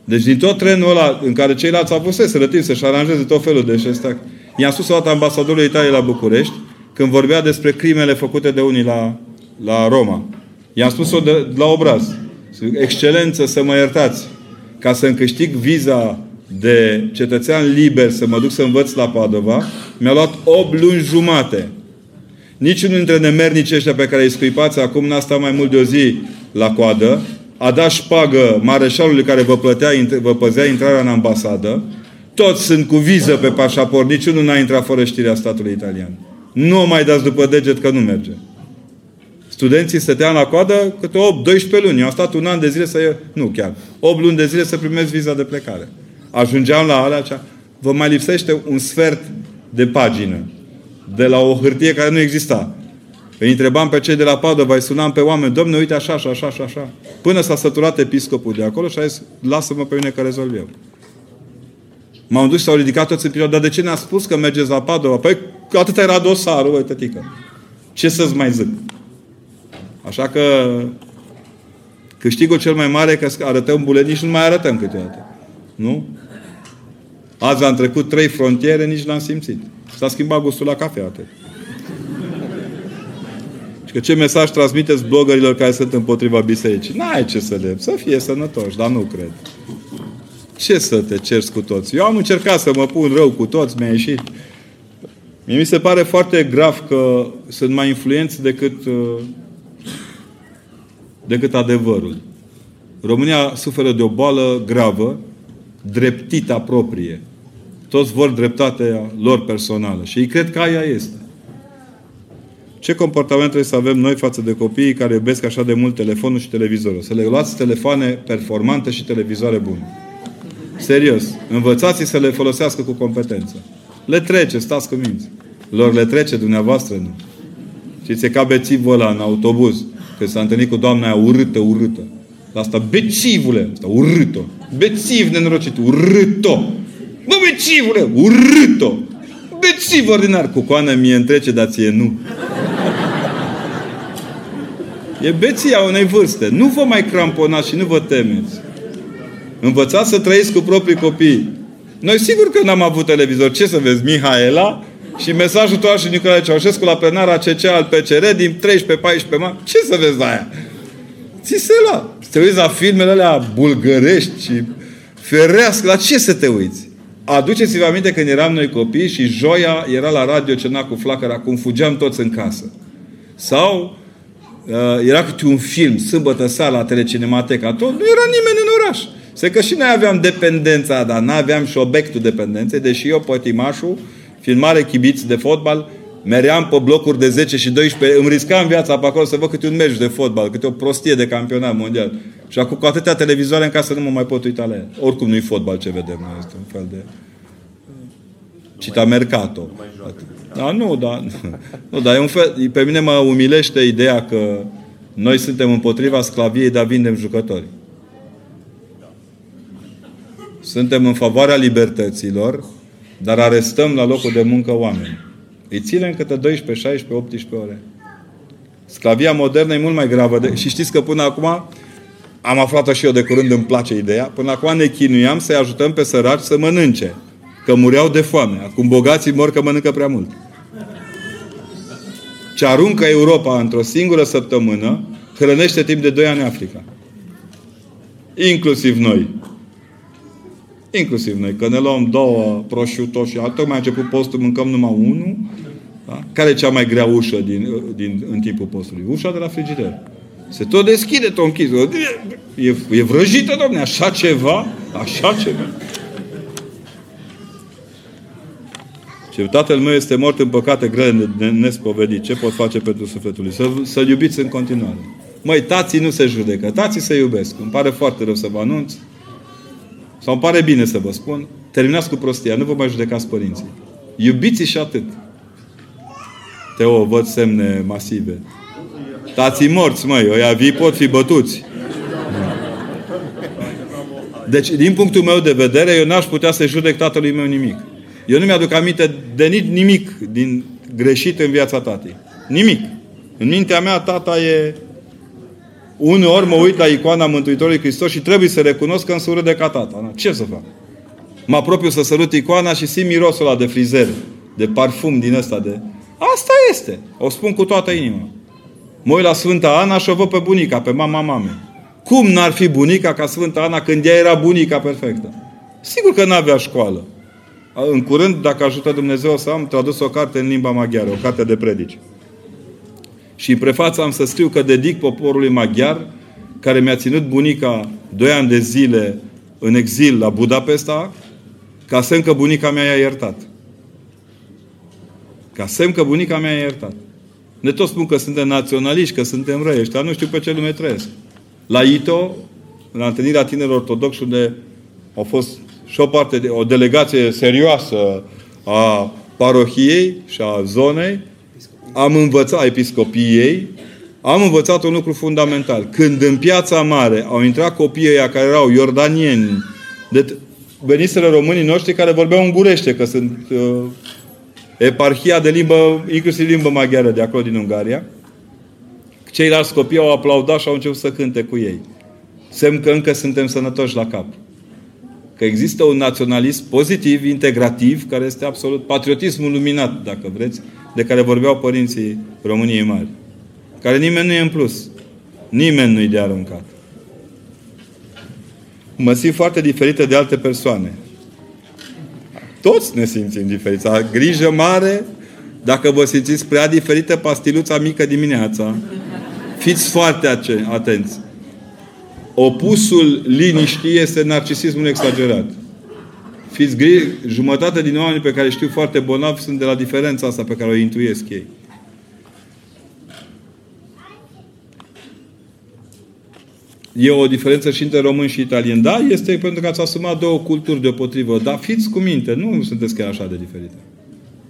Deci din tot trenul ăla în care ceilalți avusese rătiv să-și aranjeze tot felul de șestac, i-a spus o dată ambasadorului Italiei la București, când vorbea despre crimele făcute de unii la, la Roma. I-am spus-o de, la obraz. Excelență, să mă iertați. Ca să-mi câștig viza de cetățean liber să mă duc să învăț la Padova, mi-a luat 8 luni jumate. Niciunul dintre nemernici ăștia pe care îi scuipați acum n-a stat mai mult de o zi la coadă. a dat șpagă mareșalului care vă, plătea, vă păzea intrarea în ambasadă, toți sunt cu viză pe pașaport, niciunul n-a intrat fără știrea statului italian. Nu o mai dați după deget că nu merge. Studenții stăteau la coadă câte 8-12 luni. Eu am stat un an de zile să... Nu chiar. 8 luni de zile să primesc viza de plecare. Ajungeam la alea cea... Vă mai lipsește un sfert de pagină. De la o hârtie care nu exista. Îi întrebam pe cei de la Padova, îi sunam pe oameni, domne, uite așa, așa, așa, așa, așa. Până s-a săturat episcopul de acolo și a zis, lasă-mă pe mine că rezolv eu. M-am dus și s-au ridicat toți în picioare. Dar de ce ne-a spus că mergeți la Padova? Păi atât era dosarul, băi, tătică. Ce să-ți mai zic? Așa că câștigul cel mai mare că arătăm bulet, nici nu mai arătăm câteodată. Nu? Azi am trecut trei frontiere, nici n-am simțit. S-a schimbat gustul la cafea atât. Și că ce mesaj transmiteți blogărilor care sunt împotriva bisericii? N-ai ce să le... Să fie sănătoși, dar nu cred. Ce să te cerți cu toți? Eu am încercat să mă pun rău cu toți, mi-a ieșit. Mie mi se pare foarte grav că sunt mai influenți decât, uh, decât adevărul. România suferă de o boală gravă, dreptita proprie. Toți vor dreptatea lor personală. Și ei cred că aia este. Ce comportament trebuie să avem noi față de copiii care iubesc așa de mult telefonul și televizorul? Să le luați telefoane performante și televizoare bune. Serios. Învățați să le folosească cu competență. Le trece, stați cu minți. Lor le trece, dumneavoastră nu. Știți, e ca bețivul ăla în autobuz. Că s-a întâlnit cu doamna aia urâtă, urâtă. Asta, bețivule! Asta, urâtă. Bețiv nenorocit, urâtă. Bă, bețivule! Urâtă! Bețiv ordinar! Cu coană mie întrece, dar ție nu. E beția unei vârste. Nu vă mai cramponați și nu vă temeți. Învățați să trăiți cu proprii copii. Noi sigur că n-am avut televizor. Ce să vezi? Mihaela și mesajul tău și Nicolae Ceaușescu la plenara CC al PCR din 13-14 mai. Ce să vezi la aia? Ți se la. Să te uiți la filmele alea bulgărești și ferească. La ce să te uiți? Aduceți-vă aminte când eram noi copii și joia era la radio cena cu flacăra, cum fugeam toți în casă. Sau uh, era câte un film, sâmbătă seara la telecinemateca, tot, nu era nimeni în oraș. Se că și noi aveam dependența, dar nu aveam și obiectul dependenței, deși eu, pătimașul, filmare chibiți de fotbal, meream pe blocuri de 10 și 12, îmi riscam viața pe acolo să văd câte un meci de fotbal, câte o prostie de campionat mondial. Și acum cu atâtea televizoare în casă nu mă mai pot uita la ea. Oricum nu-i fotbal ce vedem noi, este un fel de... Cita Mercato. Da, nu, da. Nu, dar e un fel, pe mine mă umilește ideea că noi suntem împotriva sclaviei, dar vindem jucători. Suntem în favoarea libertăților, dar arestăm la locul de muncă oameni. Îi ținem câte 12, 16, 18 ore. Sclavia modernă e mult mai gravă. De... Și știți că până acum, am aflat și eu de curând, îmi place ideea, până acum ne chinuiam să-i ajutăm pe săraci să mănânce. Că mureau de foame. Acum bogații mor că mănâncă prea mult. Ce aruncă Europa într-o singură săptămână, hrănește timp de 2 ani Africa. Inclusiv noi. Inclusiv noi. Că ne luăm două prosciutto și altă, mai a început postul, mâncăm numai unul. Da? Care e cea mai grea ușă din, din, în timpul postului? Ușa de la frigider. Se tot deschide, tot închis. E, e vrăjită, domne, așa ceva? Așa ceva. Și tatăl meu este mort în păcate grele de nespovedit. Ce pot face pentru sufletul lui? Să, să-l iubiți în continuare. Măi, tații nu se judecă. Tații se iubesc. Îmi pare foarte rău să vă anunț. Sau îmi pare bine să vă spun. Terminați cu prostia. Nu vă mai judecați părinții. Iubiți și atât. Teo, văd semne masive. Tații morți, măi. Oia vii pot fi bătuți. Deci, din punctul meu de vedere, eu n-aș putea să judec tatălui meu nimic. Eu nu mi-aduc aminte de nimic din greșit în viața tatei. Nimic. În mintea mea, tata e... Uneori mă uit la icoana Mântuitorului Hristos și trebuie să recunosc că îmi surâde de ca tata. Ce să fac? Mă apropiu să sărut icoana și simt mirosul ăla de frizer, de parfum din ăsta de... Asta este. O spun cu toată inima. Mă uit la Sfânta Ana și o văd pe bunica, pe mama mamei. Cum n-ar fi bunica ca Sfânta Ana când ea era bunica perfectă? Sigur că n-avea școală. În curând, dacă ajută Dumnezeu, să am tradus o carte în limba maghiară, o carte de predici. Și în prefață am să scriu că dedic poporului maghiar care mi-a ținut bunica doi ani de zile în exil la Budapesta, ca semn că bunica mea i-a iertat. Ca semn că bunica mea i-a iertat. Ne tot spun că suntem naționaliști, că suntem răi. Ăștia nu știu pe ce lume trăiesc. La ITO, la întâlnirea tinerilor ortodoxi, unde au fost și o parte, de, o delegație serioasă a parohiei și a zonei, am învățat, episcopiei, am învățat un lucru fundamental. Când în piața mare au intrat copiii ăia care erau iordanieni, de veniseră românii noștri care vorbeau ungurește, că sunt uh, eparhia de limbă, inclusiv limbă maghiară de acolo din Ungaria, ceilalți copii au aplaudat și au început să cânte cu ei. Semn că încă suntem sănătoși la cap. Că există un naționalism pozitiv, integrativ, care este absolut patriotismul luminat, dacă vreți, de care vorbeau părinții României Mari. Care nimeni nu e în plus. Nimeni nu-i de aruncat. Mă simt foarte diferită de alte persoane. Toți ne simțim diferiți. Grijă mare dacă vă simțiți prea diferită pastiluța mică dimineața. Fiți foarte atenți. Opusul liniștii este narcisismul exagerat. Fiți gri, jumătate din oamenii pe care știu foarte bolnavi sunt de la diferența asta pe care o intuiesc ei. E o diferență și între român și italieni. Da, este pentru că ați asumat două culturi deopotrivă. Dar fiți cu minte, nu sunteți chiar așa de diferite.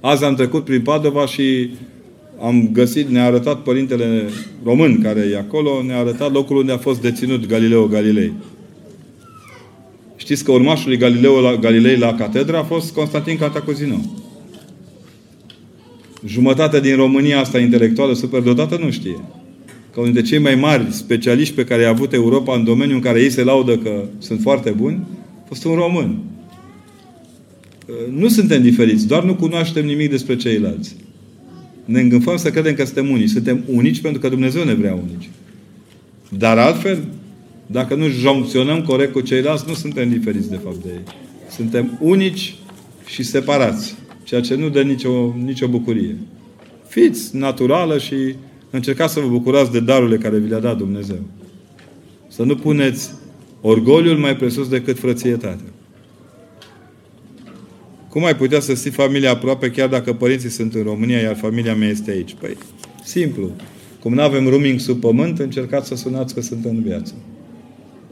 Azi am trecut prin Padova și am găsit, ne-a arătat părintele român care e acolo, ne-a arătat locul unde a fost deținut Galileo Galilei. Știți că urmașul lui Galileo la, Galilei la catedră a fost Constantin Cantacuzino. Jumătate din România asta intelectuală superdotată nu știe. Că unul dintre cei mai mari specialiști pe care i-a avut Europa în domeniul în care ei se laudă că sunt foarte buni, a fost un român. Nu suntem diferiți, doar nu cunoaștem nimic despre ceilalți. Ne îngânfăm să credem că suntem unici. Suntem unici pentru că Dumnezeu ne vrea unici. Dar altfel, dacă nu joncționăm corect cu ceilalți, nu suntem diferiți de fapt de ei. Suntem unici și separați. Ceea ce nu dă nicio, nicio bucurie. Fiți naturală și încercați să vă bucurați de darurile care vi le-a dat Dumnezeu. Să nu puneți orgoliul mai presus decât frățietatea. Cum ai putea să ții familia aproape chiar dacă părinții sunt în România, iar familia mea este aici? Păi, simplu. Cum nu avem roaming sub pământ, încercați să sunați că sunt în viață.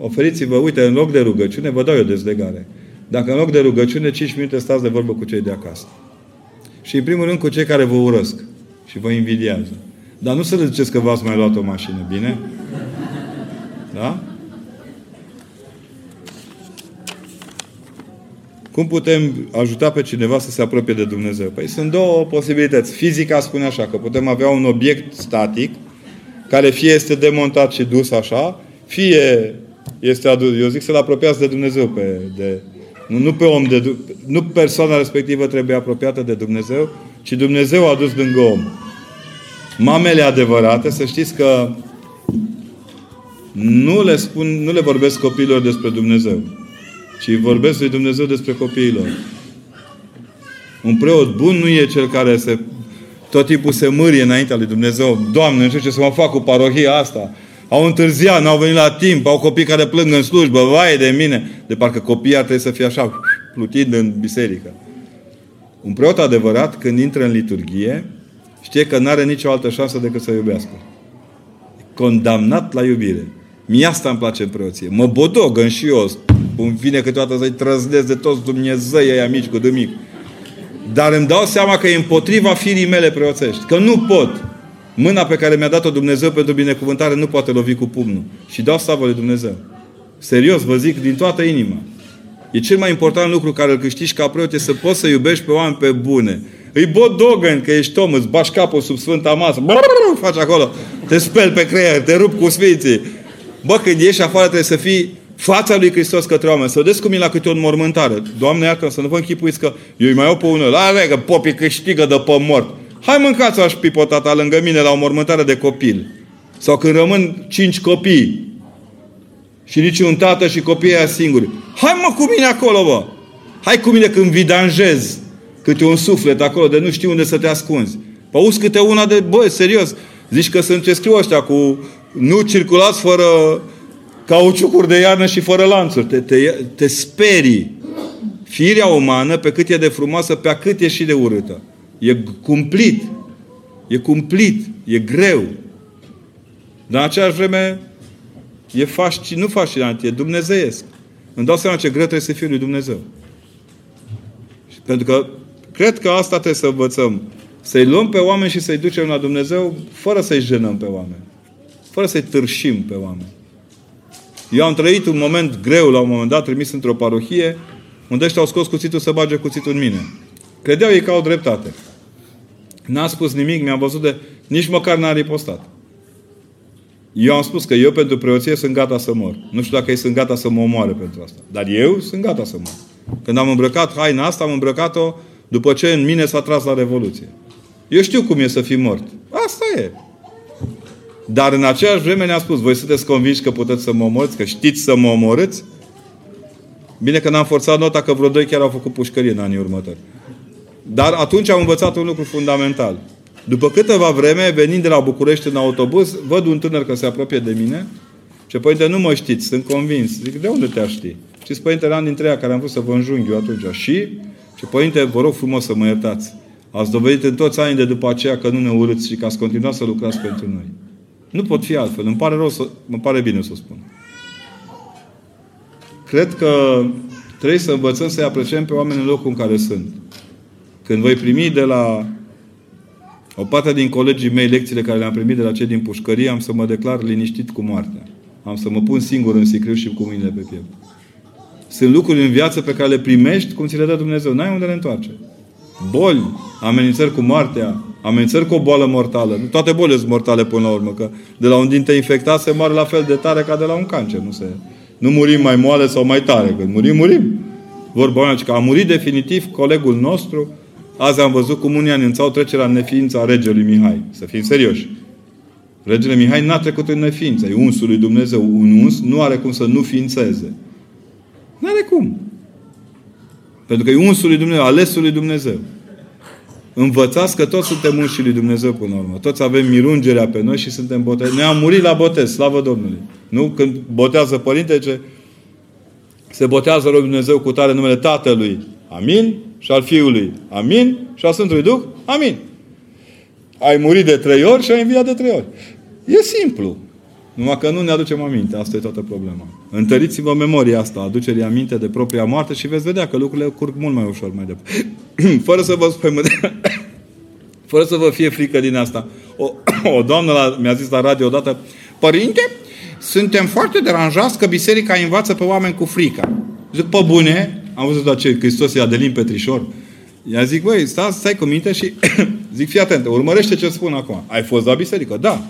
Oferiți-vă, uite, în loc de rugăciune, vă dau eu dezlegare. Dacă în loc de rugăciune, 5 minute stați de vorbă cu cei de acasă. Și în primul rând cu cei care vă urăsc și vă invidiază. Dar nu să le ziceți că v-ați mai luat o mașină, bine? Da? Cum putem ajuta pe cineva să se apropie de Dumnezeu? Păi sunt două posibilități. Fizica spune așa, că putem avea un obiect static, care fie este demontat și dus așa, fie este adus. Eu zic să-L apropiați de Dumnezeu. Pe, de, nu, nu pe om, de, nu persoana respectivă trebuie apropiată de Dumnezeu, ci Dumnezeu a dus lângă om. Mamele adevărate, să știți că nu le, spun, nu le vorbesc copiilor despre Dumnezeu ci vorbesc lui Dumnezeu despre copiilor. Un preot bun nu e cel care se, tot timpul se mârie înaintea lui Dumnezeu. Doamne, nu știu ce să mă fac cu parohia asta. Au întârziat, n-au venit la timp, au copii care plâng în slujbă, vai de mine. De parcă copiii ar trebui să fie așa, plutind în biserică. Un preot adevărat, când intră în liturghie, știe că nu are nicio altă șansă decât să iubească. Condamnat la iubire. Mie asta îmi place în preoție. Mă bodogăn și eu. Îmi vine câteodată să-i trăznesc de toți Dumnezei aia mici cu dămic. Dar îmi dau seama că e împotriva firii mele preoțești. Că nu pot. Mâna pe care mi-a dat-o Dumnezeu pentru binecuvântare nu poate lovi cu pumnul. Și dau slavă lui Dumnezeu. Serios, vă zic din toată inima. E cel mai important lucru care îl câștigi ca preot, e să poți să iubești pe oameni pe bune. Îi bodogan că ești om, îți bași capul sub sfânta masă, brrr, faci acolo, te speli pe creier, te rup cu sfinții. Bă, când ieși afară trebuie să fii fața lui Hristos către oameni. Să vedeți cum e la câte o înmormântare. Doamne, iartă să nu vă închipuiți că eu îi mai iau pe unul. La că popii câștigă de pe mort. Hai mâncați aș pipotata lângă mine la o mormântare de copil. Sau când rămân cinci copii și nici un tată și copiii aia singuri. Hai mă cu mine acolo, bă! Hai cu mine când vidanjez câte un suflet acolo de nu știu unde să te ascunzi. Auzi câte una de, băi, serios, zici că sunt ce scriu ăștia cu nu circulați fără cauciucuri de iarnă și fără lanțuri. Te, te, te sperii. Firea umană, pe cât e de frumoasă, pe cât e și de urâtă. E cumplit. E cumplit. E greu. Dar în aceeași vreme e fascin, nu fascinant, e dumnezeiesc. Îmi dau seama ce greu trebuie să fie lui Dumnezeu. Pentru că cred că asta trebuie să învățăm. Să-i luăm pe oameni și să-i ducem la Dumnezeu fără să-i jenăm pe oameni. Fără să-i târșim pe oameni. Eu am trăit un moment greu la un moment dat, trimis într-o parohie, unde ăștia au scos cuțitul să bage cuțitul în mine. Credeau ei că au dreptate. N-a spus nimic, mi-a văzut de... Nici măcar n-a ripostat. Eu am spus că eu pentru preoție sunt gata să mor. Nu știu dacă ei sunt gata să mă omoare pentru asta. Dar eu sunt gata să mor. Când am îmbrăcat haina asta, am îmbrăcat-o după ce în mine s-a tras la Revoluție. Eu știu cum e să fii mort. Asta e. Dar în aceeași vreme ne-a spus, voi sunteți convinși că puteți să mă omorți, că știți să mă omorâți? Bine că n-am forțat nota că vreo doi chiar au făcut pușcărie în anii următori. Dar atunci am învățat un lucru fundamental. După câteva vreme, venind de la București în autobuz, văd un tânăr că se apropie de mine. Ce părinte, nu mă știți, sunt convins. Zic, de unde te ști? Știți, părinte, eram dintre ea care am vrut să vă înjunghi eu atunci. Și, ce părinte, vă rog frumos să mă iertați. Ați dovedit în toți anii de după aceea că nu ne urâți și că ați continuat să lucrați pentru noi. Nu pot fi altfel. Îmi pare rău să, mă pare bine să o spun. Cred că trebuie să învățăm să-i apreciem pe oameni în locul în care sunt. Când voi primi de la o parte din colegii mei lecțiile care le-am primit de la cei din pușcărie, am să mă declar liniștit cu moartea. Am să mă pun singur în sicriu și cu mâinile pe piept. Sunt lucruri în viață pe care le primești cum ți le dă Dumnezeu. N-ai unde le întoarce. Boli, amenințări cu moartea, amenințări cu o boală mortală. Nu toate bolile sunt mortale până la urmă, că de la un dinte infectat se moare la fel de tare ca de la un cancer. Nu, se, nu murim mai moale sau mai tare. Când murim, murim. Vorba oamenii că a murit definitiv colegul nostru. Azi am văzut cum unii anunțau trecerea în neființă a regelui Mihai. Să fim serioși. Regele Mihai n-a trecut în neființă. E unsul lui Dumnezeu. Un uns nu are cum să nu ființeze. N-are cum. Pentru că e unsul lui Dumnezeu, alesul lui Dumnezeu. Învățați că toți suntem unși lui Dumnezeu până la urmă. Toți avem mirungerea pe noi și suntem botezați. Noi am murit la botez, slavă Domnului. Nu? Când botează Părinte, ce se botează lui Dumnezeu cu tare numele Tatălui. Amin. Și al Fiului. Amin. Și al Sfântului Duh. Amin. Ai murit de trei ori și ai înviat de trei ori. E simplu. Numai că nu ne aducem aminte. Asta e toată problema. Întăriți-vă memoria asta, aducerii aminte de propria moarte și veți vedea că lucrurile curg mult mai ușor mai departe. Fără să vă spăimânte, fără să vă fie frică din asta. O, o doamnă la, mi-a zis la radio odată, Părinte, suntem foarte deranjați că biserica învață pe oameni cu frică. Zic, pe bune, am văzut la ce Hristos e Adelin Petrișor. I-a zic, băi, stai, stai cu minte și zic, fii atent, urmărește ce spun acum. Ai fost la biserică? Da.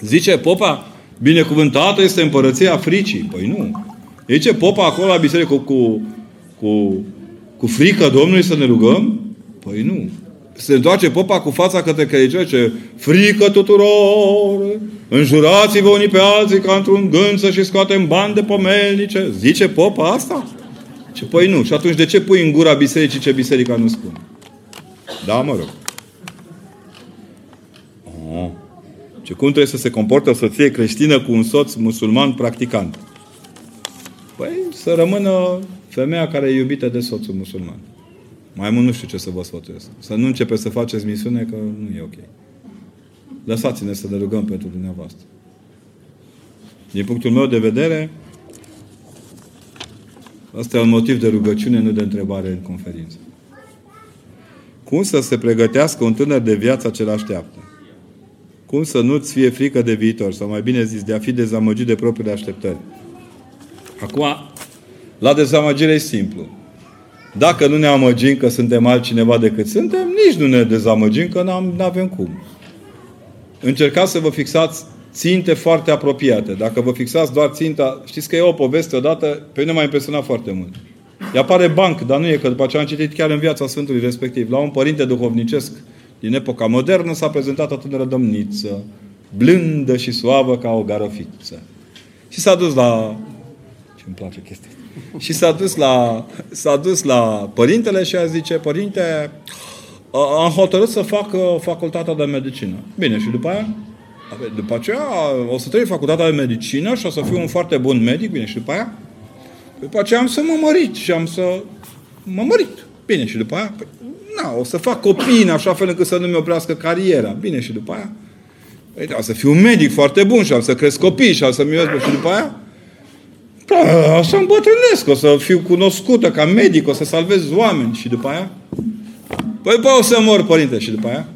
Zice popa, binecuvântată este împărăția fricii. Păi nu. Zice popa acolo la biserică cu, cu, cu, cu frică Domnului să ne rugăm? Păi nu. Se întoarce popa cu fața către credincioși, ce frică tuturor, înjurați-vă unii pe alții ca într-un gând să-și scoatem bani de pomelnice. Zice popa asta? Ce păi nu. Și atunci de ce pui în gura bisericii ce biserica nu spune? Da, mă rog. Oh. Ce cum trebuie să se comportă o soție creștină cu un soț musulman practicant? Păi să rămână femeia care e iubită de soțul musulman. Mai mult nu știu ce să vă sfătuiesc. Să nu începeți să faceți misiune, că nu e ok. Lăsați-ne să ne rugăm pentru dumneavoastră. Din punctul meu de vedere, asta e un motiv de rugăciune, nu de întrebare în conferință. Cum să se pregătească un tânăr de viață ce așteaptă? Cum să nu-ți fie frică de viitor? Sau mai bine zis, de a fi dezamăgit de propriile așteptări. Acum, la dezamăgire e simplu. Dacă nu ne amăgim că suntem altcineva decât suntem, nici nu ne dezamăgim că nu avem cum. Încercați să vă fixați ținte foarte apropiate. Dacă vă fixați doar ținta, știți că e o poveste odată, pe mine m-a impresionat foarte mult. Ea apare banc, dar nu e că după ce am citit chiar în viața Sfântului respectiv. La un părinte duhovnicesc din epoca modernă s-a prezentat o tânără domniță, blândă și suavă ca o garofiță. Și s-a dus la... Și îmi place chestia Și s-a dus la, s-a dus la părintele și a zice, părinte, am hotărât să fac facultatea de medicină. Bine, și după aia? După aceea o să trec facultatea de medicină și o să fiu un foarte bun medic, bine, și după aia? După aceea am să mă mărit și am să mă mărit. Bine, și după aia, păi, na, o să fac copii în așa fel încât să nu mi oprească cariera. Bine, și după aia, păi, o să fiu un medic foarte bun și am să cresc copii și am să-mi și după aia, da, o să îmbătrânesc, o să fiu cunoscută ca medic, o să salvez oameni. Și după aia, păi, păi o să mor, părinte, și după aia,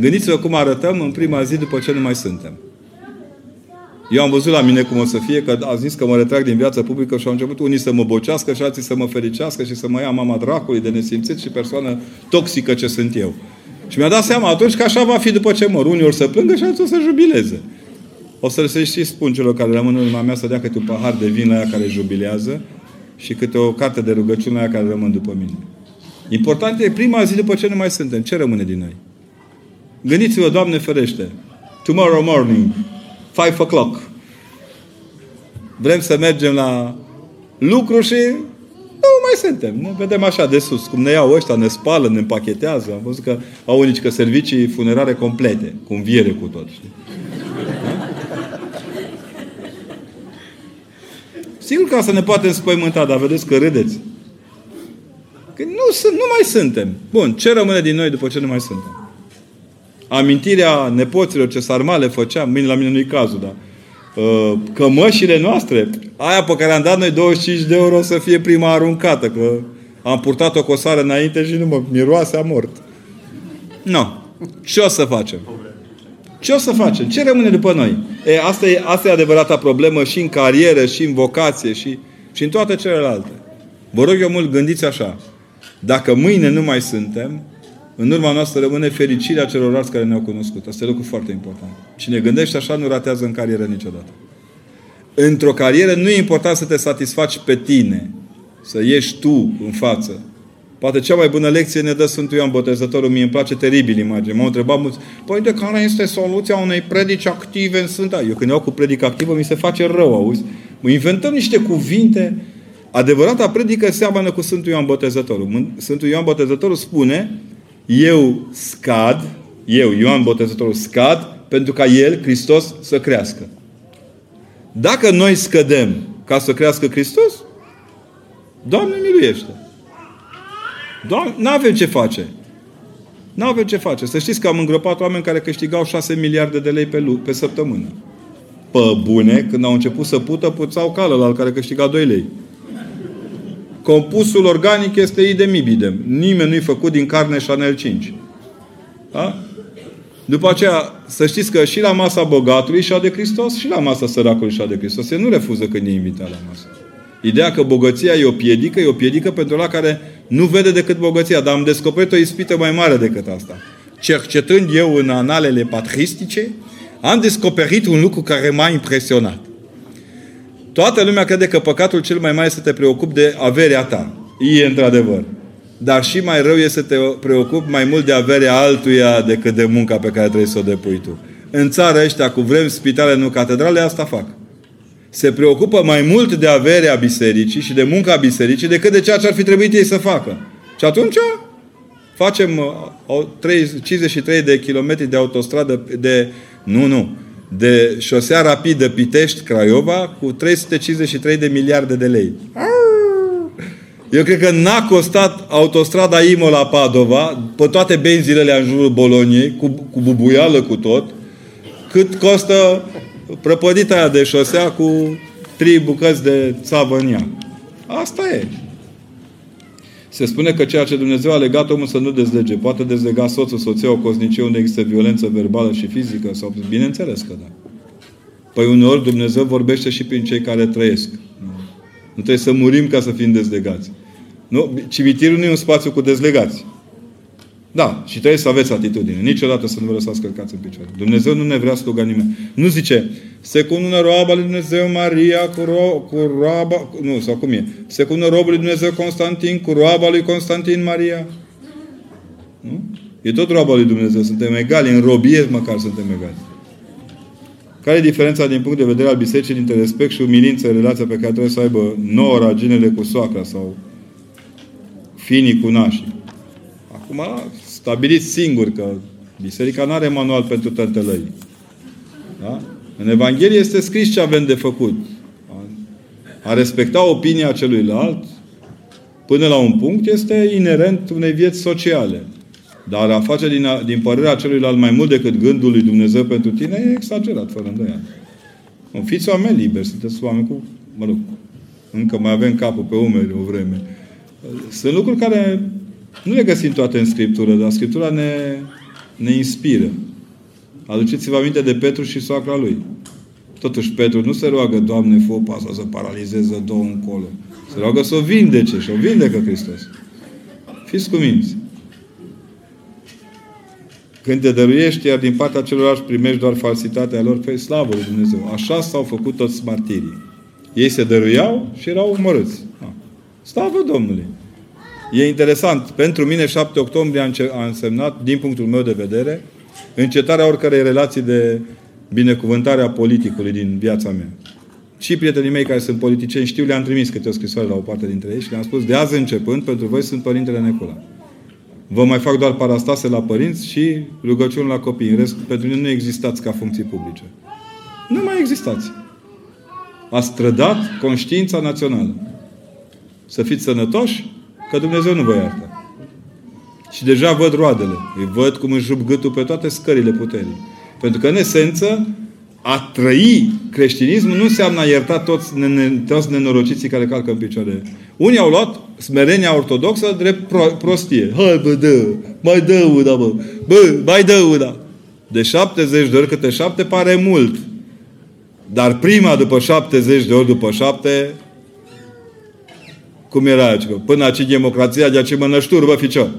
Gândiți-vă cum arătăm în prima zi după ce nu mai suntem. Eu am văzut la mine cum o să fie, că a zis că mă retrag din viața publică și au început unii să mă bocească și alții să mă fericească și să mă ia mama dracului de nesimțit și persoană toxică ce sunt eu. Și mi-a dat seama atunci că așa va fi după ce mor. Unii or să plângă și alții o să jubileze. O să le și spun celor care rămân în urma mea să dea câte un pahar de vin la ea care jubilează și câte o carte de rugăciune la ea care rămân după mine. Important e prima zi după ce nu mai suntem. Ce rămâne din noi? Gândiți-vă, Doamne ferește, tomorrow morning, 5 o'clock. Vrem să mergem la lucru și nu mai suntem. Ne vedem așa de sus. Cum ne iau ăștia, ne spală, ne împachetează. Am văzut că au unici că servicii funerare complete, cu înviere cu tot. Știi? Da? Sigur că asta ne poate înspăimânta, dar vedeți că râdeți. Că nu, sunt, nu mai suntem. Bun, ce rămâne din noi după ce nu mai suntem? Amintirea nepoților ce sarmale făceam, mine la mine nu-i cazul, dar uh, cămășile noastre, aia pe care am dat noi 25 de euro să fie prima aruncată, că am purtat o cosară înainte și nu mă miroase a mort. Nu. No. Ce o să facem? Ce o să facem? Ce rămâne după noi? E, asta, e, asta e adevărata problemă și în carieră, și în vocație, și, și în toate celelalte. Vă rog eu mult, gândiți așa. Dacă mâine nu mai suntem, în urma noastră rămâne fericirea celorlalți care ne-au cunoscut. Asta e lucru foarte important. Cine gândește așa nu ratează în carieră niciodată. Într-o carieră nu e important să te satisfaci pe tine. Să ieși tu în față. Poate cea mai bună lecție ne dă Sfântul Ioan Botezătorul. Mie îmi place teribil imagine. M-au întrebat mulți, păi de care este soluția unei predici active în Sfânta? Eu când iau cu predică activă, mi se face rău, auzi? Mă inventăm niște cuvinte. Adevărata predică seamănă cu Sfântul Ioan Botezătorul. Sfântul Ioan Botezătorul spune eu scad, eu, Ioan Botezătorul, scad pentru ca El, Hristos, să crească. Dacă noi scădem ca să crească Hristos, Doamne miluiește. Doamne, nu avem ce face. Nu avem ce face. Să știți că am îngropat oameni care câștigau 6 miliarde de lei pe, pe săptămână. Pe bune, când au început să pută, puțau cală la care câștiga 2 lei. Compusul organic este idem ibidem. Nimeni nu-i făcut din carne Chanel 5. Da? După aceea, să știți că și la masa bogatului și a de Hristos și la masa săracului și a de Hristos. El nu refuză când e invitat la masă. Ideea că bogăția e o piedică, e o piedică pentru la care nu vede decât bogăția. Dar am descoperit o ispită mai mare decât asta. Cercetând eu în analele patristice, am descoperit un lucru care m-a impresionat. Toată lumea crede că păcatul cel mai mare este să te preocupi de averea ta. E într-adevăr. Dar și mai rău este să te preocupi mai mult de averea altuia decât de munca pe care trebuie să o depui tu. În țara ăștia, cu vrem spitale, nu catedrale, asta fac. Se preocupă mai mult de averea bisericii și de munca bisericii decât de ceea ce ar fi trebuit ei să facă. Și atunci facem 53 uh, de kilometri de autostradă de... Nu, nu de șosea rapidă Pitești-Craiova cu 353 de miliarde de lei. Eu cred că n-a costat autostrada Imola-Padova, pe toate benzile în jurul Boloniei, cu, cu bubuială cu tot, cât costă prăpădita aia de șosea cu trei bucăți de țavă în ea. Asta e. Se spune că ceea ce Dumnezeu a legat omul să nu dezlege. Poate dezlega soțul, soția, o cosnicie unde există violență verbală și fizică? Sau, bineînțeles că da. Păi uneori Dumnezeu vorbește și prin cei care trăiesc. Nu, nu trebuie să murim ca să fim dezlegați. Nu? Cimitirul nu e un spațiu cu dezlegați. Da, și trebuie să aveți atitudine. Niciodată să nu vă lăsați călcați în picioare. Dumnezeu nu ne vrea sluga nimeni. Nu zice, se cunună roaba lui Dumnezeu Maria cu, ro- cu roaba... Nu, sau cum e? Se cunună robul lui Dumnezeu Constantin cu roaba lui Constantin Maria. Nu? E tot roaba lui Dumnezeu. Suntem egali. În robie măcar suntem egali. Care e diferența din punct de vedere al bisericii dintre respect și umilință în relația pe care trebuie să aibă nouă raginele cu soacra sau finii cu nașii? Acum, stabiliți singur că Biserica nu are manual pentru tăntălăi. Da? În Evanghelie este scris ce avem de făcut. A respecta opinia celuilalt, până la un punct, este inerent unei vieți sociale. Dar a face din, a, din părerea celuilalt mai mult decât gândul lui Dumnezeu pentru tine e exagerat, fără îndoială. Fiți oameni liberi, sunteți oameni cu, mă rog, încă mai avem capul pe umeri o vreme. Sunt lucruri care nu le găsim toate în Scriptură, dar Scriptura ne, ne inspiră. Aduceți-vă aminte de Petru și soacra lui. Totuși Petru nu se roagă, Doamne, fă asta să paralizeze două încolo. Se roagă să o vindece și o vindecă Hristos. Fiți cuminți. Când te dăruiești, iar din partea celorlalți primești doar falsitatea lor, pe slavă lui Dumnezeu. Așa s-au făcut toți martirii. Ei se dăruiau și erau omorâți. Slavă Domnului! E interesant. Pentru mine 7 octombrie a însemnat, din punctul meu de vedere, încetarea oricărei relații de binecuvântare a politicului din viața mea. Și prietenii mei care sunt politicieni știu, le-am trimis câte o scrisoare la o parte dintre ei și le-am spus, de azi începând, pentru voi sunt Părintele Necula. Vă mai fac doar parastase la părinți și rugăciuni la copii. În rest, pentru mine nu existați ca funcții publice. Nu mai existați. A strădat conștiința națională. Să fiți sănătoși, că Dumnezeu nu vă iartă. Și deja văd roadele. Îi văd cum își rup gâtul pe toate scările puterii. Pentru că, în esență, a trăi creștinismul nu înseamnă a ierta toți, toți nenorociții care calcă în picioare. Unii au luat smerenia ortodoxă drept pro, prostie. Hai bă, dă, mai dă uda, bă. Bă, mai dă uda. De 70 de ori câte 7 pare mult. Dar prima după 70 de ori după 7 cum era aici? Până aici democrația de aceea mănășturi, bă, ficior.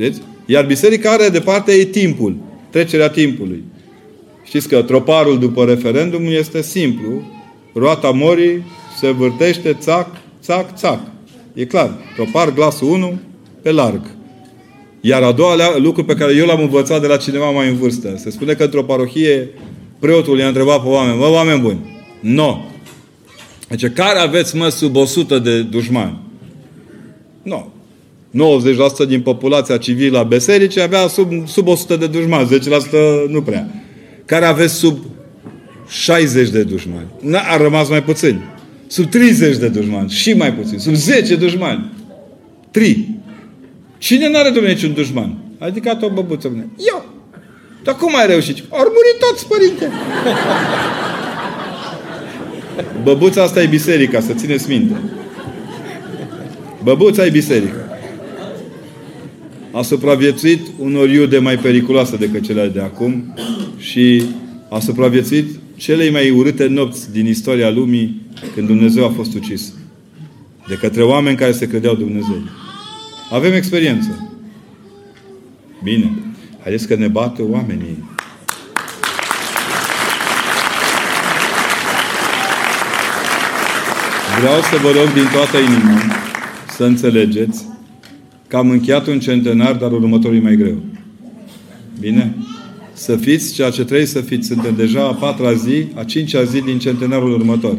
Știți? Iar biserica are departe e timpul. Trecerea timpului. Știți că troparul după referendum este simplu. Roata morii se vârtește, țac, țac, țac. E clar. Tropar glasul 1 pe larg. Iar a doua lucru pe care eu l-am învățat de la cineva mai în vârstă. Se spune că într-o parohie preotul i-a întrebat pe oameni, mă, oameni buni, no. Deci, care aveți, mă, sub 100 de dușmani? Nu. 90% din populația civilă a bisericii avea sub, sub 100 de dușmani. 10% nu prea. Care aveți sub 60 de dușmani. A rămas mai puțin. Sub 30 de dușmani. Și mai puțin. Sub 10 dușmani. Tri. Cine nu are Dumnezeu niciun dușman? A ridicat o băbuță. Eu. Dar cum ai reușit? Au murit toți, părinte. Băbuța asta e biserica, să țineți minte. Băbuța e biserica. A supraviețuit unor iude mai periculoase decât cele de acum și a supraviețuit celei mai urâte nopți din istoria lumii când Dumnezeu a fost ucis. De către oameni care se credeau Dumnezeu. Avem experiență. Bine. Haideți că ne bată oamenii. Vreau să vă rog din toată inima să înțelegeți că am încheiat un centenar, dar următorul e mai greu. Bine? Să fiți ceea ce trebuie să fiți. Suntem deja a patra zi, a cincea zi din centenarul următor.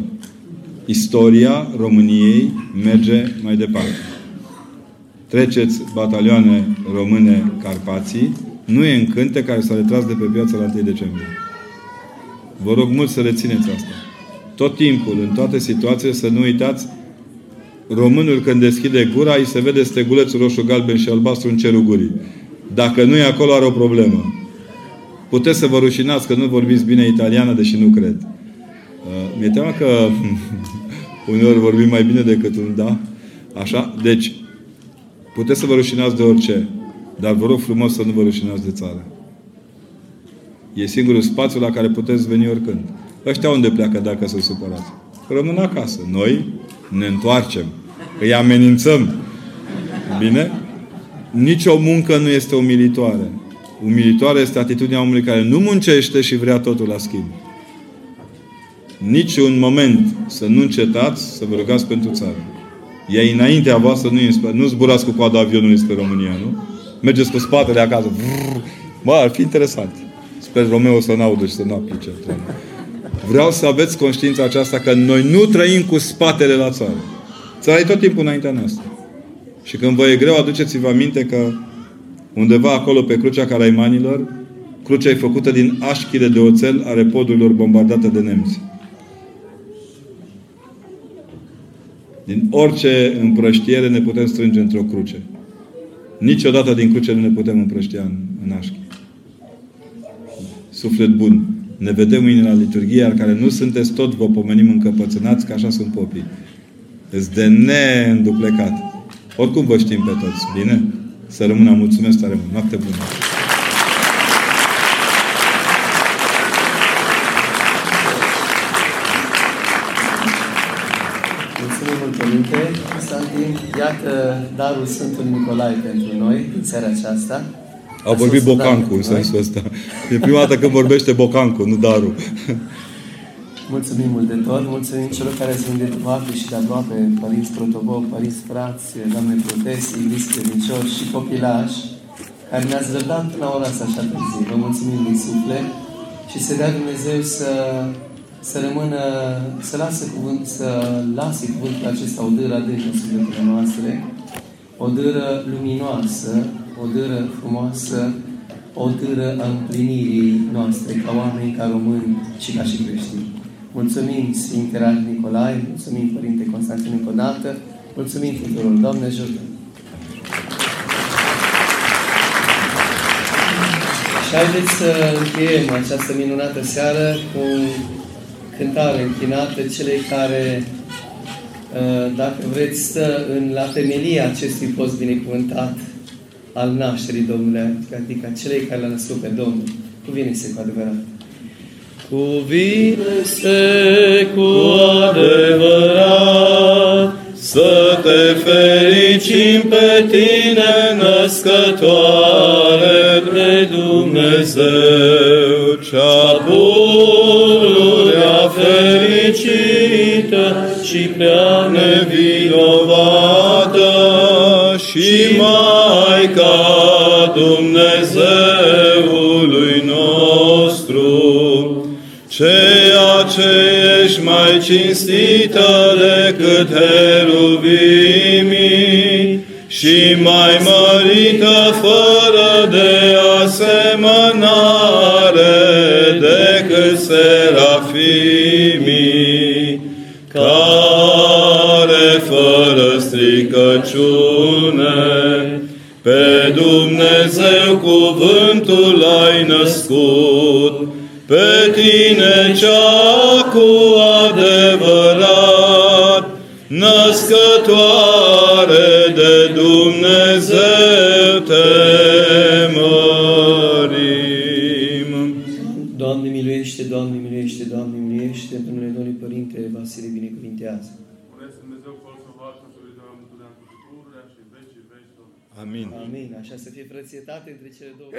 Istoria României merge mai departe. Treceți batalioane române Carpații, nu e în cânte care s-a retras de pe piața la 1 decembrie. Vă rog mult să rețineți asta tot timpul, în toate situațiile, să nu uitați românul când deschide gura, îi se vede stegulețul roșu, galben și albastru în cerul gurii. Dacă nu e acolo, are o problemă. Puteți să vă rușinați că nu vorbiți bine italiană, deși nu cred. Uh, mi-e teamă că uneori vorbim mai bine decât un da. Așa? Deci, puteți să vă rușinați de orice. Dar vă rog frumos să nu vă rușinați de țară. E singurul spațiu la care puteți veni oricând. Ăștia unde pleacă dacă sunt supărați? Rămân acasă. Noi ne întoarcem. Îi amenințăm. Bine? Nici o muncă nu este umilitoare. Umilitoare este atitudinea omului care nu muncește și vrea totul la schimb. Nici un moment să nu încetați să vă rugați pentru țară. E înaintea voastră, nu, nu zburați cu coada avionului spre România, nu? Mergeți cu spatele acasă. Bă, ar fi interesant. Sper Romeo să n-audă și să nu aplice. Vreau să aveți conștiința aceasta că noi nu trăim cu spatele la țară. Țara e tot timpul înaintea noastră. Și când vă e greu, aduceți-vă aminte că Undeva acolo pe crucea Caraimanilor, crucea e făcută din așchile de oțel ale podurilor bombardate de nemți. Din orice împrăștiere ne putem strânge într-o cruce. Niciodată din cruce nu ne putem împrăștia în, în așchi. Suflet bun. Ne vedem mâine la liturghie, iar care nu sunteți tot, vă pomenim încăpățânați, că așa sunt popii. Îți de neînduplecat. Oricum vă știm pe toți. Bine? Să rămână. Mulțumesc tare mult. Noapte bună! Mulțumim mult, Părinte Constantin. Iată darul Sfântului Nicolae pentru noi în seara aceasta. A vorbit Bocancu în sensul ăsta. E prima dată când vorbește Bocancu, nu Daru. Mulțumim mult de tot, mulțumim celor care sunt de departe și de aproape, părinți protobog, părinți frați, doamne protesi, iubiți credincioși și copilași, care ne-ați răbdat până la ora asta așa târziu. Vă mulțumim din suflet și să dea Dumnezeu să, să rămână, să lasă cuvânt, să lase cuvântul acesta o dâră adâncă în sufletele noastre, o dâră luminoasă, o dâră frumoasă, o dâră a împlinirii noastre ca oameni, ca români și ca și creștini. Mulțumim Sfinte Rad Nicolae, mulțumim Părinte Constantin încă o dată, mulțumim tuturor. Doamne ajută! Și haideți să încheiem această minunată seară cu cântare închinată celei care, dacă vreți, stă în la temelia acestui post binecuvântat al nașterii Domnului, adică celei care l-a născut pe Domnul. Cuvine-se cu adevărat. Cuvine-se cu adevărat să te fericim pe tine, născătoare de Dumnezeu, cea pururea fericită și prea nevinovată și Maica ceea ce ești mai cinstită decât heruvimii și mai mărită fără de asemănare decât serafimii, care fără stricăciune pe Dumnezeu cuvântul ai născut, pe tine cea cu adevărat, născătoare de Dumnezeu te mărim. Doamne miluiește, Doamne miluiește, Doamne miluiește, în numele Domnului Părinte Vasile binecuvintează. Amin. Amin. Așa să fie frățietate între cele două.